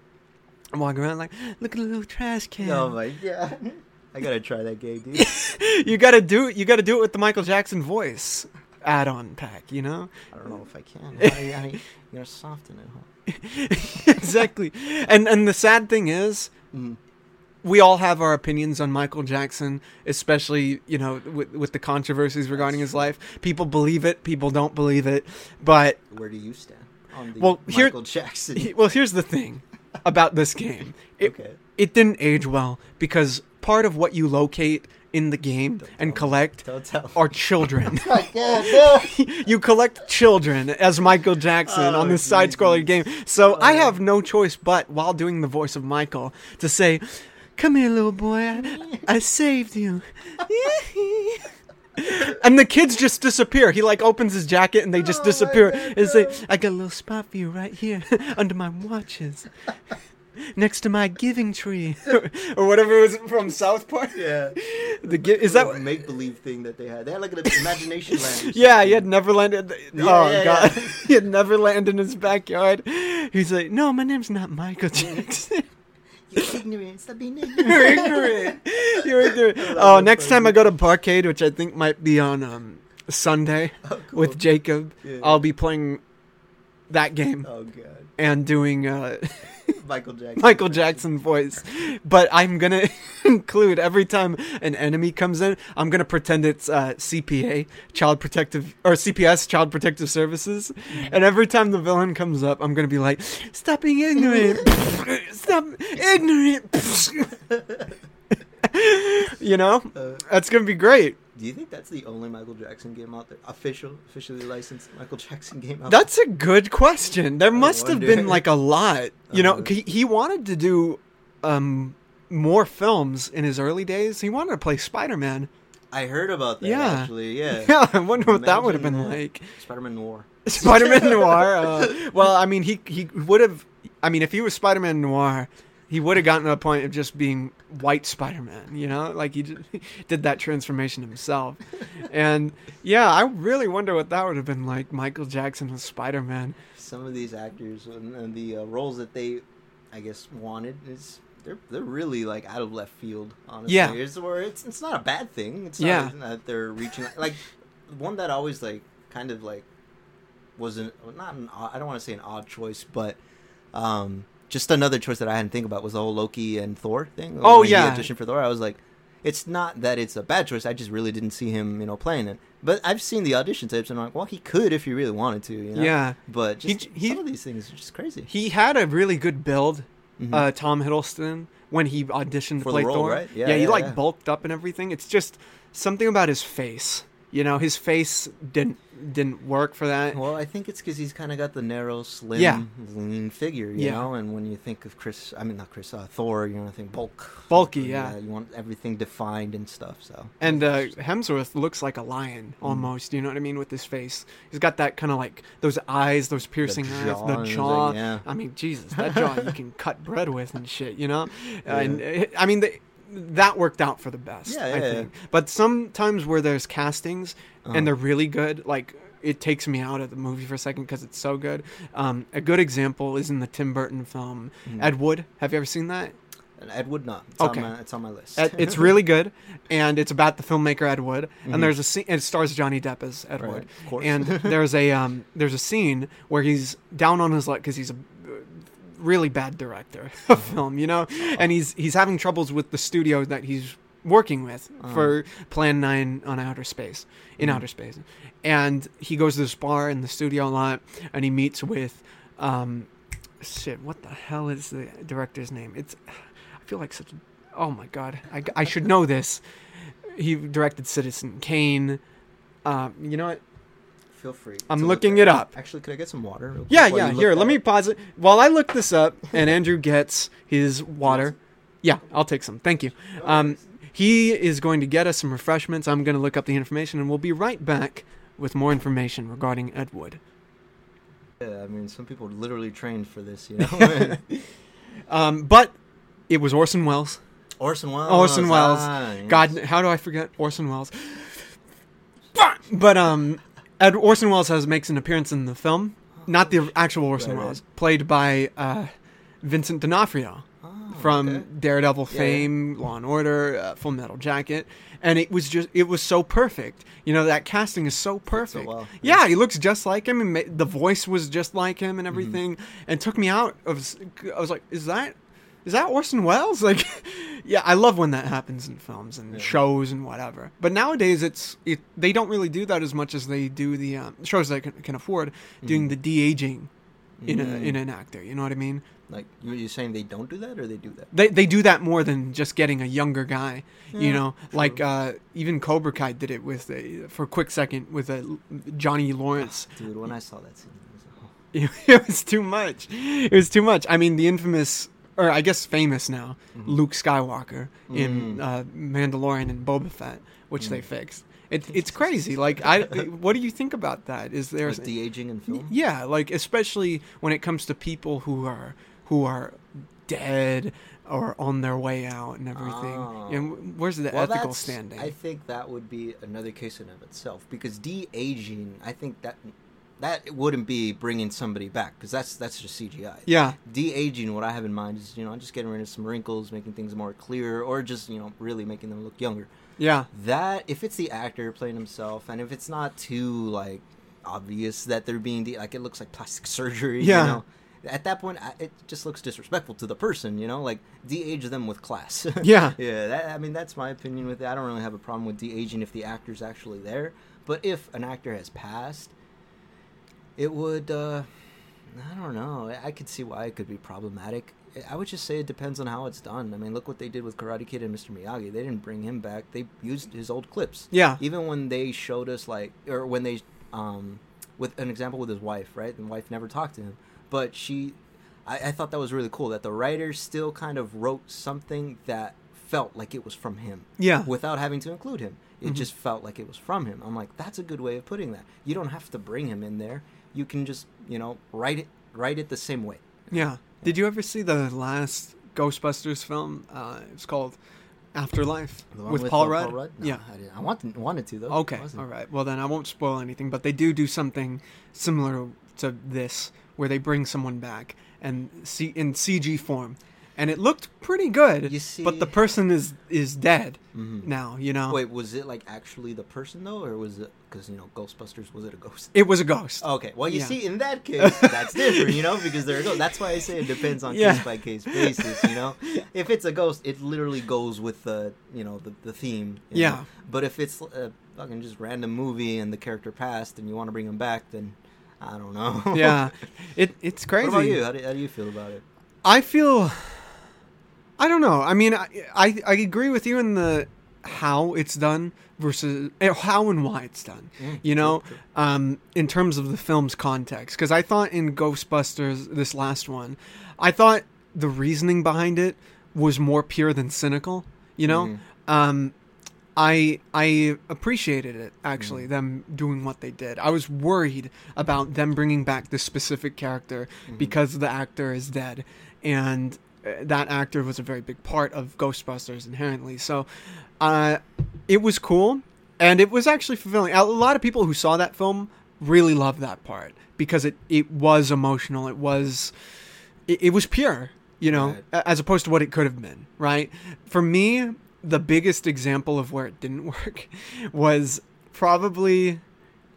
I'm walking around like, look at the little trash can. Oh my god! I gotta try that game, dude. you gotta do it. You gotta do it with the Michael Jackson voice add-on pack. You know, I don't know if I can. I, I, you gotta soften it, huh? exactly. And and the sad thing is, Mm. We all have our opinions on Michael Jackson, especially you know with with the controversies regarding his life. People believe it. People don't believe it. But Where do you stand on the Well, here- Jackson? well, here's the thing about this game. It, okay. it didn't age well because part of what you locate in the game Don't and collect are children. you collect children as Michael Jackson Oh, on this side-scrolling game. So I Oh. have no choice but, while doing the voice of Michael, to say, Come here, little boy. I, I saved you. and the kids just disappear. He like opens his jacket and they just Oh disappear. God, and say, no. I got a little spot for you right here under my watches. Next to my giving tree, or whatever it was from South Park. Yeah. The gi- is that make believe thing that they had? They had like an imagination land. Yeah, he had Neverland. In the, Yeah, oh yeah, god, yeah. he had Neverland in his backyard. He's like, no, my name's not Michael Jackson. You're ignorant. Stop being You're ignorant. ignorant. You're ignorant. I Oh, that next time. I go to Barcade, which I think might be on um, Sunday Oh, cool. with Jacob, Yeah. I'll be playing that game Oh god. and doing uh, Michael Jackson. Michael Jackson voice. But I'm gonna include every time an enemy comes in, I'm gonna pretend it's uh, CPA, Child Protective or CPS, Child Protective Services, and every time the villain comes up, I'm gonna be like, "Stop being ignorant! Stop ignorant!" you know, Uh, that's gonna be great. Do you think that's the only Michael Jackson game out there? Official, officially licensed Michael Jackson game out That's a good question. There must have been like a lot. You know, Uh-huh. he, he wanted to do um more films in his early days. He wanted to play Spider-Man. I heard about that Yeah. actually. Yeah. Yeah, I wonder what that would have been that. like. Spider-Man Noir. Spider-Man Noir. Uh, well, I mean, he he would have. I mean, if he was Spider-Man Noir, he would have gotten to a point of just being white Spider-Man. You know, like he just did that transformation himself. And yeah, I really wonder what that would have been like. Michael Jackson as Spider-Man. Some of these actors and, and the uh, roles that they, I guess, wanted is they're they're really like out of left field. Honestly, Yeah. it's where it's it's not a bad thing. It's Yeah. not that they're reaching like one that always like kind of like wasn't not an I don't want to say an odd choice, but um just another choice that I hadn't think about was the whole Loki and Thor thing. Oh, When yeah. auditioned for Thor. I was like, it's not that it's a bad choice. I just really didn't see him, you know, playing it. But I've seen the audition tapes, and I'm like, well, he could if he really wanted to. You know? Yeah. But He- just he- some of these things are just crazy. He had a really good build, Mhm. uh, Tom Hiddleston, when he auditioned to For the play role, Thor. right? Yeah, he yeah, like yeah. bulked up and everything. It's just something about his face You know, his face didn't didn't work for that. Well, I think it's because he's kind of got the narrow, slim, Yeah. lean figure, you Yeah. know. And when you think of Chris, I mean not Chris, uh, Thor, you know, I think bulk, Bulky, yeah. You want everything defined and stuff. So And uh, Hemsworth looks like a lion Mm. almost. You know what I mean with his face. He's got that kind of like those eyes, those piercing eyes, the jaw. like, yeah. I mean, Jesus, that jaw you can cut bread with and shit. You know, and uh, I mean they, that worked out for the best. Yeah, I yeah, think. But sometimes where there's castings Uh-huh. and they're really good, like. It takes me out of the movie for a second because it's so good. Um, a good example is in the Tim Burton film Mhm. Ed Wood. Have you ever seen that? Ed Wood, not. It's Okay. on my, it's on my list. Ed, it's really good, and it's about the filmmaker Ed Wood. Mhm. And there's a scene. It stars Johnny Depp as Ed Right, Wood. of course. And there's a um, there's a scene where he's down on his luck because he's a really bad director of film, you know, and he's he's having troubles with the studio that he's working with Uh-huh. for Plan Nine on outer space in Mhm. outer space, and he goes to this bar in the studio a lot, and he meets with. Um, shit, what the hell is the director's name? It's, I feel like such a, oh my god, I, I should know this. He directed Citizen Kane. Um, you know what? Feel free. I'm looking look it up. Actually, could I get some water? real Yeah, yeah. Here, let me pause it while I look this up, and Andrew gets his water. Yeah, I'll take some. Thank you. Um, he is going to get us some refreshments. I'm going to look up the information, and we'll be right back with more information regarding Ed Wood. Yeah, I mean, some people literally trained for this, you know. Um, but it was Orson Welles. Orson Welles. Orson Welles. ah, yes. God, how do I forget Orson Welles? But um, Ed Orson Welles has makes an appearance in the film, not the actual Orson Right, right. Welles, played by uh, Vincent D'Onofrio Oh, from okay. Daredevil Yeah, fame, Law and Order, uh, Full Metal Jacket, and it was just it was so perfect. You know that casting is so perfect. well, Yeah, he looks just like him, and ma- the voice was just like him, Mm-hmm. and everything, and took me out of. I was like, is that is that Orson Welles? Like, yeah, I love when that happens in films and Yeah. shows and whatever. But nowadays, it's it, they don't really do that as much as they do the um, shows that can, can afford doing the de aging in a, Mm. in an actor. You know what I mean? Like, you- you're saying they don't do that, or they do that? They they do that more than just getting a younger guy. you Yeah, know, like uh, even Cobra Kai did it with a, for a quick second with a Johnny Lawrence. Dude, when I saw that scene, it was, oh. it was too much. It was too much. I mean, the infamous, or I guess famous now, Luke Skywalker in Mm. uh, Mandalorian and Boba Fett, which they Mm. fixed. It, it's crazy. Like, I, what do you think about that? Is there? like de aging in film. Yeah, like especially when it comes to people who are who are dead or on their way out and everything. Oh. And where's the Well, ethical standing? I think that would be another case in of itself because de aging. I think that that wouldn't be bringing somebody back because that's that's just CGI. yeah, De aging, what I have in mind is you know I'm just getting rid of some wrinkles, making things more clear, or just you know really making them look younger. yeah, That if it's the actor playing himself, and if it's not too like obvious that they're being de- like it looks like plastic surgery. Yeah. You know? At that point, I- it just looks disrespectful to the person, you know. Like de-age them with class. yeah, Yeah, that, I mean that's my opinion with it. I don't really have a problem with de aging if the actor's actually there. But if an actor has passed, it would. uh I don't know. I- could see why it could be problematic. I would just say it depends on how it's done. I mean, look what they did with Karate Kid and Mr. Miyagi. They didn't bring him back. They used his old clips. yeah, Even when they showed us like, or when they, um, with an example with his wife, right? The wife never talked to him, but she, I, I thought that was really cool that the writer still kind of wrote something that felt like it was from him yeah. without having to include him. It Mhm. just felt like it was from him. I'm like, that's a good way of putting that. You don't have to bring him in there. You can just, you know, write it, write it the same way. Yeah. Did you ever see the last Ghostbusters film? Uh, it's called Afterlife one with, Paul uh, Rudd. No, Yeah. I, didn't. I wanted wanted to though. Okay. All right. Well, then I won't spoil anything, but they do do something similar to this, where they bring someone back and see in CG form, and it looked pretty good. You see- but the person is is dead Mhm. now. You know. Wait, was it like actually the person though, or was it because you know Ghostbusters? Was it a ghost? It was a ghost. Okay, well you Yeah. see, in that case, that's different, you know, because they're a. That's why I say it depends on Yeah. case by case basis, you know. If it's a ghost, it literally goes with the, you know, the, the theme. Yeah. know. But if it's a fucking just random movie and the character passed and you want to bring him back, then I don't know. yeah. It it's crazy. What about you? How do, how do you feel about it? I feel. I don't know. I mean, I, I I agree with you in the how it's done versus eh, how and why it's done. Mm, you know, true. um, in terms of the film's context. Because I thought in Ghostbusters, this last one, I thought the reasoning behind it was more pure than cynical. You know, Mhm. um, I I appreciated it actually them doing what they did. I was worried about them bringing back this specific character because the actor is dead, and that actor was a very big part of Ghostbusters inherently. So, uh, it was cool, and it was actually fulfilling. A lot of people who saw that film really loved that part because it it was emotional. It was it, it was pure, you know, Right. as opposed to what it could have been, right? For me, the biggest example of where it didn't work was probably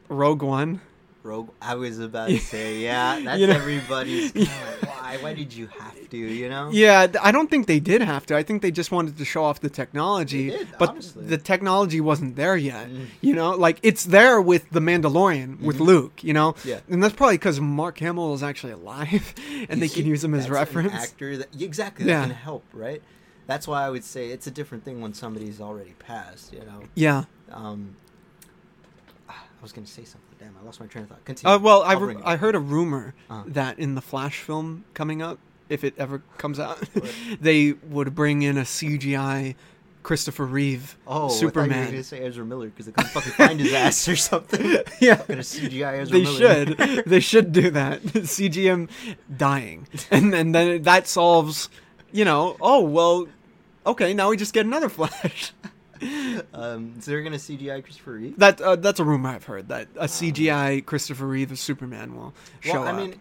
Rogue One. Rogue. I was about to say, yeah, that's You know- everybody's. Kind of, why? Why did you have to? You know? Yeah, I don't think they did have to. I think they just wanted to show off the technology, did, but honestly. the technology wasn't there yet. Mm. You know, like it's there with the Mandalorian with Mhm. Luke. You know, Yeah. and that's probably because Mark Hamill is actually alive, and they You can use him as reference. actor that exactly Yeah. that can help, right? That's why I would say it's a different thing when somebody's already passed. You know. Yeah. Um, I was gonna say something. Damn, I lost my train of thought. Continue. Uh, well, I, re- I heard a rumor Uh-huh. that in the Flash film coming up, if it ever comes out, they would bring in a CGI Christopher Reeve Oh, I thought you were Superman. gonna say Ezra Miller because they couldn't fucking find his ass or something. yeah, Gonna CGI Ezra they Miller. should. they should do that. CGM dying, and and then that solves. You know, oh well, okay. Now we just get another Flash. um, so they're gonna CGI Christopher Reeve. That uh, that's a rumor I've heard that a CGI Christopher Reeve as Superman will show Well, I up. mean,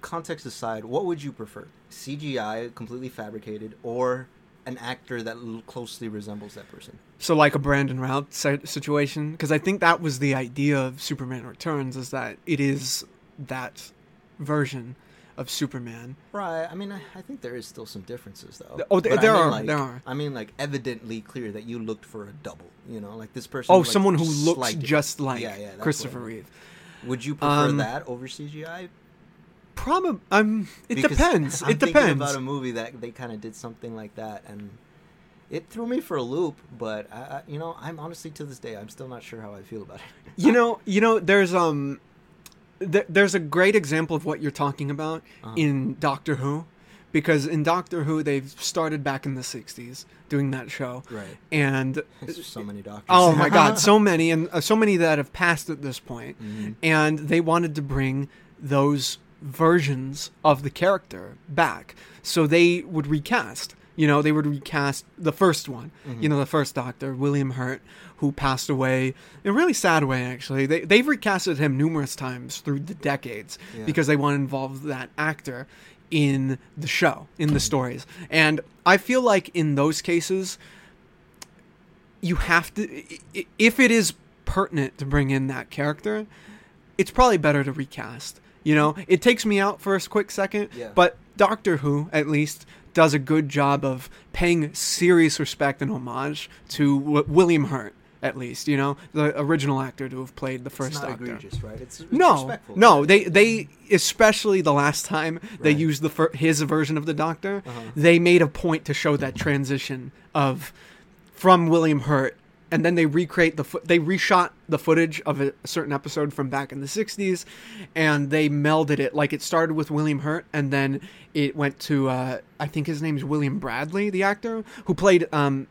context aside, what would you prefer? CGI, completely fabricated, or an actor that l- closely resembles that person? So like a Brandon Routh situation, because I think that was the idea of Superman Returns, is that it is that version of Superman. Right. I mean, I, I think there is still some differences, though. Oh, there- But I mean, are, like- there are. I mean, like evidently clear that you looked for a double. You know, like this person. Oh, like, someone who looks just like Yeah, yeah, Christopher. Reeve. Would you prefer Um, that over CGI? Probably. Um. It Because depends. I'm it depends. thinking depends. about a movie that they kind of did something like that, and it threw me for a loop. But I, I, you know, I'm honestly to this day, I'm still not sure how I feel about it. You know. You know. There's um. Th- there's a great example of what you're talking about Uh-huh. in Doctor Who, because in Doctor Who they've started back in the '60s doing that show, right. and There's so many doctors. Oh my god, so many and uh, so many that have passed at this point. Mhm. And they wanted to bring those versions of the character back. So they would recast. You know, they would recast the first one. Mm-hmm. You know, the first Doctor, William Hurt, who passed away in a really sad way actually. They they've recasted him numerous times through the decades Yeah. because they want to involve that actor in the show, in the stories. And I feel like in those cases you have to if it is pertinent to bring in that character it's probably better to recast you know it takes me out for a quick second Yeah. but doctor who at least does a good job of paying serious respect and homage to w- william hurt at least you know the original actor to have played the first it's not doctor egregious, right? It's, it's no, no, they they especially the last time they Right. used the fir- his version of the Doctor, Uh-huh. they made a point to show that transition of from William Hurt, and then they recreate the fo- they reshot the footage of a, certain episode from back in the '60s, and they melded it like it started with William Hurt, and then it went to uh, I think his name's William Bradley, the actor who played um,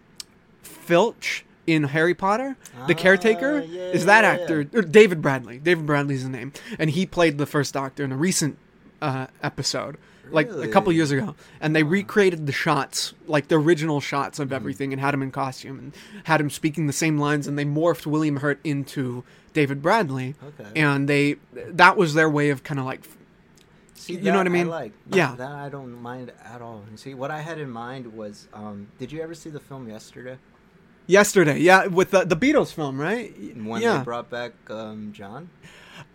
Filch in Harry Potter, the Ah, caretaker, yeah, is that yeah, yeah. actor or David Bradley. David Bradley's the name, and he played the first Doctor in a recent uh, episode, like a couple years ago. And they recreated the shots, like the original shots of everything, and had him in costume and had him speaking the same lines. And they morphed William Hurt into David Bradley, Okay. and they that was their way of kind of like See, you know what I mean? like Yeah. that, that I don't mind at all. And see, what I had in mind was, um, did you ever see the film yesterday yesterday, yeah, with the the Beatles film, right? when yeah, they brought back um, John?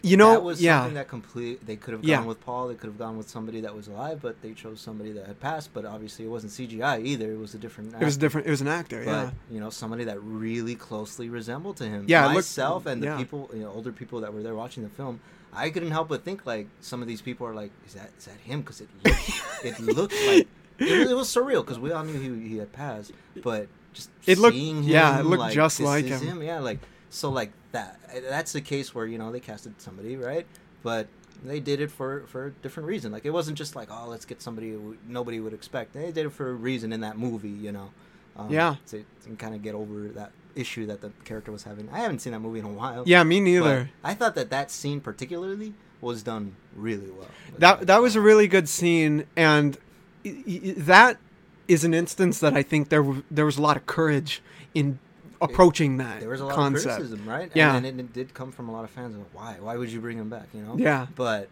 You know, that was yeah, something that complete. They could have Yeah. gone with Paul. They could have gone with somebody that was alive, but they chose somebody that had passed. But obviously, it wasn't CGI either. It was a different. it was different. It was an actor, But yeah. you know, somebody that really closely resembled to him. Yeah, it looked- myself and the yeah. people, you know, older people that were there watching the film. I couldn't help but think like some of these people are like, is that is that him? Because it looked, it looked like it was, it was surreal because we all knew he, he had passed, but just It looked- seeing yeah, it looked like, just like is him. Yeah, like so like that. That's the case where you know they casted somebody right, but they did it for for a different reason. Like it wasn't just like oh let's get somebody who nobody would expect. They did it for a reason in that movie, you know. Um, Yeah. To, to kind of get over that issue that the character was having. I haven't seen that movie in a while. Yeah, me neither. I thought that that scene particularly was done really well. That that was a really good scene, and that is an instance that I think there w- there was a lot of courage in approaching that there was a lot concept. of criticism, right? Yeah. and, and it, did come from a lot of fans. Of why? Why would you bring him back? You know? Yeah. But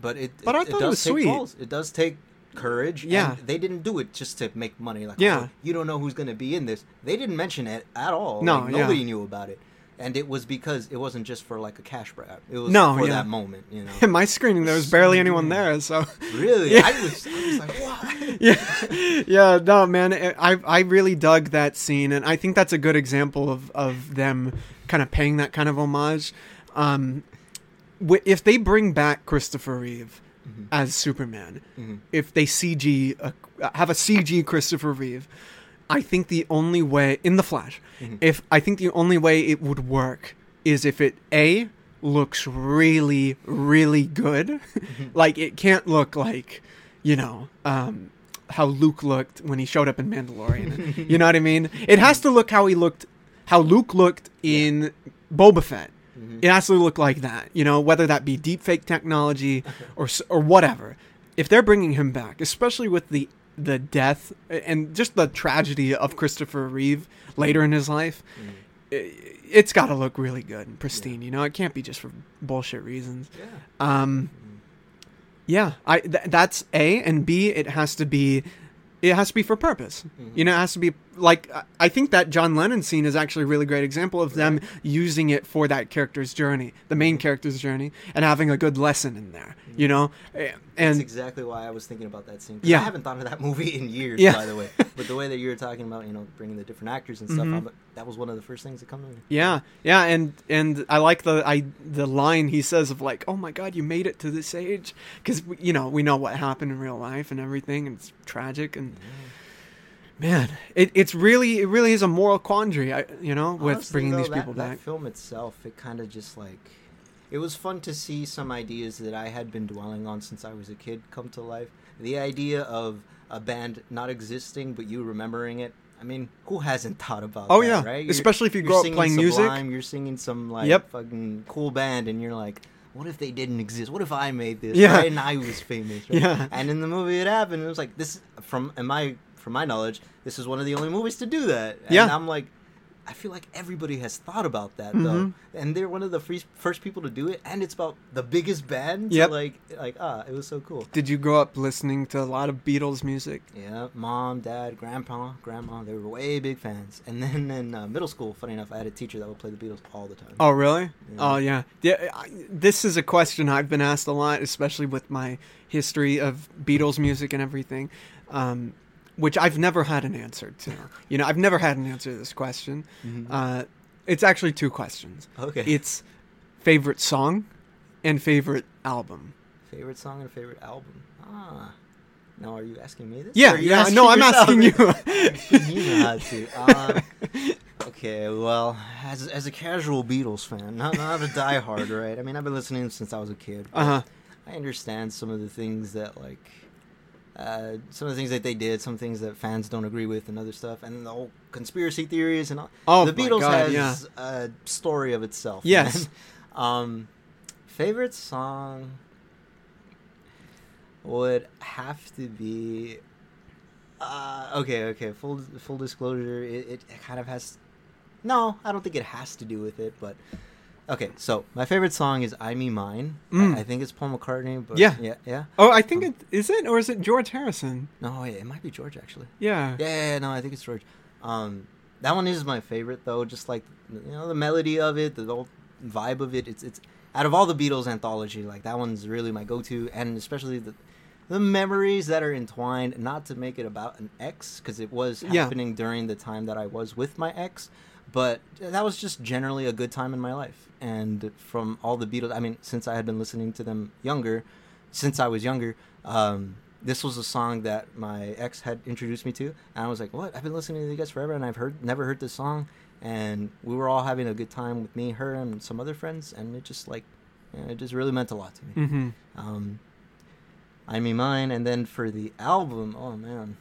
but it But it, I thought it does was take sweet. balls. It does take courage. Yeah. and they didn't do it just to make money. Like Yeah. oh, you don't know who's going to be in this. They didn't mention it at all. No, Like, yeah. nobody knew about it. And it was because it wasn't just for like a cash grab. It was No, for yeah. that moment. You know? In my screening, there was barely anyone there, so really? Yeah. I was. I was like, what? yeah, yeah, no, man, I I really dug that scene, and I think that's a good example of of them kind of paying that kind of homage. Um, if they bring back Christopher Reeve Mhm. as Superman, Mhm. if they CG uh, have a CG Christopher Reeve, I think the only way in the Flash, Mhm. if I think the only way it would work is if it a looks really really good, Mm-hmm. like it can't look like you know um, how Luke looked when he showed up in Mandalorian. you know what I mean? It has to look how he looked, how Luke looked in Boba Fett. Mhm. It has to look like that, you know, whether that be deepfake technology or s- or whatever. If they're bringing him back, especially with the the death and just the tragedy of Christopher Reeve later in his life, Mhm. i it's got to look really good and pristine. You know, it can't be just for bullshit reasons. Yeah. Um, yeah, I th- that's A and B. It has to be, it has to be for purpose. Mhm. You know, it has to be like I- think that John Lennon scene is actually a really great example of them using it for that character's journey, the main character's journey, and having a good lesson in there. You know, and That's exactly why I was thinking about that scene. Yeah. I haven't thought of that movie in years, Yeah. by the way. But the way that you were talking about, you know, bringing the different actors and stuff, Mhm. That was one of the first things that come to me. yeah, yeah, and and I like the I the line he says of like, oh my god, you made it to this age, because you know we know what happened in real life and everything, and it's tragic and. Man, it, it's really it really is a moral quandary, I, you know, with Honestly, bringing though, these that- people that back. film itself, it kind of just like, it was fun to see some ideas that I had been dwelling on since I was a kid come to life. The idea of a band not existing but you remembering it. I mean, who hasn't thought about Oh, that, yeah. right? Especially if you you're grow up singing playing music. Sublime, You're singing some like Yep. fucking cool band, and you're like, what if they didn't exist? What if I made this? Yeah. right? and I was famous. Right? Yeah. And in the movie, it happened. It was like this from in my from my knowledge, this is one of the only movies to do that. And Yeah. I'm like, I feel like everybody has thought about that Mhm. though, and they're one of the free, first people to do it. And it's about the biggest band. Yep. Like, like ah, it was so cool. Did you grow up listening to a lot of Beatles music? Yeah, mom, dad, grandpa, grandma, they were way big fans. And then in uh, middle school, funny enough, I had a teacher that would play the Beatles all the time. Oh, really? Yeah. Oh, yeah. Yeah. I, this is a question I've been asked a lot, especially with my history of Beatles music and everything, um, which I've never had an answer to. You know, I've never had an answer to this question. Mhm. Uh, it's actually two questions. okay. It's favorite song and favorite album. favorite song and favorite album. Ah. Now, are you asking me this? Yeah, Or are you yeah. No, I'm asking you. you know how to. Uh, okay, well, as as a casual Beatles fan, not not a diehard, right? I mean, I've been listening since I was a kid. Uh huh. I understand some of the things that like. Uh, some of the things that they did, some things that fans don't agree with, and other stuff, and the whole conspiracy theories and all. Oh, the Beatles God, has yeah. a story of itself. Yes. um, favorite song would have to be. Uh, okay, okay. Full full disclosure, it, it kind of has. No, I don't think it has to do with it, but okay. So my favorite song is "I Me Mine." Mm. I, I think it's Paul McCartney, but Yeah. yeah, yeah. Oh, I think it is it or is it George Harrison? No, yeah, it might be George actually. Yeah. Yeah, yeah, yeah, no, I think it's George. Um, that one is my favorite though. Just like you know the melody of it, the whole vibe of it. It's it's out of all the Beatles anthology, like that one's really my go-to, and especially the the memories that are entwined. Not to make it about an ex, because it was Yeah. happening during the time that I was with my ex, but that was just generally a good time in my life. And from all the Beatles, I mean, since I had been listening to them younger, since I was younger, um, this was a song that my ex had introduced me to, and I was like, "What? I've been listening to you guys forever, and I've heard never heard this song." And we were all having a good time with me, her, and some other friends, and it just like, you know, it just really meant a lot to me. Mm-hmm. Um, I mean mine, and then for the album, oh man.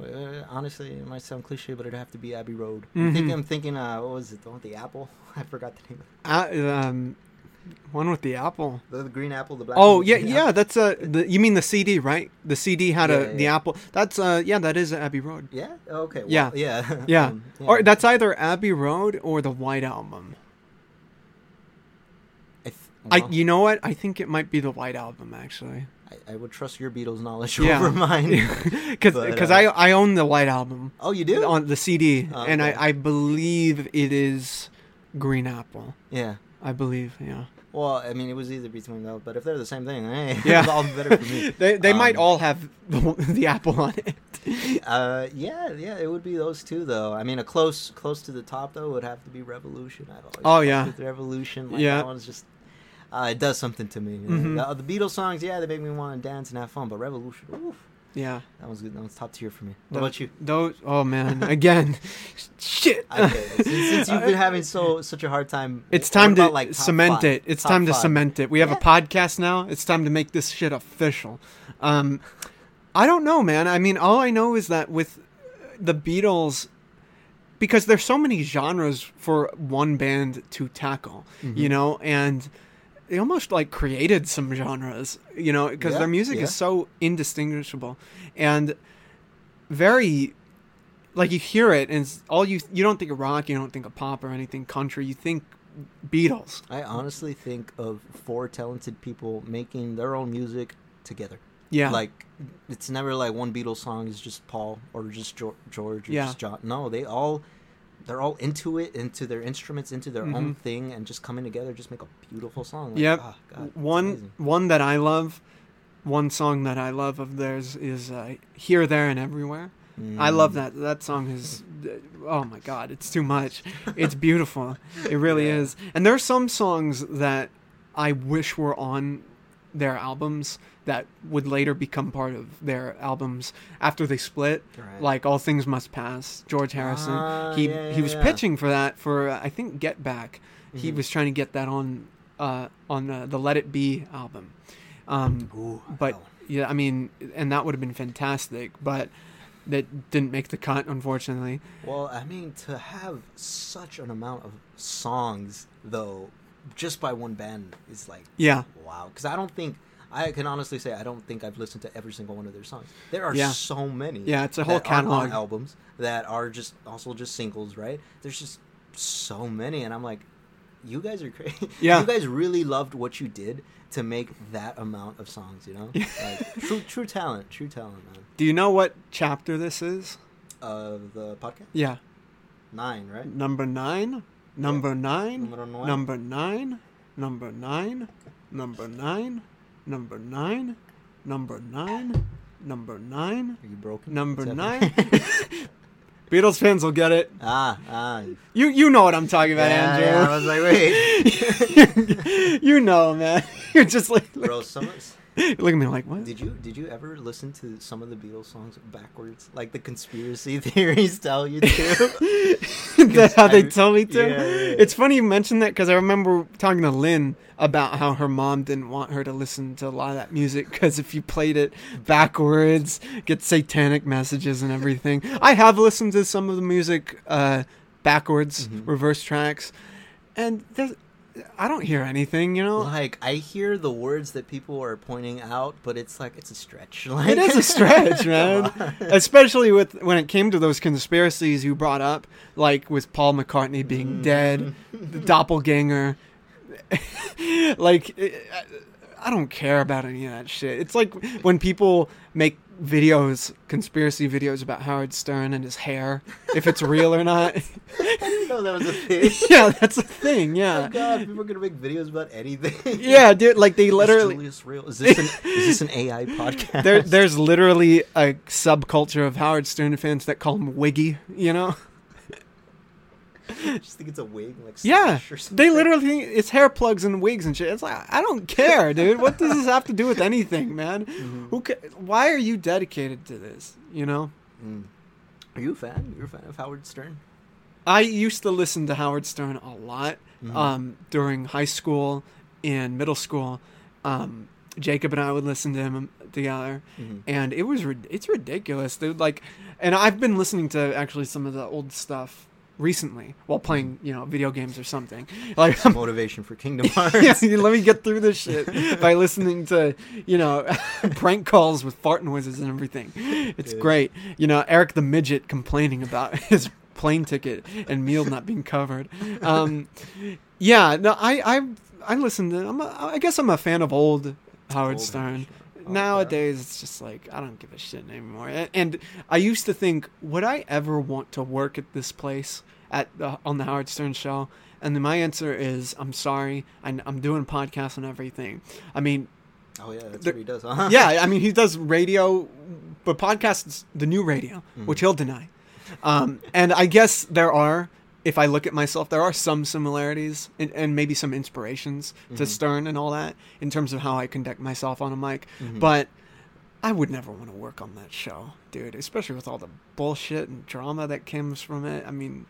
Uh, honestly, it might sound cliche, but it'd have to be Abbey Road. I'm Mhm. thinking, I'm thinking, uh, what was it? The one with the apple? I forgot the name. Uh, um, one with the apple. The, the green apple, the black. Oh yeah, yeah. apple. That's uh, the, you mean the CD, right? The CD had Yeah, a yeah, the yeah. apple. That's uh, yeah, that is Abbey Road. Yeah. Okay. Well, Yeah. Yeah. Yeah. Um, Or that's either Abbey Road or the White Album. I, th- I, you know what? I think it might be the White Album actually. I, I would trust your Beatles knowledge Yeah. over mine. Because uh, I I own the White Album oh, you do? on the CD, Oh, and. I I believe it is Green Apple. yeah. I believe, yeah. Well, I mean, it was either between those, but if they're the same thing, hey, Yeah. it's all better for me. they they might Um, all have the, the apple on it. Uh, yeah, yeah, it would be those two though. I mean, a close, close to the top though would have to be Revolution. I've always Oh, yeah. with Revolution. Like, Yeah. that one's just, uh, it does something to me. Mhm. The, the Beatles songs, yeah, they make me want to dance and have fun. But Revolution, oof, Yeah. that was good. That was top tier for me. What about you? Those. Oh man. Again. Shit. Since, since you've been having so such a hard time, It's time to about, like, cement five? it. It's Top time to five. cement it. We have Yeah. a podcast now. It's time to make this shit official. Um, I don't know, man. I mean, all I know is that with the Beatles, because there's so many genres for one band to tackle, Mm-hmm. you know, and they almost like created some genres, you know, because Yeah, their music yeah. is so indistinguishable and very like you hear it and it's all you you don't think of rock, you don't think of pop or anything country, you think Beatles. I honestly think of four talented people making their own music together. Yeah. Like it's never like one Beatles song is just Paul or just George or Yeah. just John. No, they all they're all into it, into their instruments, into their own Mhm. thing, and just coming together, just make a beautiful song. Like, Yep. ah, God, one amazing. one that I love, one song that I love of theirs is uh, "Here, There, and Everywhere." I love Mm. that. That song is, oh my god, it's too much. It's beautiful. It really Yeah. is. And there are some songs that I wish were on their albums that would later become part of their albums after they split. Right. Like "All Things Must Pass," George Harrison. Ah, he yeah, he was yeah. pitching for that for uh, I think Get Back. He Mhm. was trying to get that on uh, on uh, the Let It Be album. Um, Ooh, but one. yeah, I mean, and that would have been fantastic, but that didn't make the cut, unfortunately. Well, I mean, to have such an amount of songs, though, just by one band is like, Yeah, wow. Because I don't think, I can honestly say, I don't think I've listened to every single one of their songs. There are Yeah. so many. Yeah, it's a whole catalog. albums that are just also just singles, right? There's just so many, and I'm like, you guys are crazy. Yeah. you guys really loved what you did to make that amount of songs. You know, like true, true talent, true talent, man. Do you know what chapter this is? Of the podcast, Yeah, nine, right? number nine, number nine, number nine, number nine, number nine, number nine, number nine, number nine, Are you broken? number nine. Beatles fans will get it. ah, ah. You you know what I'm talking about, yeah, yeah, I Andrew. was like, wait, you know, man. You're just like bro. Some of- look at me like what? did you did you ever listen to some of the Beatles songs backwards, like the conspiracy theories tell you to? That's how they tell me to. yeah, yeah, yeah. It's funny you mentioned that because I remember talking to Lynn about how her mom didn't want her to listen to a lot of that music because if you played it backwards, get satanic messages and everything. I have listened to some of the music uh, backwards, Mhm. reverse tracks, and there's, I don't hear anything. You know, Like I hear the words that people are pointing out, but it's like it's a stretch. Like, it is a stretch, man. Especially with when it came to those conspiracies you brought up, like with Paul McCartney being Mm. dead, the doppelganger. like, I don't care about any of that shit. It's like when people make videos, conspiracy videos about Howard Stern and his hair, if it's real or not. I didn't know that was a thing. yeah, that's a thing. Yeah. Oh. God, people are gonna make videos about anything. Yeah, dude. Like they Is literally. Julius real? Is this an is this an AI podcast? There, there's literally a subculture of Howard Stern fans that call him Wiggy, you know? just think it's a wig, like Yeah, they literally it's hair plugs and wigs and shit. It's like I don't care, dude. What does this have to do with anything, man? Mhm. Who? Ca- why are you dedicated to this? You know, Mm. Are you a fan? You're a fan of Howard Stern? I used to listen to Howard Stern a lot Mhm. um, during high school and middle school. Um, Jacob and I would listen to him together, Mhm. and it was it's ridiculous, dude. Like, and I've been listening to actually some of the old stuff recently while playing, you know, video games or something. Like, Motivation for Kingdom Hearts. yeah, let me get through this shit by listening to, you know, prank calls with fart noises and everything. It's Good. great. You know, Eric the midget complaining about his plane ticket and meal not being covered. Um, yeah, no, I I I listen to. I'm a, I guess I'm a fan of old Howard Old Stern. Okay. Nowadays, it's just like I don't give a shit anymore. And I used to think, would I ever want to work at this place at the, on the Howard Stern show? And then my answer is, I'm sorry. I, I'm doing podcasts and everything. I mean, Oh yeah, that's The- what he does, huh? yeah, I mean he does radio, but podcasts the new radio, Mhm. which he'll deny. Um, and I guess there are, if I look at myself, there are some similarities and, and maybe some inspirations to Mhm. Stern and all that in terms of how I conduct myself on a mic. Mhm. But I would never want to work on that show, dude. Especially with all the bullshit and drama that comes from it. I mean,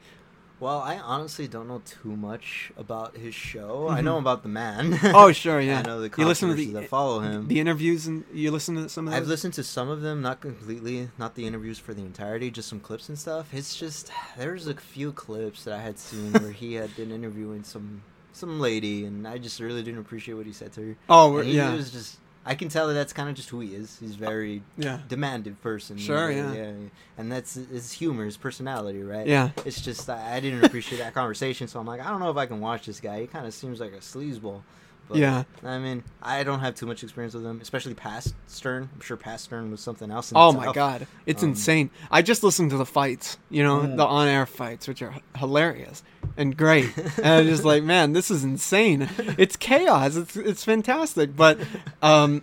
Well, I honestly don't know too much about his show. I Mhm. know about the man. oh sure, yeah. I know the you listen to the that follow him. the interviews and you listen to some of those. I've listened to some of them, not completely, not the interviews for the entirety, just some clips and stuff. It's just there's a few clips that I had seen where he had been interviewing some some lady, and I just really didn't appreciate what he said to her. oh And he yeah, was just I can tell that that's kind of just who he is. He's very yeah, demanding person. Sure, yeah, yeah. and that's his humor, his personality, right? yeah. It's just I I didn't appreciate that conversation, so I'm like, I don't know if I can watch this guy. He kind of seems like a sleazeball. But, Yeah. I mean, I don't have too much experience with them, especially past Stern. I'm sure past Stern was something else. Oh my god, it's Um, insane. I just listened to the fights, you know, Mm. the on-air fights, which are h- hilarious and great. and I'm just like, man, this is insane. It's chaos. It's it's fantastic, but um,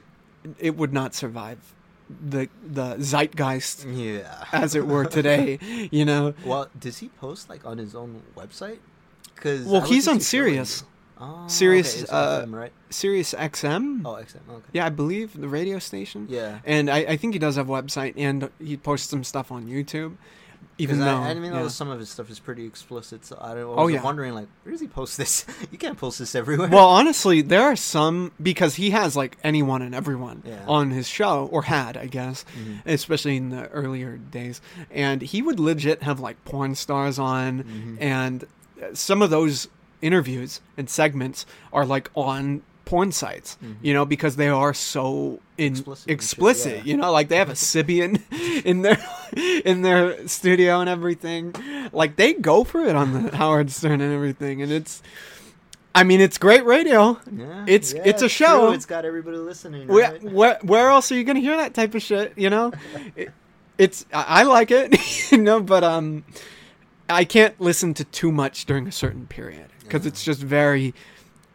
it would not survive the the zeitgeist, Yeah. as it were, today. You know. Well, does he post like on his own website? Because Well, he's on Sirius, Oh, Sirius, okay, uh, FM, right? Sirius XM. Oh, XM. Okay. Yeah, I believe the radio station. Yeah. And I, I think he does have a website, and he posts some stuff on YouTube. Even though, I, I mean, yeah. some of his stuff is pretty explicit. So I, don't, I was Oh, yeah. wondering, like, where does he post this? you can't post this everywhere. Well, honestly, there are some because he has like anyone and everyone Yeah. on his show, or had, I guess, Mhm. especially in the earlier days. And he would legit have like porn stars on, Mhm. and some of those interviews and segments are like on porn sites, Mhm. you know, because they are so in Explicit explicit. yeah. You know, like they have a Sybian in their in their studio and everything. Like they go for it on the Howard Stern and everything, and it's. I mean, it's great radio. Yeah, It's- yeah, it's a true. show. It's got everybody listening. Where, Right? where, where else are you gonna hear that type of shit? You know, it, it's I, I like it, you know, but um, I can't listen to too much during a certain period because Yeah. it's just very,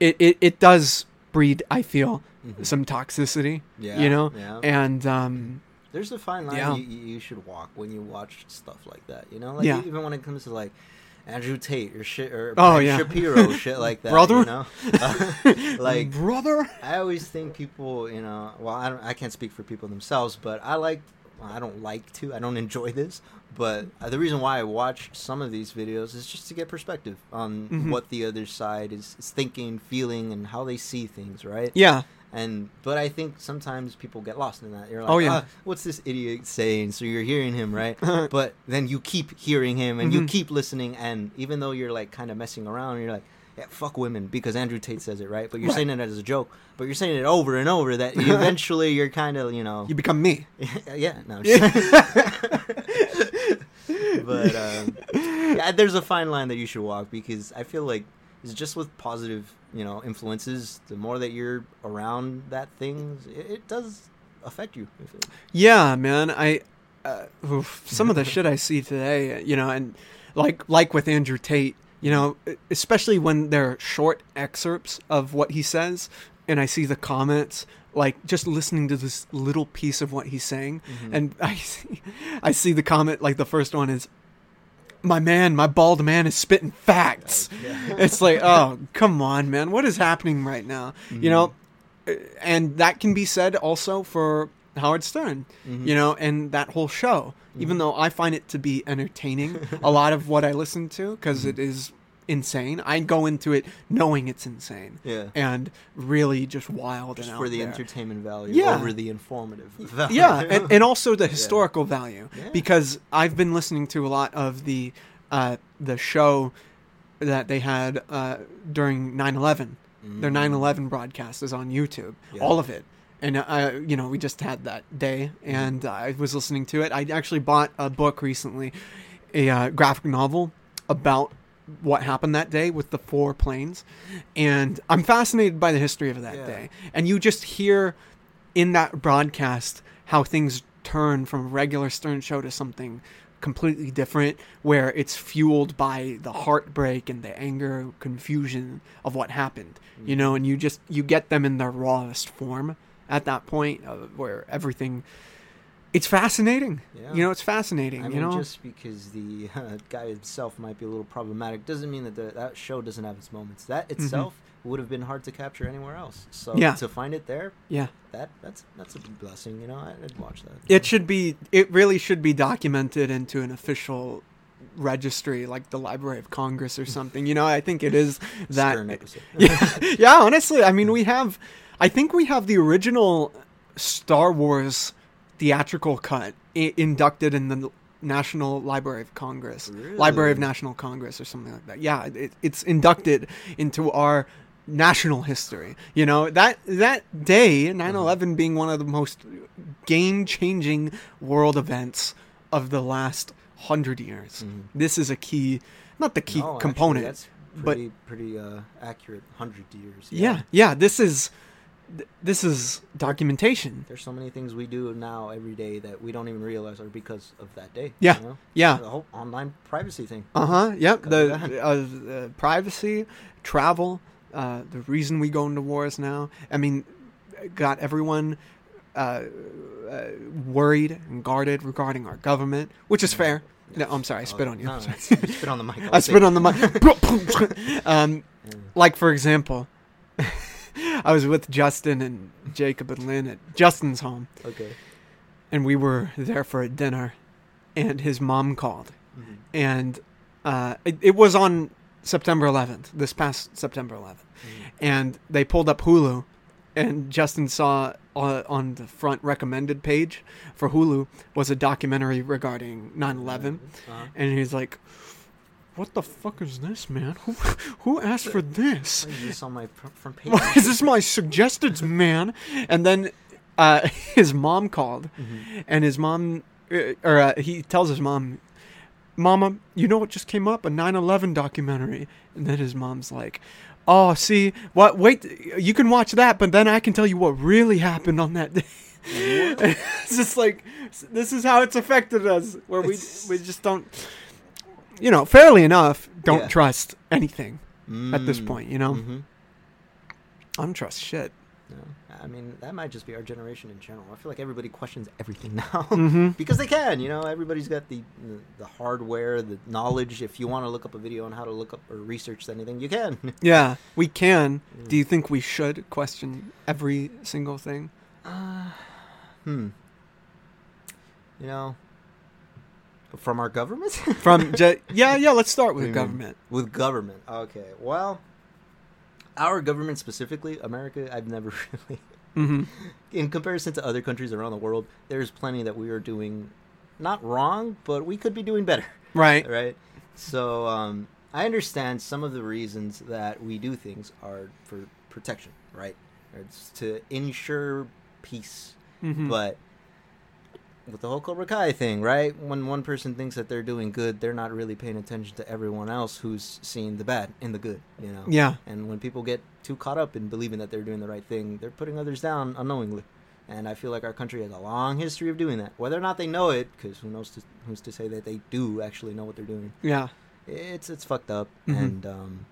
it, it it does breed. I feel Mhm. some toxicity, Yeah, you know, yeah. and um, There's a fine line Yeah. you, you should walk when you watch stuff like that. You know, like Yeah. even when it comes to like Andrew Tate or shit or Oh, Ben yeah. Shapiro shit like that. Brother? you know, like brother. I always think people, you know, well, I don't, I can't speak for people themselves, but I like, I don't like to, I don't enjoy this, but uh, the reason why I watch some of these videos is just to get perspective on Mhm. what the other side is, is thinking, feeling, and how they see things, right? Yeah, And but I think sometimes people get lost in that. You're like, Oh, yeah. "Ah, what's this idiot saying? So you're hearing him, right? but then you keep hearing him and you Mhm. keep listening, and even though you're like kind of messing around, you're like, yeah, fuck women because Andrew Tate says it, right? But you're Right. saying it as a joke, but you're saying it over and over that eventually you're kind of, you know, you become me. yeah, no. But um, yeah, there's a fine line that you should walk because I feel like it's just with positive, you know, influences. The more that you're around that thing, it, it does affect you. Yeah, man. I uh, oof, some of the shit I see today, you know, and like like with Andrew Tate, you know, especially when they're short excerpts of what he says, and I see the comments, like just listening to this little piece of what he's saying, Mhm. and I see, I see the comment like the first one is. my man, my bald man is spitting facts. Yeah. It's like, oh, come on, man. What is happening right now? You know, Uh, and that can be said also for Howard Stern, you know, and that whole show. Even though I find it to be entertaining, a lot of what I listen to, because is insane. I go into it knowing it's insane Yeah. and really just wild Just and for the there. entertainment value Yeah. over the informative value. yeah, and, and also the historical value Yeah. because I've been listening to a lot of the uh, the show that they had uh, during 9/11. Their 9/11 broadcast is on YouTube, Mm. Yeah. all of it. And uh, you know, we just had that day, and I was listening to it. I actually bought a book recently, a uh, graphic novel about what happened that day with the four planes, and I'm fascinated by the history of that Yeah. day. And you just hear in that broadcast how things turn from a regular Stern show to something completely different, where it's fueled by the heartbreak and the anger, confusion of what happened. You know, and you just you get them in their rawest form at that point, uh, where everything. It's fascinating. Yeah. You know, it's fascinating. I mean, you know, just because the uh, guy itself might be a little problematic doesn't mean that the, that show doesn't have its moments. That itself would have been hard to capture anywhere else. So Mm-hmm. Yeah. to find it there, yeah. that that's that's a blessing. You know, I, I'd watch that. It should be. It really should be documented into an official registry, like the Library of Congress or something. You know, I think it is that. Yeah, yeah. Honestly, I mean, we have. I think we have the original Star Wars theatrical cut I- inducted in the National Library of Congress, Library of National Congress, or something like that. Yeah, it, it's inducted into our national history. You know that that day, 9/11 being one of the most game-changing world events of the last hundred years. Mhm. This is a key, not the key No, actually, component. that's but- pretty pretty uh, accurate. Hundred years. yeah, yeah. This is th- this is documentation. There's so many things we do now every day that we don't even realize are because of that day. Yeah. You know? Yeah. The whole online privacy thing. Uh huh. Yep. The uh, uh, privacy, travel, uh, the reason we go into wars now. I mean, got everyone uh, uh, worried and guarded regarding our government, which is fair. No, I'm sorry, I spit Oh, on you. no, I'm sorry. you spit on the mic. I spit on the mic. um, like for example, I was with Justin and Jacob and Lynn at Justin's home, Okay. and we were there for a dinner, and his mom called, Mhm. and uh, it, it was on September 11th, this past September 11th, Mhm. and they pulled up Hulu, and Justin saw uh, on the front recommended page for Hulu was a documentary regarding 9/11, Uh-huh. and he's like, "What the fuck is this, man? Who who asked for this? Is this on my page? Is this my suggested, man?" And then uh, his mom called, Mhm. and his mom, uh, or uh, he tells his mom, "Mama, you know what just came up? A 9/11 documentary." And then his mom's like, "Oh, see, what? Wait, you can watch that, but then I can tell you what really happened on that day." it's just like this is how it's affected us, where we we just don't, you know, fairly enough, don't Yeah. trust anything at this Mm. point. You know, Mhm. I don't trust shit. No. I mean, that might just be our generation in general. I feel like everybody questions everything now Mhm. because they can. You know, everybody's got the the hardware, the knowledge. If you want to look up a video on how to look up or research anything, you can. Yeah, we can. Do you think we should question every single thing? Uh, hmm. You know, from our government. From ju- yeah, yeah. Let's start with government. With government. Okay. Well, our government specifically, America, I've never really hmm in comparison to other countries around the world, there's plenty that we are doing not wrong, but we could be doing better, Right. right? So, um, I understand some of the reasons that we do things are for protection, right? It's to ensure peace. Mhm. But with the whole Cobra Kai thing, right? When one person thinks that they're doing good, they're not really paying attention to everyone else who's seeing the bad in the good, you know? Yeah. And when people get too caught up in believing that they're doing the right thing, they're putting others down unknowingly. And I feel like our country has a long history of doing that. Whether or not they know it, because who knows to, who's to say that they do actually know what they're doing. Yeah. It's it's fucked up. Mhm. And um,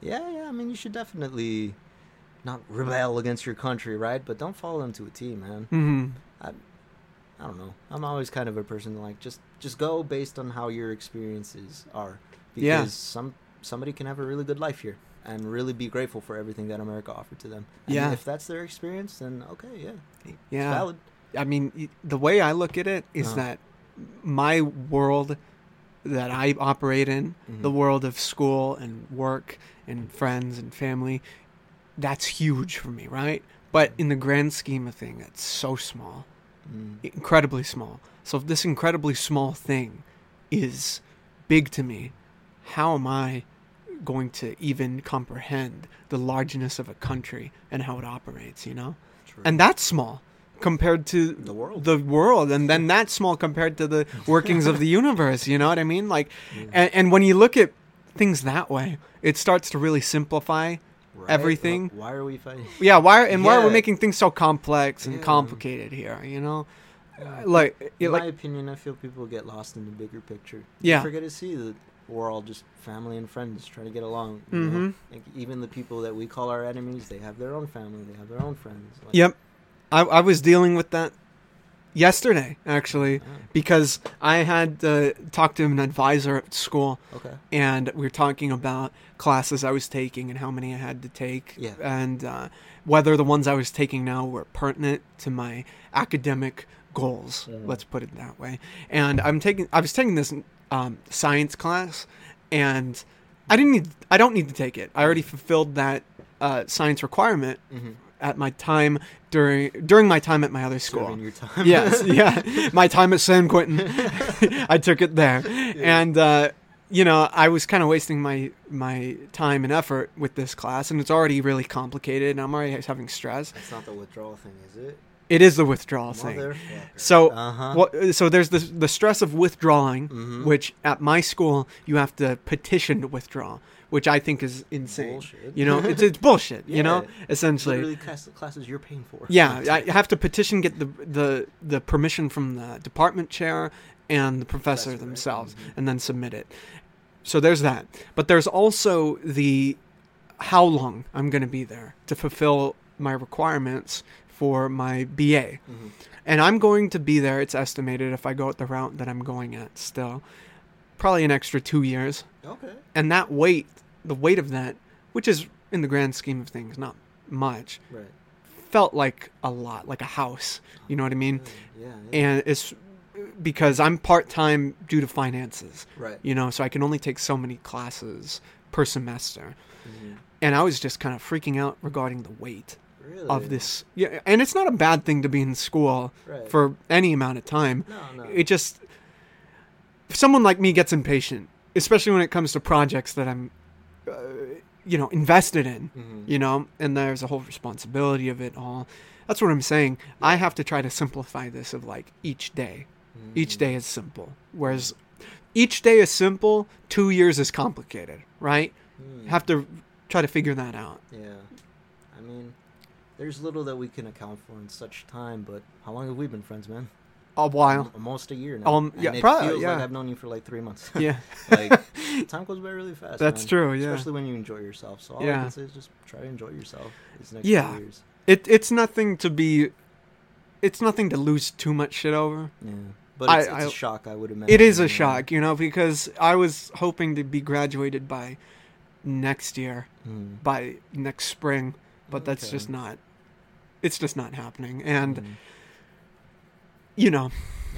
yeah, yeah. I mean, you should definitely not rebel against your country, right? But don't follow them to a T, man. hmm I don't know. I'm always kind of a person like just just go based on how your experiences are because Yeah. some somebody can have a really good life here and really be grateful for everything that America offered to them. And Yeah. if that's their experience, then okay, yeah, it's Yeah. valid. I mean, the way I look at it is Uh-huh. that my world that I operate in, the Mhm. world of school and work and friends and family, that's huge for me, right? But in the grand scheme of thing, it's so small, Mm. incredibly small. So if this incredibly small thing is big to me, how am I going to even comprehend the largeness of a country and how it operates, you know? True. and that's small compared to The world. the world and then that's small compared to the workings of the universe you know what i mean like Yeah. and, and when you look at things that way it starts to really simplify Right? everything- Why are we fighting? yeah why and why are we making things so complex and Yeah. complicated here you know Yeah. like In like my opinion, I feel people get lost in the bigger picture. Yeah. You forget to see that we're all just family and friends trying to get along. Mhm. Like even the people that we call our enemies, they have their own family, they have their own friends. Like, yep I, I was dealing with that yesterday actually yeah, because i had uh, talked to an advisor at school Okay. and we were talking about classes I was taking and how many I had to take, Yeah. and uh, whether the ones I was taking now were pertinent to my academic goals. Mhm. Let's put it that way. And I'm taking, I was taking this um, science class, and I didn't need, I don't need to take it. I already fulfilled that uh, science requirement Mm-hmm. At my time during during my time at my other school Serving your time. yes, yeah. My time at San Quentin, I took it there, and uh, you know, I was kind of wasting my my time and effort with this class, and it's already really complicated, and I'm already having stress. That's not the withdrawal thing, is it? It is the withdrawal thing. Motherfucker. So, Uh-huh. what, so there's the the stress of withdrawing, Mhm. which at my school you have to petition to withdraw, which I think is insane. Bullshit. You know, it's it's bullshit. You know, Yeah. essentially. Literally class, classes you're paying for. Yeah, I have to petition, get the the the permission from the department chair and the professor right? themselves, Mhm. and then submit it. So there's that. But there's also the how long I'm going to be there to fulfill my requirements for my BA. Mhm. And I'm going to be there, it's estimated, if I go at the route that I'm going at still, probably an extra two years. Okay. And that weight, the weight of that, which is in the grand scheme of things not much, Right. felt like a lot, like a house. You know what I mean? Yeah. yeah. And it's because I'm part time due to finances, right. you know, so I can only take so many classes per semester. Mhm. And I was just kind of freaking out regarding the weight Really? of this. Yeah, and it's not a bad thing to be in school Right. for any amount of time. No, no. It just someone like me gets impatient, especially when it comes to projects that I'm uh, you know, invested in, Mhm. you know, and there's a whole responsibility of it all. That's what I'm saying. I have to try to simplify this of like each day. Each Mhm. day is simple. Whereas each day is simple, 2 years is complicated, right? Hmm. Have to try to figure that out. Yeah. I mean, there's little that we can account for in such time, but how long have we been friends, man? A while. Almost a year now. Um, And it probably, feels yeah. like I've known you for like three months. Yeah. like, time goes by really fast. That's man. true, yeah. Especially when you enjoy yourself. So all I Yeah. can say is just try to enjoy yourself these next Yeah. years. It it's nothing to be it's nothing to lose too much shit over. Yeah. But I- it's, it's I- a shock, I would imagine. It is a shock, you know, because I was hoping to be graduated by next year, Hmm. by next spring, but that's just not it's just not happening. And Hmm. You know,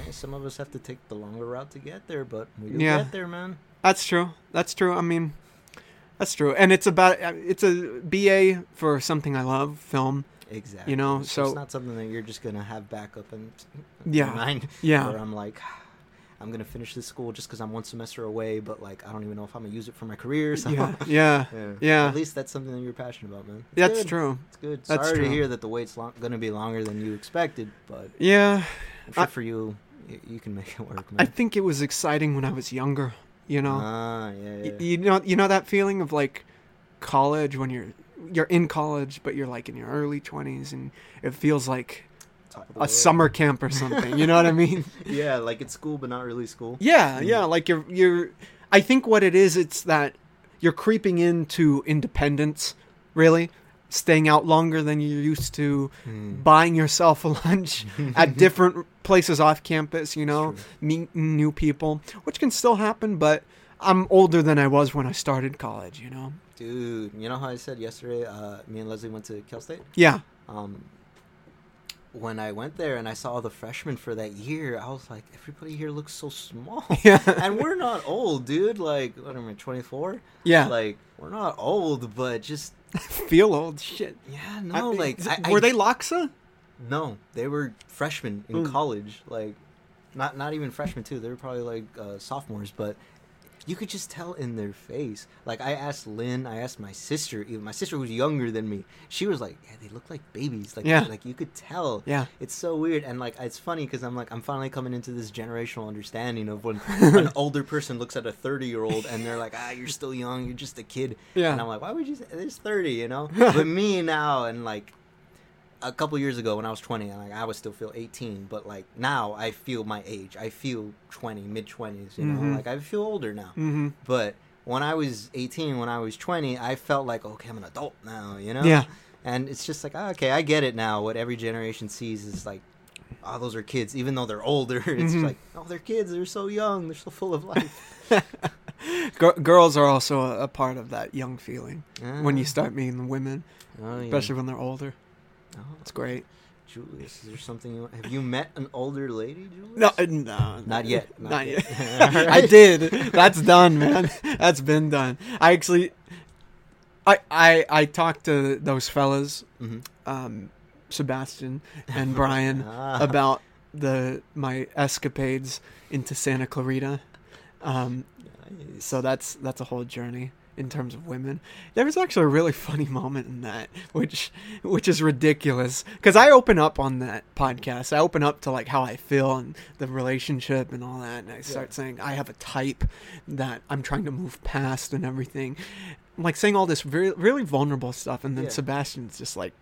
Yeah, some of us have to take the longer route to get there, but we Yeah. get there, man. that's true. That's true. I mean, that's true. And it's about it's a BA for something I love, film. Exactly. You know, It's so- it's not something that you're just gonna have backup and Yeah. mind. Yeah. Where I'm like, I'm gonna finish this school just because I'm one semester away, but like I don't even know if I'm gonna use it for my career. So Yeah. Yeah. yeah. Yeah. At least that's something that you're passionate about, man. It's That's good. true. It's good. That's Sorry true. to hear that the wait's long- gonna be longer than you expected, but Yeah. I'm sure I- for you, you can make it work, I think it was exciting when I was younger, you know. Ah, yeah, yeah. you know you know that feeling of like college when you're you're in college but you're like in your early 20s and it feels like Top of the a world. summer camp or something you know what i mean Yeah, like it's school, but not really school. yeah Mm. yeah like you're you're i think what it is it's that you're creeping into independence really staying out longer than you're used to, Hmm. buying yourself a lunch at different places off campus, you know, meeting new people, which can still happen, but I'm older than I was when I started college, you know? Dude, you know how I said yesterday? Uh, me and Leslie went to Cal State. Yeah. Um, when I went there and I saw the freshmen for that year, I was like, everybody here looks so small. Yeah. and we're not old, dude. Like, what am I, 24? Yeah. Like, we're not old, but just, Feel old shit. yeah, no, I- like, I, were I- they Loxa? No, they were freshmen in Mm. college. Like, not not even freshmen too. They were probably like uh, sophomores, but you could just tell in their face. Like, I asked Lynn, I asked my sister. Even my sister was younger than me. She was like, "Yeah, they look like babies." Like, Yeah. like you could tell. Yeah. It's so weird, and like it's funny because I'm like I'm finally coming into this generational understanding of when an older person looks at a 30 year old and they're like, ah, you're still young, you're just a kid. Yeah. And I'm like, why would you say there's 30? You know. but me now and like a couple years ago when I was 20, and like I would still feel 18, but like now I feel my age. I feel 20, mid 20s. You know, Mhm. like I feel older now. Mm-hmm. But when I was 18, when I was 20, I felt like okay, I'm an adult now. You know. Yeah. And it's just like, ah, okay, I get it now. What every generation sees is like, oh, those are kids, even though they're older. It's Mhm. like, oh, they're kids. They're so young. They're so full of life. G- girls are also a, a part of that young feeling when you start meeting the women, oh, yeah. especially when they're older. Oh, It's great. Julius, is there something you have you met an older lady, Julius? No, uh, no, Not yet, Not, not yet. yet. I did. That's done, man. That's been done. I actually, I I I talked to those fellas, Mhm. um, Sebastian and Brian, Ah. about the my escapades into Santa Clarita. Um, Nice. so that's that's a whole journey in terms of women. There was actually a really funny moment in that, which which is ridiculous because I open up on that podcast. I open up to like how I feel and the relationship and all that, and I start Yeah. saying I have a type that I'm trying to move past and everything. I'm like saying all this very really vulnerable stuff, and then Yeah. Sebastian's just like.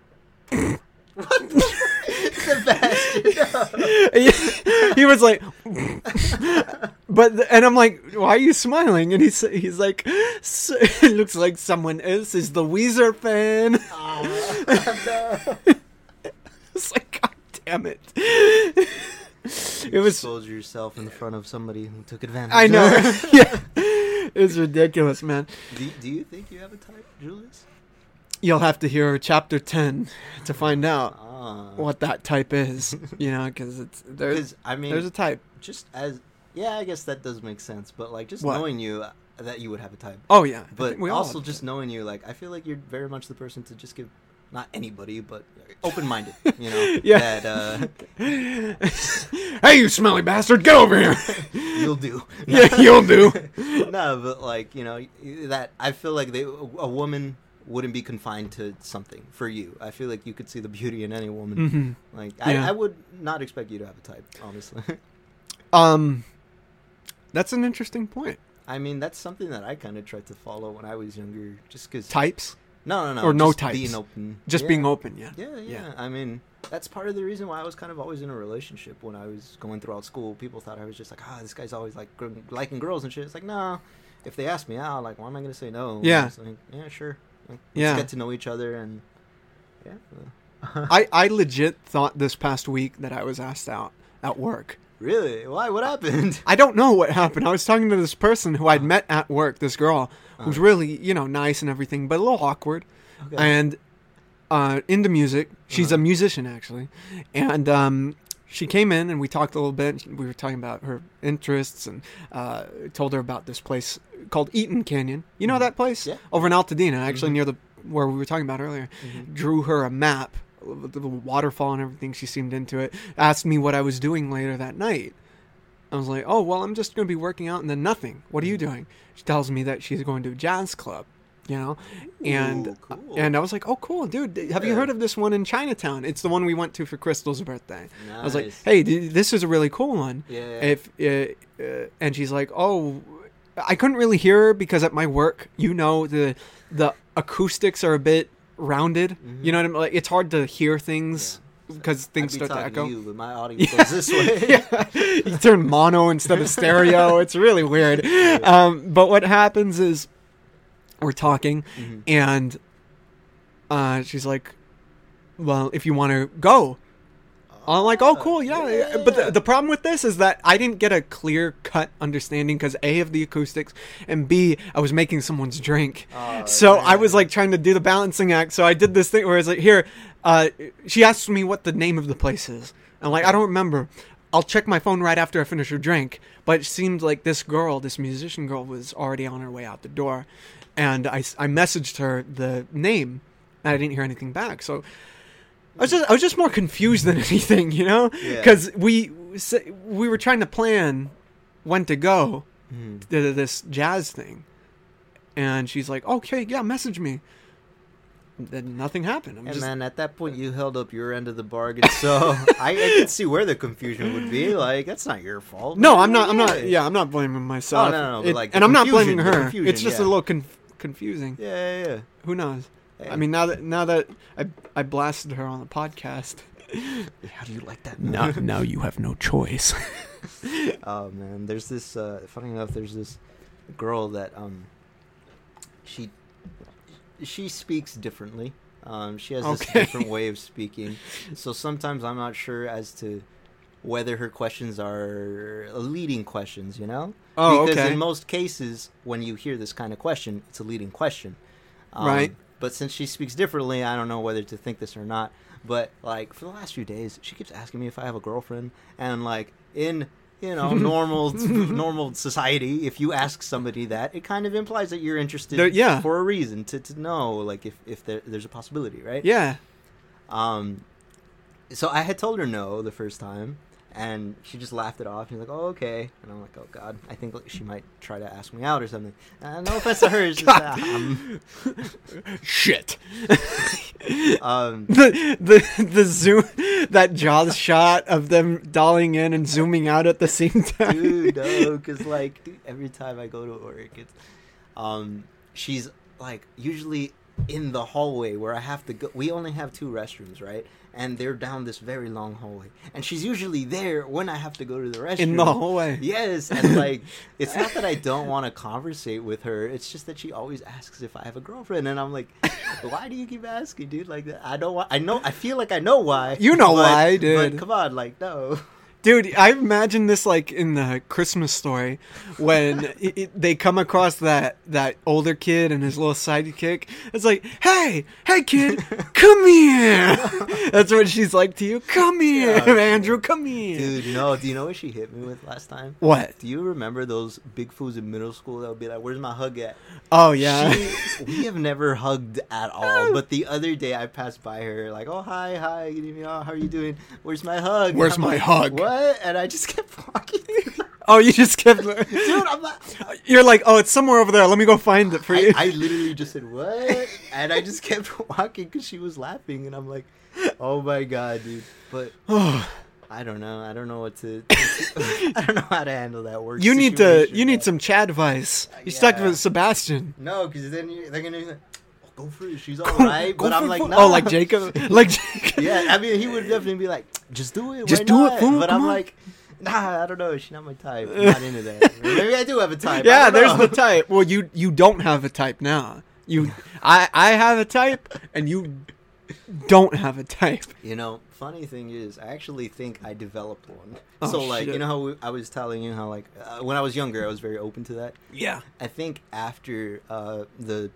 Sebastian. he was like, but and I'm like, why are you smiling? And he's he's like, "S- it looks like someone else is the Weezer fan. Oh, no. It's like, god damn it. It was, Expose yourself in front of somebody who took advantage. I know, yeah, it was ridiculous, man. do, do you think you have a type, Julius? You'll have to hear chapter ten to find out Ah. what that type is, you know, because it's there's I mean, there's a type. just as yeah, I guess that does make sense. But like, just What? knowing you, uh, that you would have a type. Oh yeah, But we also just knowing you, like I feel like you're very much the person to just give not anybody, but open minded. You know, Yeah. that hey, you smelly bastard, get over here. uh, you'll do. yeah, you'll do. no, but like you know that I feel like they a woman wouldn't be confined to something for you. I feel like you could see the beauty in any woman. hmm Like Yeah. I, I would not expect you to have a type, honestly. Um, that's an interesting point. I mean, that's something that I kind of tried to follow when I was younger, just because. Types, No, no, no. Or no types. Being open. just Yeah. being open. Yeah. Yeah, yeah, Yeah. I mean, that's part of the reason why I was kind of always in a relationship when I was going throughout school. People thought I was just like, ah, this guy's always like gr- liking girls and shit. It's like, nah. If they ask me out, like, why am I gonna say no? Yeah. Like, yeah, sure. Like, Yeah. Get to know each other and yeah. I I legit thought this past week that I was asked out at work. really? Why? What happened? I don't know what happened. I was talking to this person who I'd met at work. This girl who's Uh. really you know nice and everything, but a little awkward. Okay. and uh, into music. She's a Uh-huh. musician actually, and um, she came in and we talked a little bit. We were talking about her interests and uh, told her about this place called Eaton Canyon. You know Mhm. that place Yeah. over in Altadena, actually Mhm. near the where we were talking about earlier. Mhm. Drew her a map, the waterfall and everything. She seemed into it. Asked me what I was doing later that night. I was like, "Oh well, I'm just going to be working out and then nothing. What are you Mm-hmm. doing?" She tells me that she's going to a jazz club, you know, and Ooh, cool. and I was like, "Oh, cool, dude. Have you heard of this one in Chinatown? It's the one we went to for Crystal's birthday." I was like, "Hey, d- this is a really cool one." Yeah. If uh, uh, and she's like, "Oh, I couldn't really hear her because at my work, you know, the the acoustics are a bit rounded. Mhm. You know what I mean? Like it's hard to hear things Yeah. because things be start to talking echo. you, but my audio goes this way. yeah. you turn mono instead of stereo. It's really weird. Um, but what happens is we're talking Mhm. and uh, she's like, "Well, if you want to go." I'm like, oh, cool, yeah. Yeah, But the, the problem with this is that I didn't get a clear cut understanding because A, of the acoustics, and B, I was making someone's drink. Oh, so I was like trying to do the balancing act. So I did this thing where I was like, here, uh, she asked me what the name of the place is. I'm like, I don't remember. I'll check my phone right after I finish her drink. But it seemed like this girl, this musician girl, was already on her way out the door. And I, I messaged her the name, and I didn't hear anything back. So I was just I was just more confused than anything, you know, Yeah. because we we were trying to plan when to go Mhm. to this jazz thing, and she's like, "Okay, yeah, message me." Then nothing happened. I'm And just man, at that point, you held up your end of the bargain, so I, I can see where the confusion would be. Like, that's not your fault. no. I'm not. I'm not. Yeah, I'm not blaming myself. Oh, no, no, but, It- like, and I'm not blaming her. it's just yeah. a little conf- confusing. Yeah, yeah, yeah. Who knows? Hey. I mean, now that now that I I blasted her on the podcast, how do you like that? now now you have no choice. oh man, there's this. Uh, funny enough, there's this girl that um. She she speaks differently. Um, she has this Okay. different way of speaking. So sometimes I'm not sure as to whether her questions are leading questions. You know. Oh, because okay. in most cases, when you hear this kind of question, it's a leading question. Um, Right. But since she speaks differently, I don't know whether to think this or not. But like for the last few days, she keeps asking me if I have a girlfriend, and like in you know normal normal society, if you ask somebody that, it kind of implies that you're interested. There- yeah. For a reason to to know like if if there, there's a possibility, right? yeah. Um, so I had told her no the first time, and she just laughed it off. She's like, "Oh, okay," and I'm like, "Oh God, I think like, she might try to ask me out or something." Uh, no offense to her, it's just that, um, Shit. um, the the the zoom that Jaws shot of them dollying in and zooming out at the same time. dude, no, because like dude, every time I go to work, it's um, she's like usually in the hallway where I have to go. We only have two restrooms, right? And they're down this very long hallway, and she's usually there when I have to go to the restroom. in the hallway. Yes, and like it's not that I don't want to conversate with her. It's just that she always asks if I have a girlfriend, and I'm like, why do you keep asking, dude? Like that? I don't. want I know. I feel like I know why. You know but- why, dude. But come on, like no. Dude, I imagine this like in the Christmas story when it, it- they come across that that older kid and his little sidekick. It's like, hey, hey, kid, come here. That's what she's like to you. Come here, Yeah. Andrew. Come here. Dude, no. Do you know what she hit me with last time? What? Do you remember those big fools in middle school that would be like, "Where's my hug at?" Oh yeah. She, we have never hugged at all. But the other day, I passed by her, like, "Oh hi, hi, good evening. Oh, how are you doing? Where's my hug?" Where's I'm my like, hug? What? And I just kept walking. oh, you just kept. Dude, I'm not. You're like, oh, it's somewhere over there. Let me go find it for you. I literally just said what, and I just kept walking because she was laughing, and I'm like, "Oh my god, dude!" But oh. I don't know. I don't know what to. I don't know how to handle that work. you need to. situation, You need but- some Chad advice. You stuck Yeah. with Sebastian. No, because then you, they're gonna be like, oh, "Go for it. She's all right." Go but I'm like, no. nah. oh, like Jacob, like Jacob. yeah, I mean, he would definitely be like, "Just do it. Just why do it, not?" fool, But come I'm on. like, Nah, I don't know. She's not my type. I'm not into that. Maybe I do have a type. Yeah, there's know. the type. Well, you you don't have a type now. You, I I have a type, and you don't have a type. You know, funny thing is, I actually think I developed one. Oh, so, like, shit. you know how we, I was telling you how, like, uh, when I was younger, I was very open to that. Yeah. I think after uh, the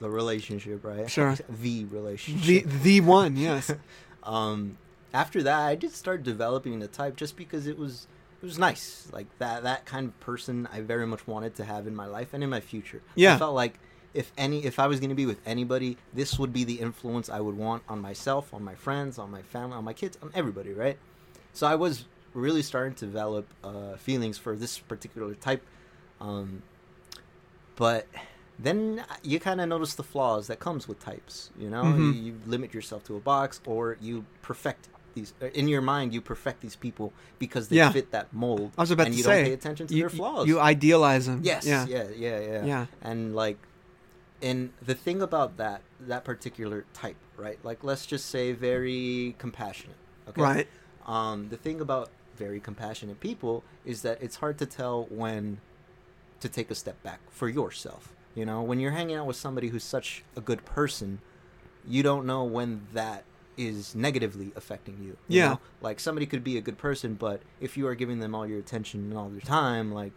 the relationship, right? Sure. The relationship. The the one, yes. um, after that, I did start developing the type just because it was it was nice. Like that that kind of person I very much wanted to have in my life and in my future. Yeah. I felt like if any if I was going to be with anybody, this would be the influence I would want on myself, on my friends, on my family, on my kids, on everybody, right? So I was really starting to develop uh, feelings for this particular type. Um, but then you kind of notice the flaws that comes with types you know Mhm. you, you limit yourself to a box or you perfect these uh, in your mind you perfect these people because they Yeah. fit that mold I was about and to you say don't pay attention to you, their flaws You idealize them. yes Yeah. yeah yeah yeah Yeah. and like and the thing about that that particular type right like let's just say very compassionate okay Right. um, the thing about very compassionate people is that it's hard to tell when to take a step back for yourself. You know, when you're hanging out with somebody who's such a good person, you don't know when that is negatively affecting you. you Yeah. know? Like somebody could be a good person, but if you are giving them all your attention and all your time, like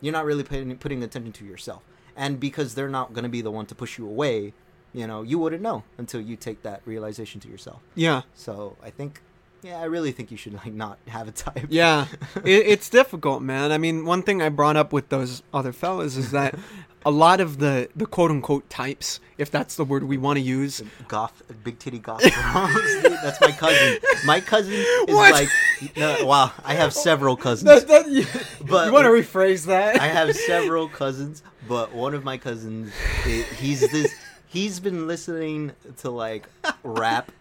you're not really putting putting attention to yourself. And because they're not going to be the one to push you away, you know, you wouldn't know until you take that realization to yourself. Yeah. So I think, yeah, I really think you should like not have a type. Yeah, it, it's difficult, man. I mean, one thing I brought up with those other fellas is that a lot of the the quote unquote types, if that's the word we want to use, goth, big titty goth. That's my cousin. My cousin is What? like, no, wow. I have several cousins. that, that, you, But- you want to rephrase that? I have several cousins, but one of my cousins, i he's this. He's been listening to like rap,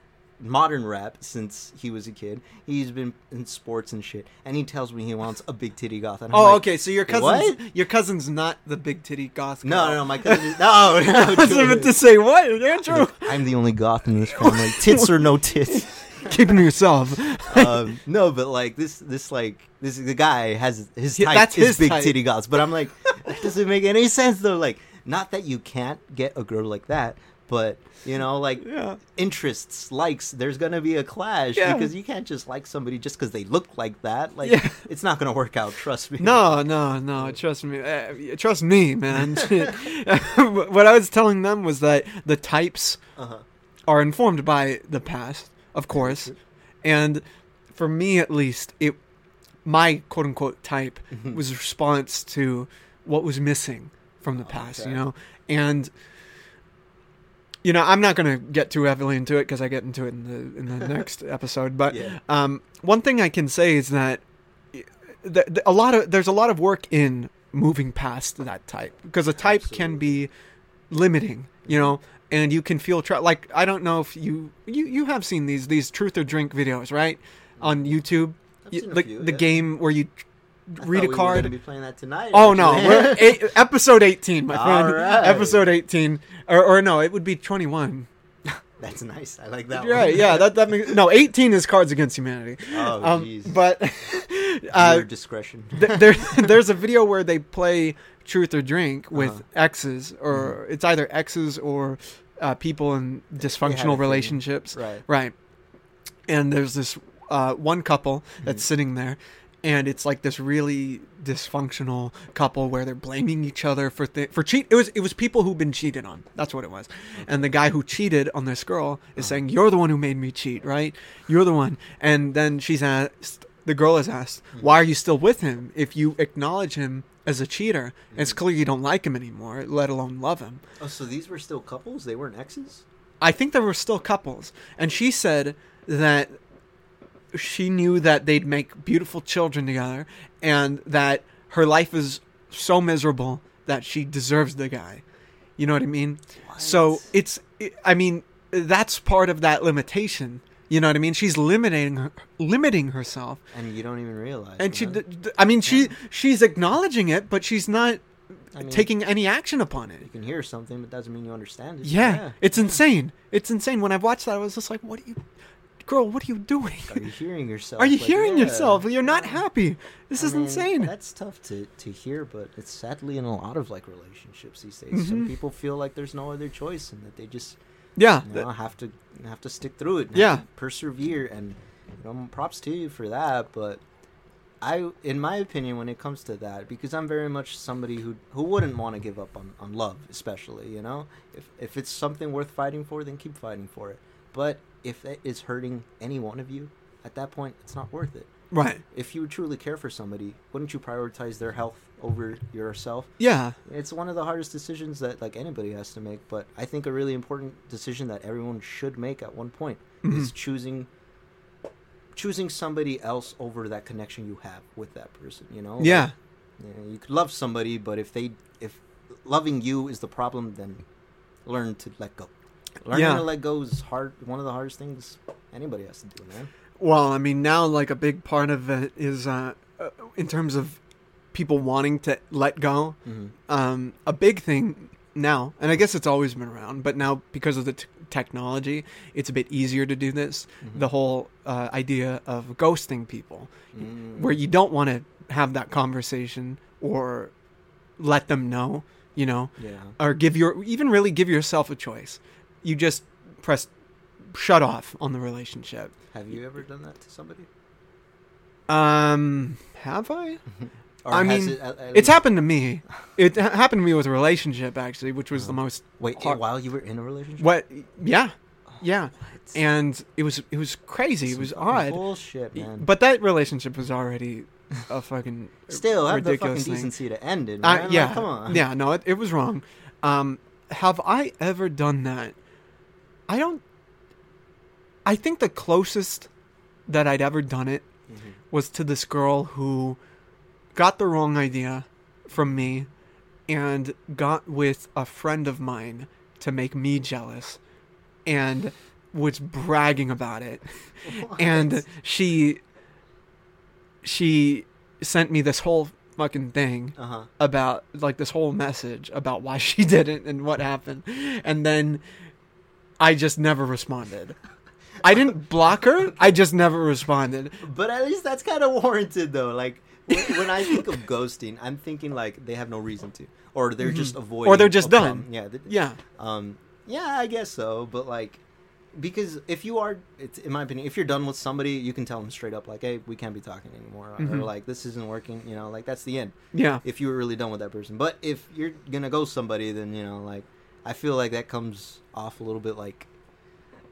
modern rap since he was a kid. He's been in sports and shit, and he tells me he wants a big titty goth. And I'm oh, like, okay. So your cousin's "What?" your cousin's not the big titty goth. No, no, no. My cousin. No, no. I was about to say what, Andrew? I'm the only goth in this family. Tits or no tits. Keeping to yourself. um, no, but like this, this like this the guy has his Yeah, type that's is his big type. titty goths, but I'm like, that doesn't make any sense though. Like, not that you can't get a girl like that, but you know, like Yeah. interests, likes, there's gonna be a clash Yeah. because you can't just like somebody just because they look like that. Like, Yeah. it's not gonna work out. Trust me. No, no, no. Trust me. Uh, trust me, man. what I was telling them was that the types Uh-huh. are informed by the past, of course, and for me at least, it my quote unquote type Mm-hmm. was a response to what was missing from the past, Okay. you know, and. You know, I'm not going to get too heavily into it because I get into it in the in the next episode. But Yeah. um, one thing I can say is that th- th- a lot of there's a lot of work in moving past that type because a type can be limiting, you know, and you can feel tra- like I don't know if you you you have seen these these truth or drink videos, right? On YouTube, You- the few, the yeah. game where you read a we card. be playing that tonight. Oh no, eight, episode 18, my friend. Episode 18 or, or no, it would be 21. That's nice. I like that. Right, one. yeah, that that makes no, 18 is Cards Against Humanity. Oh, um, jeez. but uh, Viewer discretion. th- there there's a video where they play truth or drink with Uh-huh. exes or it's either exes or uh, people in dysfunctional relationships right. right and there's this uh, one couple that's Mm-hmm. sitting there and it's like this really dysfunctional couple where they're blaming each other for th- for cheat it was it was people who've been cheated on that's what it was and the guy who cheated on this girl Uh-huh. is saying you're the one who made me cheat right you're the one and then she's asked the girl is asked Mm-hmm. why are you still with him if you acknowledge him as a cheater Mm-hmm. it's clear you don't like him anymore let alone love him Oh, so these were still couples? They weren't exes? I think there were still couples, and she said that she knew that they'd make beautiful children together, and that her life is so miserable that she deserves the guy. You know what I mean? So it's, it, I mean, that's part of that limitation. You know what I mean? She's limiting her, limiting herself, And you don't even realize. and she, d- d- I mean, she she's acknowledging it, but she's not I mean, taking any action upon it. You can hear something, but doesn't mean you understand it. Yeah, it's insane. It's insane. When I watched that, I was just like, "What are you, girl? What are you doing? Are you hearing yourself? Are you Like, hearing yeah. yourself? You're not happy. This I is mean, insane." That's tough to, to hear, but it's sadly in a lot of like relationships these days. Some Mhm. people feel like there's no other choice and that they just Yeah, you know, have to have to stick through it. and Yeah. persevere, and you know, props to you for that. But I, in my opinion, when it comes to that, because I'm very much somebody who who wouldn't want to give up on, on love, especially you know, if if it's something worth fighting for, then keep fighting for it. But if it is hurting any one of you, at that point, it's not worth it. right. If you truly care for somebody, wouldn't you prioritize their health over yourself? Yeah, It's one of the hardest decisions that like anybody has to make, but I think a really important decision that everyone should make at one point is Mhm. choosing choosing somebody else over that connection you have with that person, you know? yeah, Like, you, know, you could love somebody, but if they if loving you is the problem, then learn to let go. Learning Yeah. to let go is hard one of the hardest things anybody has to do, man. Well, I mean, now like a big part of it is uh, uh, in terms of people wanting to let go. hmm Um, a big thing now, and I guess it's always been around, but now because of the t- technology, it's a bit easier to do this. Mhm. The whole uh, idea of ghosting people, Mm. where you don't want to have that conversation or let them know, you know, Yeah. or give your even really give yourself a choice. You just press shut off on the relationship. Have you ever done that to somebody? Um, have I? Or I mean, it at- at It's happened to me. It ha- happened to me with a relationship actually, which was the Oh. most Wait, hard- while you were in a relationship? what? Yeah, yeah, What? and it was it was crazy. It was odd. Bullshit, man. But that relationship was already a fucking Still, have the fucking ridiculous thing. decency to end it, Uh, man. Like, yeah, come on. yeah. No, it, it was wrong. Um, have I ever done that? I don't. I think the closest that I'd ever done it Mhm. was to this girl who got the wrong idea from me and got with a friend of mine to make me jealous and was bragging about it and she she sent me this whole fucking thing uh-huh. about like this whole message about why she didn't and what happened and then i just never responded i didn't block her i just never responded But at least that's kind of warranted, though. Like when, when I think of ghosting, I'm thinking like they have no reason to, or they're just avoiding, Mm-hmm. Or they're just done. Yeah, yeah Um, yeah, I guess so. But like, because if you are, it's in my opinion, if you're done with somebody, you can tell them straight up, like, hey, we can't be talking anymore, or Mhm. like this isn't working. You know, like that's the end. yeah If you were really done with that person. But if you're gonna ghost somebody, then you know, like, I feel like that comes off a little bit like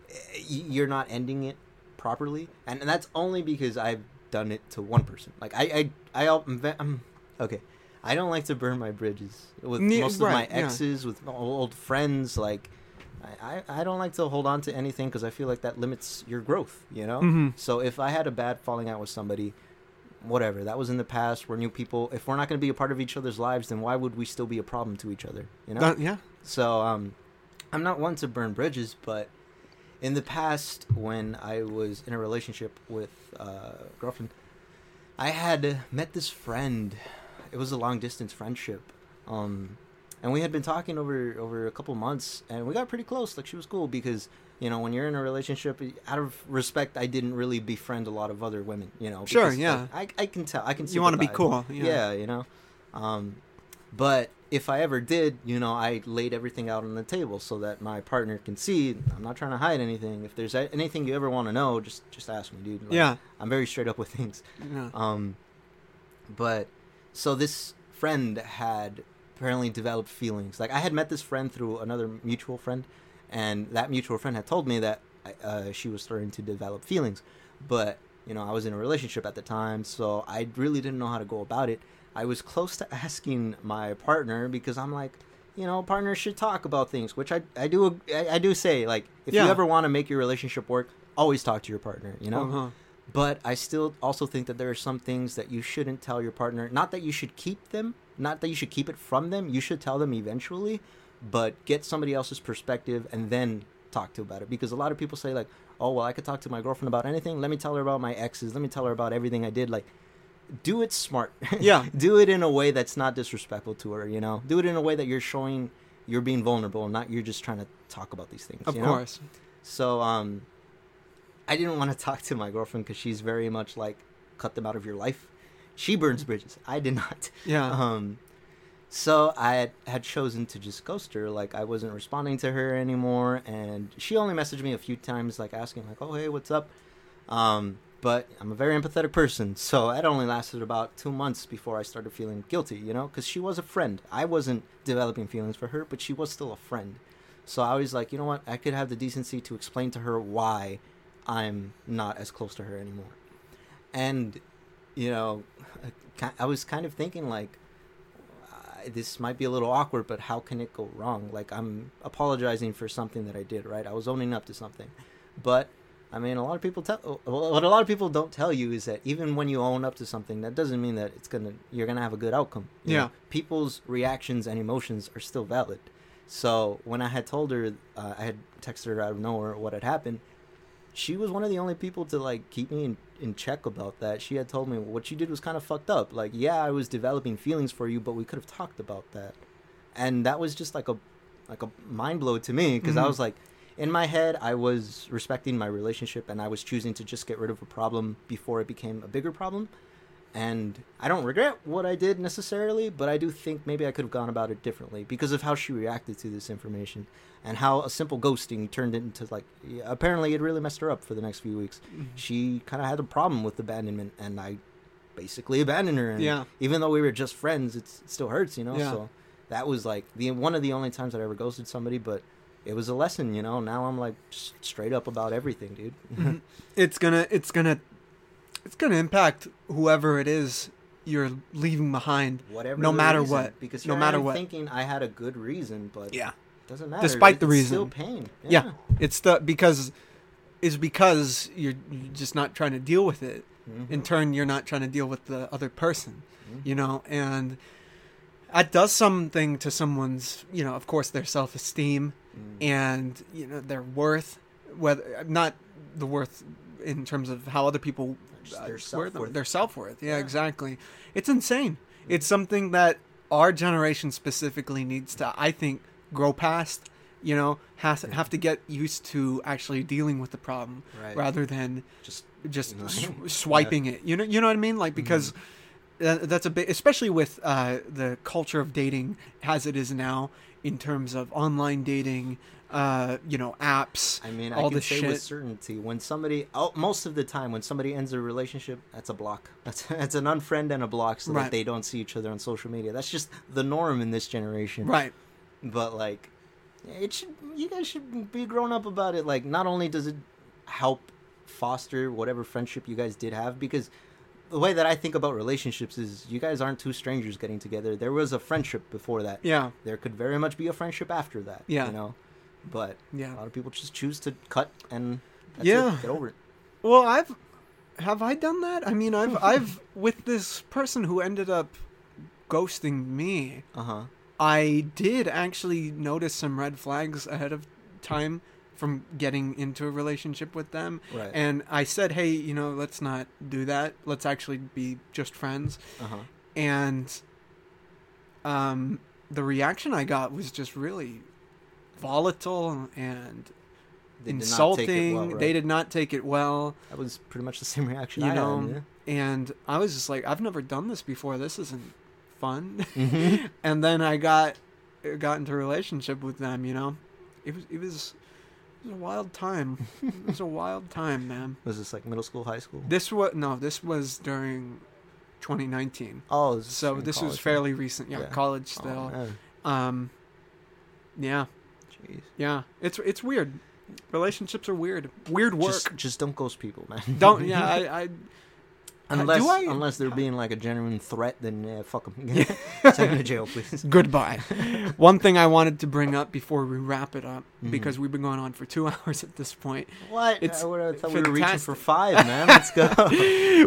eh, you're not ending it properly, and, and that's only because I've done it to one person. Like I, I, I I'm, okay. I don't like to burn my bridges with Yeah, most of right, my yeah. exes, with old friends. Like, I, I, I don't like to hold on to anything because I feel like that limits your growth. You know. Mhm. So if I had a bad falling out with somebody, whatever, that was in the past. We're new people. If we're not going to be a part of each other's lives, then why would we still be a problem to each other? You know. That- yeah So um, I'm not one to burn bridges, but in the past, when I was in a relationship with uh, a girlfriend, I had met this friend. It was a long distance friendship, um, and we had been talking over over a couple months, and we got pretty close. Like she was cool because you know when you're in a relationship, out of respect, I didn't really befriend a lot of other women. You know, Sure, because, yeah. like, I I can tell. I can. You wanna be cool, yeah. yeah, you know. Um, but if I ever did, you know, I laid everything out on the table so that my partner can see. I'm not trying to hide anything. If there's anything you ever want to know, just just ask me, dude. Like, yeah I'm very straight up with things. yeah Um, but so this friend had apparently developed feelings. Like I had met this friend through another mutual friend, and that mutual friend had told me that uh, she was starting to develop feelings. But you know, I was in a relationship at the time, so I really didn't know how to go about it. I was close to asking my partner because I'm like, you know, partners should talk about things, which I I do I, I do say like if Yeah. you ever want to make your relationship work, always talk to your partner. You know, uh-huh. but I still also think that there are some things that you shouldn't tell your partner. Not that you should keep them, not that you should keep it from them. You should tell them eventually, but get somebody else's perspective and then talk to about it. Because a lot of people say like, "Oh, well, I could talk to my girlfriend about anything. Let me tell her about my exes. Let me tell her about everything I did." Like, do it smart. Yeah. do it in a way that's not disrespectful to her. You know, do it in a way that you're showing you're being vulnerable, and not you're just trying to talk about these things. of you know? course So um, I didn't want to talk to my girlfriend because she's very much like cut them out of your life. She burns bridges. I did not. yeah Um, so I had, had chosen to just ghost her. Like I wasn't responding to her anymore, and she only messaged me a few times, like asking like, "Oh hey, what's up?" Um, but I'm a very empathetic person, so it only lasted about two months before I started feeling guilty. You know, because she was a friend. I wasn't developing feelings for her, but she was still a friend. So I was like, you know what? I could have the decency to explain to her why I'm not as close to her anymore. And, you know, I- was kind of thinking like, this might be a little awkward, but how can it go wrong? Like I'm apologizing for something that I did, right? I was owning up to something, but I mean, a lot of people tell well, what a lot of people don't tell you is that even when you own up to something, that doesn't mean that it's gonna you're gonna have a good outcome. you Yeah. know? people's reactions and emotions are still valid. So when I had told her, uh, I had texted her out of nowhere what had happened. She was one of the only people to like keep me in, in check about that. She had told me what she did was kind of fucked up. Like, yeah, I was developing feelings for you, but we could have talked about that. And that was just like a like a mind blow to me because I Mhm. was like, in my head, I was respecting my relationship and I was choosing to just get rid of a problem before it became a bigger problem. and I don't regret what I did necessarily, but I do think maybe I could have gone about it differently because of how she reacted to this information and how a simple ghosting turned into like apparently it really messed her up for the next few weeks. Mm-hmm. She kind of had a problem with abandonment, and I basically abandoned her. And Yeah. even though we were just friends, it still hurts, you know. Yeah. So that was like the one of the only times that I ever ghosted somebody, but it was a lesson, you know. Now I'm like straight up about everything, dude. Mm-hmm. it's gonna it's gonna it's gonna impact whoever it is you're leaving behind Whatever. No matter reason. what. because No matter what. thinking I had a good reason, but yeah it doesn't matter. Despite the reason It's still pain. yeah it's the because it's because you're, you're just not trying to deal with it Mhm. in turn you're not trying to deal with the other person Mhm. you know and that does something to someone's you know of course their self-esteem Mm. and you know their worth whether not the worth in terms of how other people uh, their self-worth. their self-worth yeah, Yeah. exactly it's insane it's something that our generation specifically needs to i think grow past you know has Yeah. have to get used to actually dealing with the problem Right. rather than Just just Right. sw- swiping it. You know, you know what I mean? Like because that, that's a bit, especially with uh, the culture of dating as it is now in terms of online dating. Uh, you know, apps. I mean, all I can the say shit. with certainty when somebody, oh, most of the time, when somebody ends a relationship, that's a block. That's that's an unfriend and a block, so Right. that they don't see each other on social media. That's just the norm in this generation. Right. But like, it should. You guys should be grown up about it. Like, not only does it help foster whatever friendship you guys did have, because the way that I think about relationships is, you guys aren't two strangers getting together. There was a friendship before that. Yeah. There could very much be a friendship after that. Yeah. You know, but yeah. a lot of people just choose to cut and that's Yeah. it. get over it. Well, I've have I done that? I mean, I've I've with this person who ended up ghosting me. Uh huh. I did actually notice some red flags ahead of time from getting into a relationship with them. Right. And I said, hey, you know, let's not do that. Let's actually be just friends. Uh huh. And um, the reaction I got was just really volatile and They did not take it insulting. well, right? They did not take it well. That was pretty much the same reaction You I know, had. And I was just like, I've never done this before. This isn't fun. Yeah. Mhm. and then I got got into a relationship with them. You know, it was it was it was a wild time. it was a wild time, man. was this like middle school, high school? This was no, this was during 2019. oh, this So this was college, fairly recent. Yeah, Yeah. college Oh, still. man. um, yeah, Jeez. yeah. It's it's weird. Relationships are weird. Weird work. Just, just don't ghost people, man. Don't. Yeah, I. I unless I- unless they're being like a genuine threat, then yeah, fuck them. Take them to jail, please. Goodbye. One thing I wanted to bring up before we wrap it up, Mhm. because we've been going on for two hours at this point. What? It's I, would- I thought we were reaching for five, man. Let's go.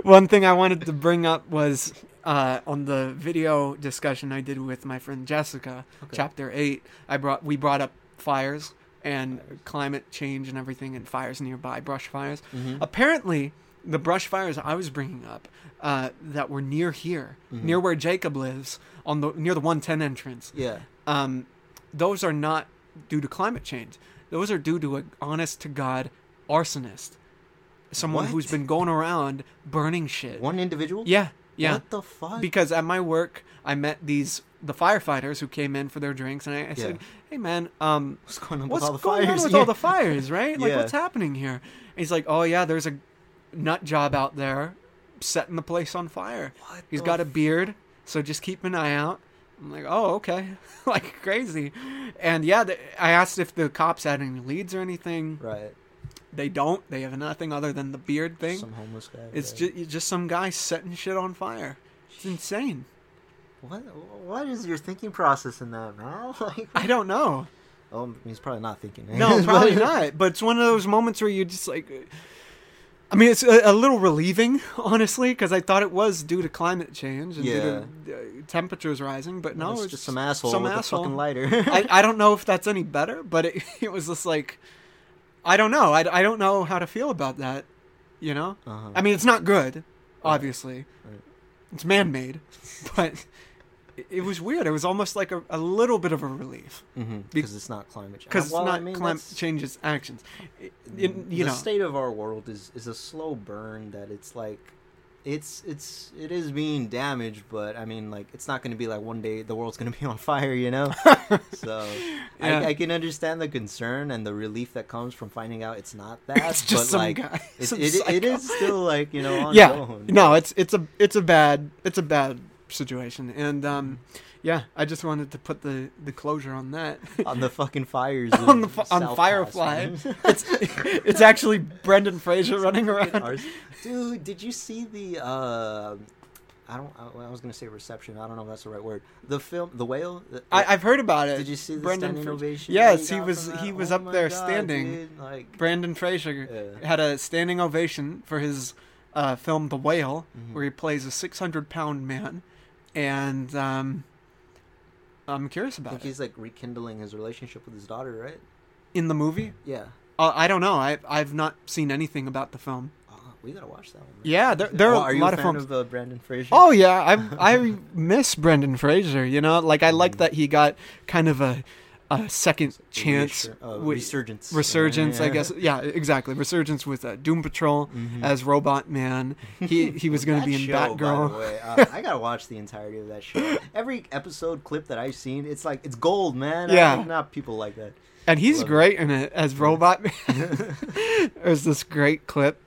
One thing I wanted to bring up was uh, on the video discussion I did with my friend Jessica, Okay. chapter eight. I brought we brought up fires and climate change and everything, and fires nearby, brush fires. Mhm. Apparently, the brush fires I was bringing up uh, that were near here, Mhm. near where Jacob lives, on the near the 110 entrance. Yeah. um, those are not due to climate change. Those are due to an honest to God arsonist, someone What? who's been going around burning shit. One individual. Yeah, yeah. What the fuck? Because at my work, I met these the firefighters who came in for their drinks, and I, I said, "Hey, man, um, what's going on what's with all the going fires? on with Yeah. all the fires, right? Like, Yeah. what's happening here?" And he's like, "Oh yeah, there's a nut job out there setting the place on fire. What He's got a beard, so just keep an eye out." I'm like, "Oh, okay," like crazy. And yeah, I asked if the cops had any leads or anything. Right. They don't. They have nothing other than the beard thing. Some homeless guy. it's right. just just some guy setting shit on fire. It's insane. What? What is your thinking process in that, man? Like, I don't know. oh, he's probably not thinking. No, probably not. But it's one of those moments where you just like. I mean, it's a, a little relieving, honestly, because I thought it was due to climate change and due to uh, temperatures rising. But no, No, it's, it's just some asshole some with asshole. a fucking lighter. I, I don't know if that's any better, but it, it was just like, I don't know. I, I don't know how to feel about that. You know, uh-huh. I mean, it's not good, obviously. Right. It's man-made, but it, it was weird. It was almost like a, a little bit of a relief mm-hmm. because it's not climate change. because Well, it's not I mean, climate that's- changes actions. It- mm-hmm. it- you the know, state of our world is is a slow burn that it's like it's it's it is being damaged, but I mean, like it's not going to be like one day the world's going to be on fire, you know. so Yeah. I, I can understand the concern and the relief that comes from finding out it's not that. It's just but some like guy. it, some it, it psycho. is still like you know yeah ongoing. no it's it's a it's a bad it's a bad situation and um yeah i just wanted to put the the closure on that on the fucking fires On the fi- on Firefly. It's it's actually brendan fraser running around Dude, did you see the? uh I don't. I, I was gonna say reception. I don't know if that's the right word. The film, The Whale. the- I, i've heard about it did you see the Brendan standing Fra- ovation? yes he was he was Oh up there God, standing dude, Like, Brendan Fraser Yeah. had a standing ovation for his uh, film The Whale, Mhm. where he plays a 600 pound man, and um, I'm curious I about think it. he's like rekindling his relationship with his daughter, right? In the movie, Yeah. uh, I don't know. I I've not seen anything about the film. Oh, we gotta watch that one. man. Yeah, there, there Oh, are are a lot a of films. of uh, Brendan Fraser? Oh yeah, I I miss Brendan Fraser. You know, like I like Mm. that he got kind of a a second chance uh, with- resurgence. resurgence. I guess yeah, exactly resurgence with uh, Doom Patrol Mhm. as Robot Man. He he was going to be in show, Batgirl. way, uh, I gotta watch the entirety of that show. Every episode clip that I've seen, it's like it's gold, man. Yeah. not people like that. And he's Love it. great in it as Robot Man. There's this great clip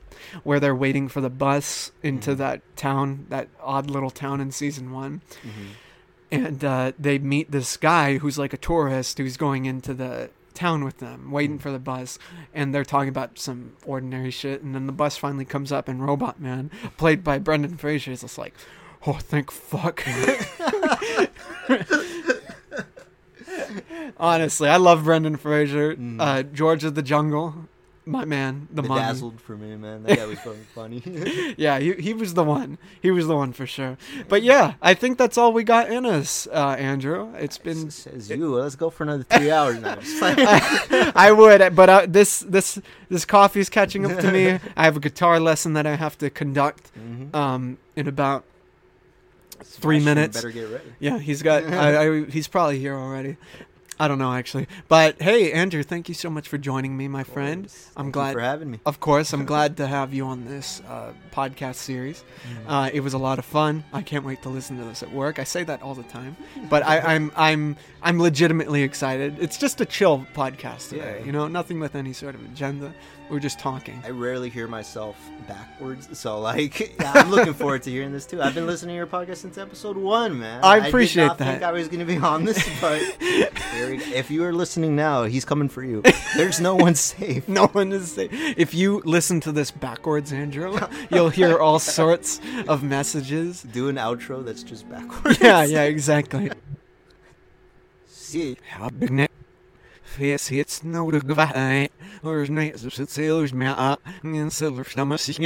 where they're waiting for the bus into Mhm. that town, that odd little town in season one. Mhm. And uh, they meet this guy who's like a tourist who's going into the town with them, waiting for the bus. And they're talking about some ordinary shit. And then the bus finally comes up, and Robot Man, played by Brendan Fraser, is just like, oh, thank fuck. Honestly, I love Brendan Fraser. Mm. Uh, George of the Jungle, my man, the mummy. For me, man. That guy was fucking funny. Yeah, he, he was the one. He was the one for sure. But yeah, I think that's all we got in us, uh, Andrew. It's been. says you. Let's go for another three hours now. Like- I would, but uh, this this this coffee's catching up to me. I have a guitar lesson that I have to conduct Mhm. um, in about three Sebastian minutes. Better get ready. Yeah, he's got. I, I, he's probably here already. I don't know actually, but hey, Andrew, thank you so much for joining me, my friend. I'm Thank you glad- for having me. Of course, I'm glad to have you on this uh, podcast series. Uh, it was a lot of fun. I can't wait to listen to this at work. I say that all the time, but I, I'm I'm I'm legitimately excited. It's just a chill podcast today, Yeah. you know, nothing with any sort of agenda. We're just talking. I rarely hear myself backwards, so like yeah, I'm looking forward to hearing this too. I've been listening to your podcast since episode one, man. I did appreciate not Think that. I was going to be on this, but here we go. if you are listening now, he's coming for you. There's no one safe. No one is safe. If you listen to this backwards, Andrew, you'll hear all sorts of messages. Do an outro that's just backwards. Yeah, yeah, exactly. Byggne. Fes het nodig wij. Or niks op het zelfs meer aan. En zelfs dan maar zich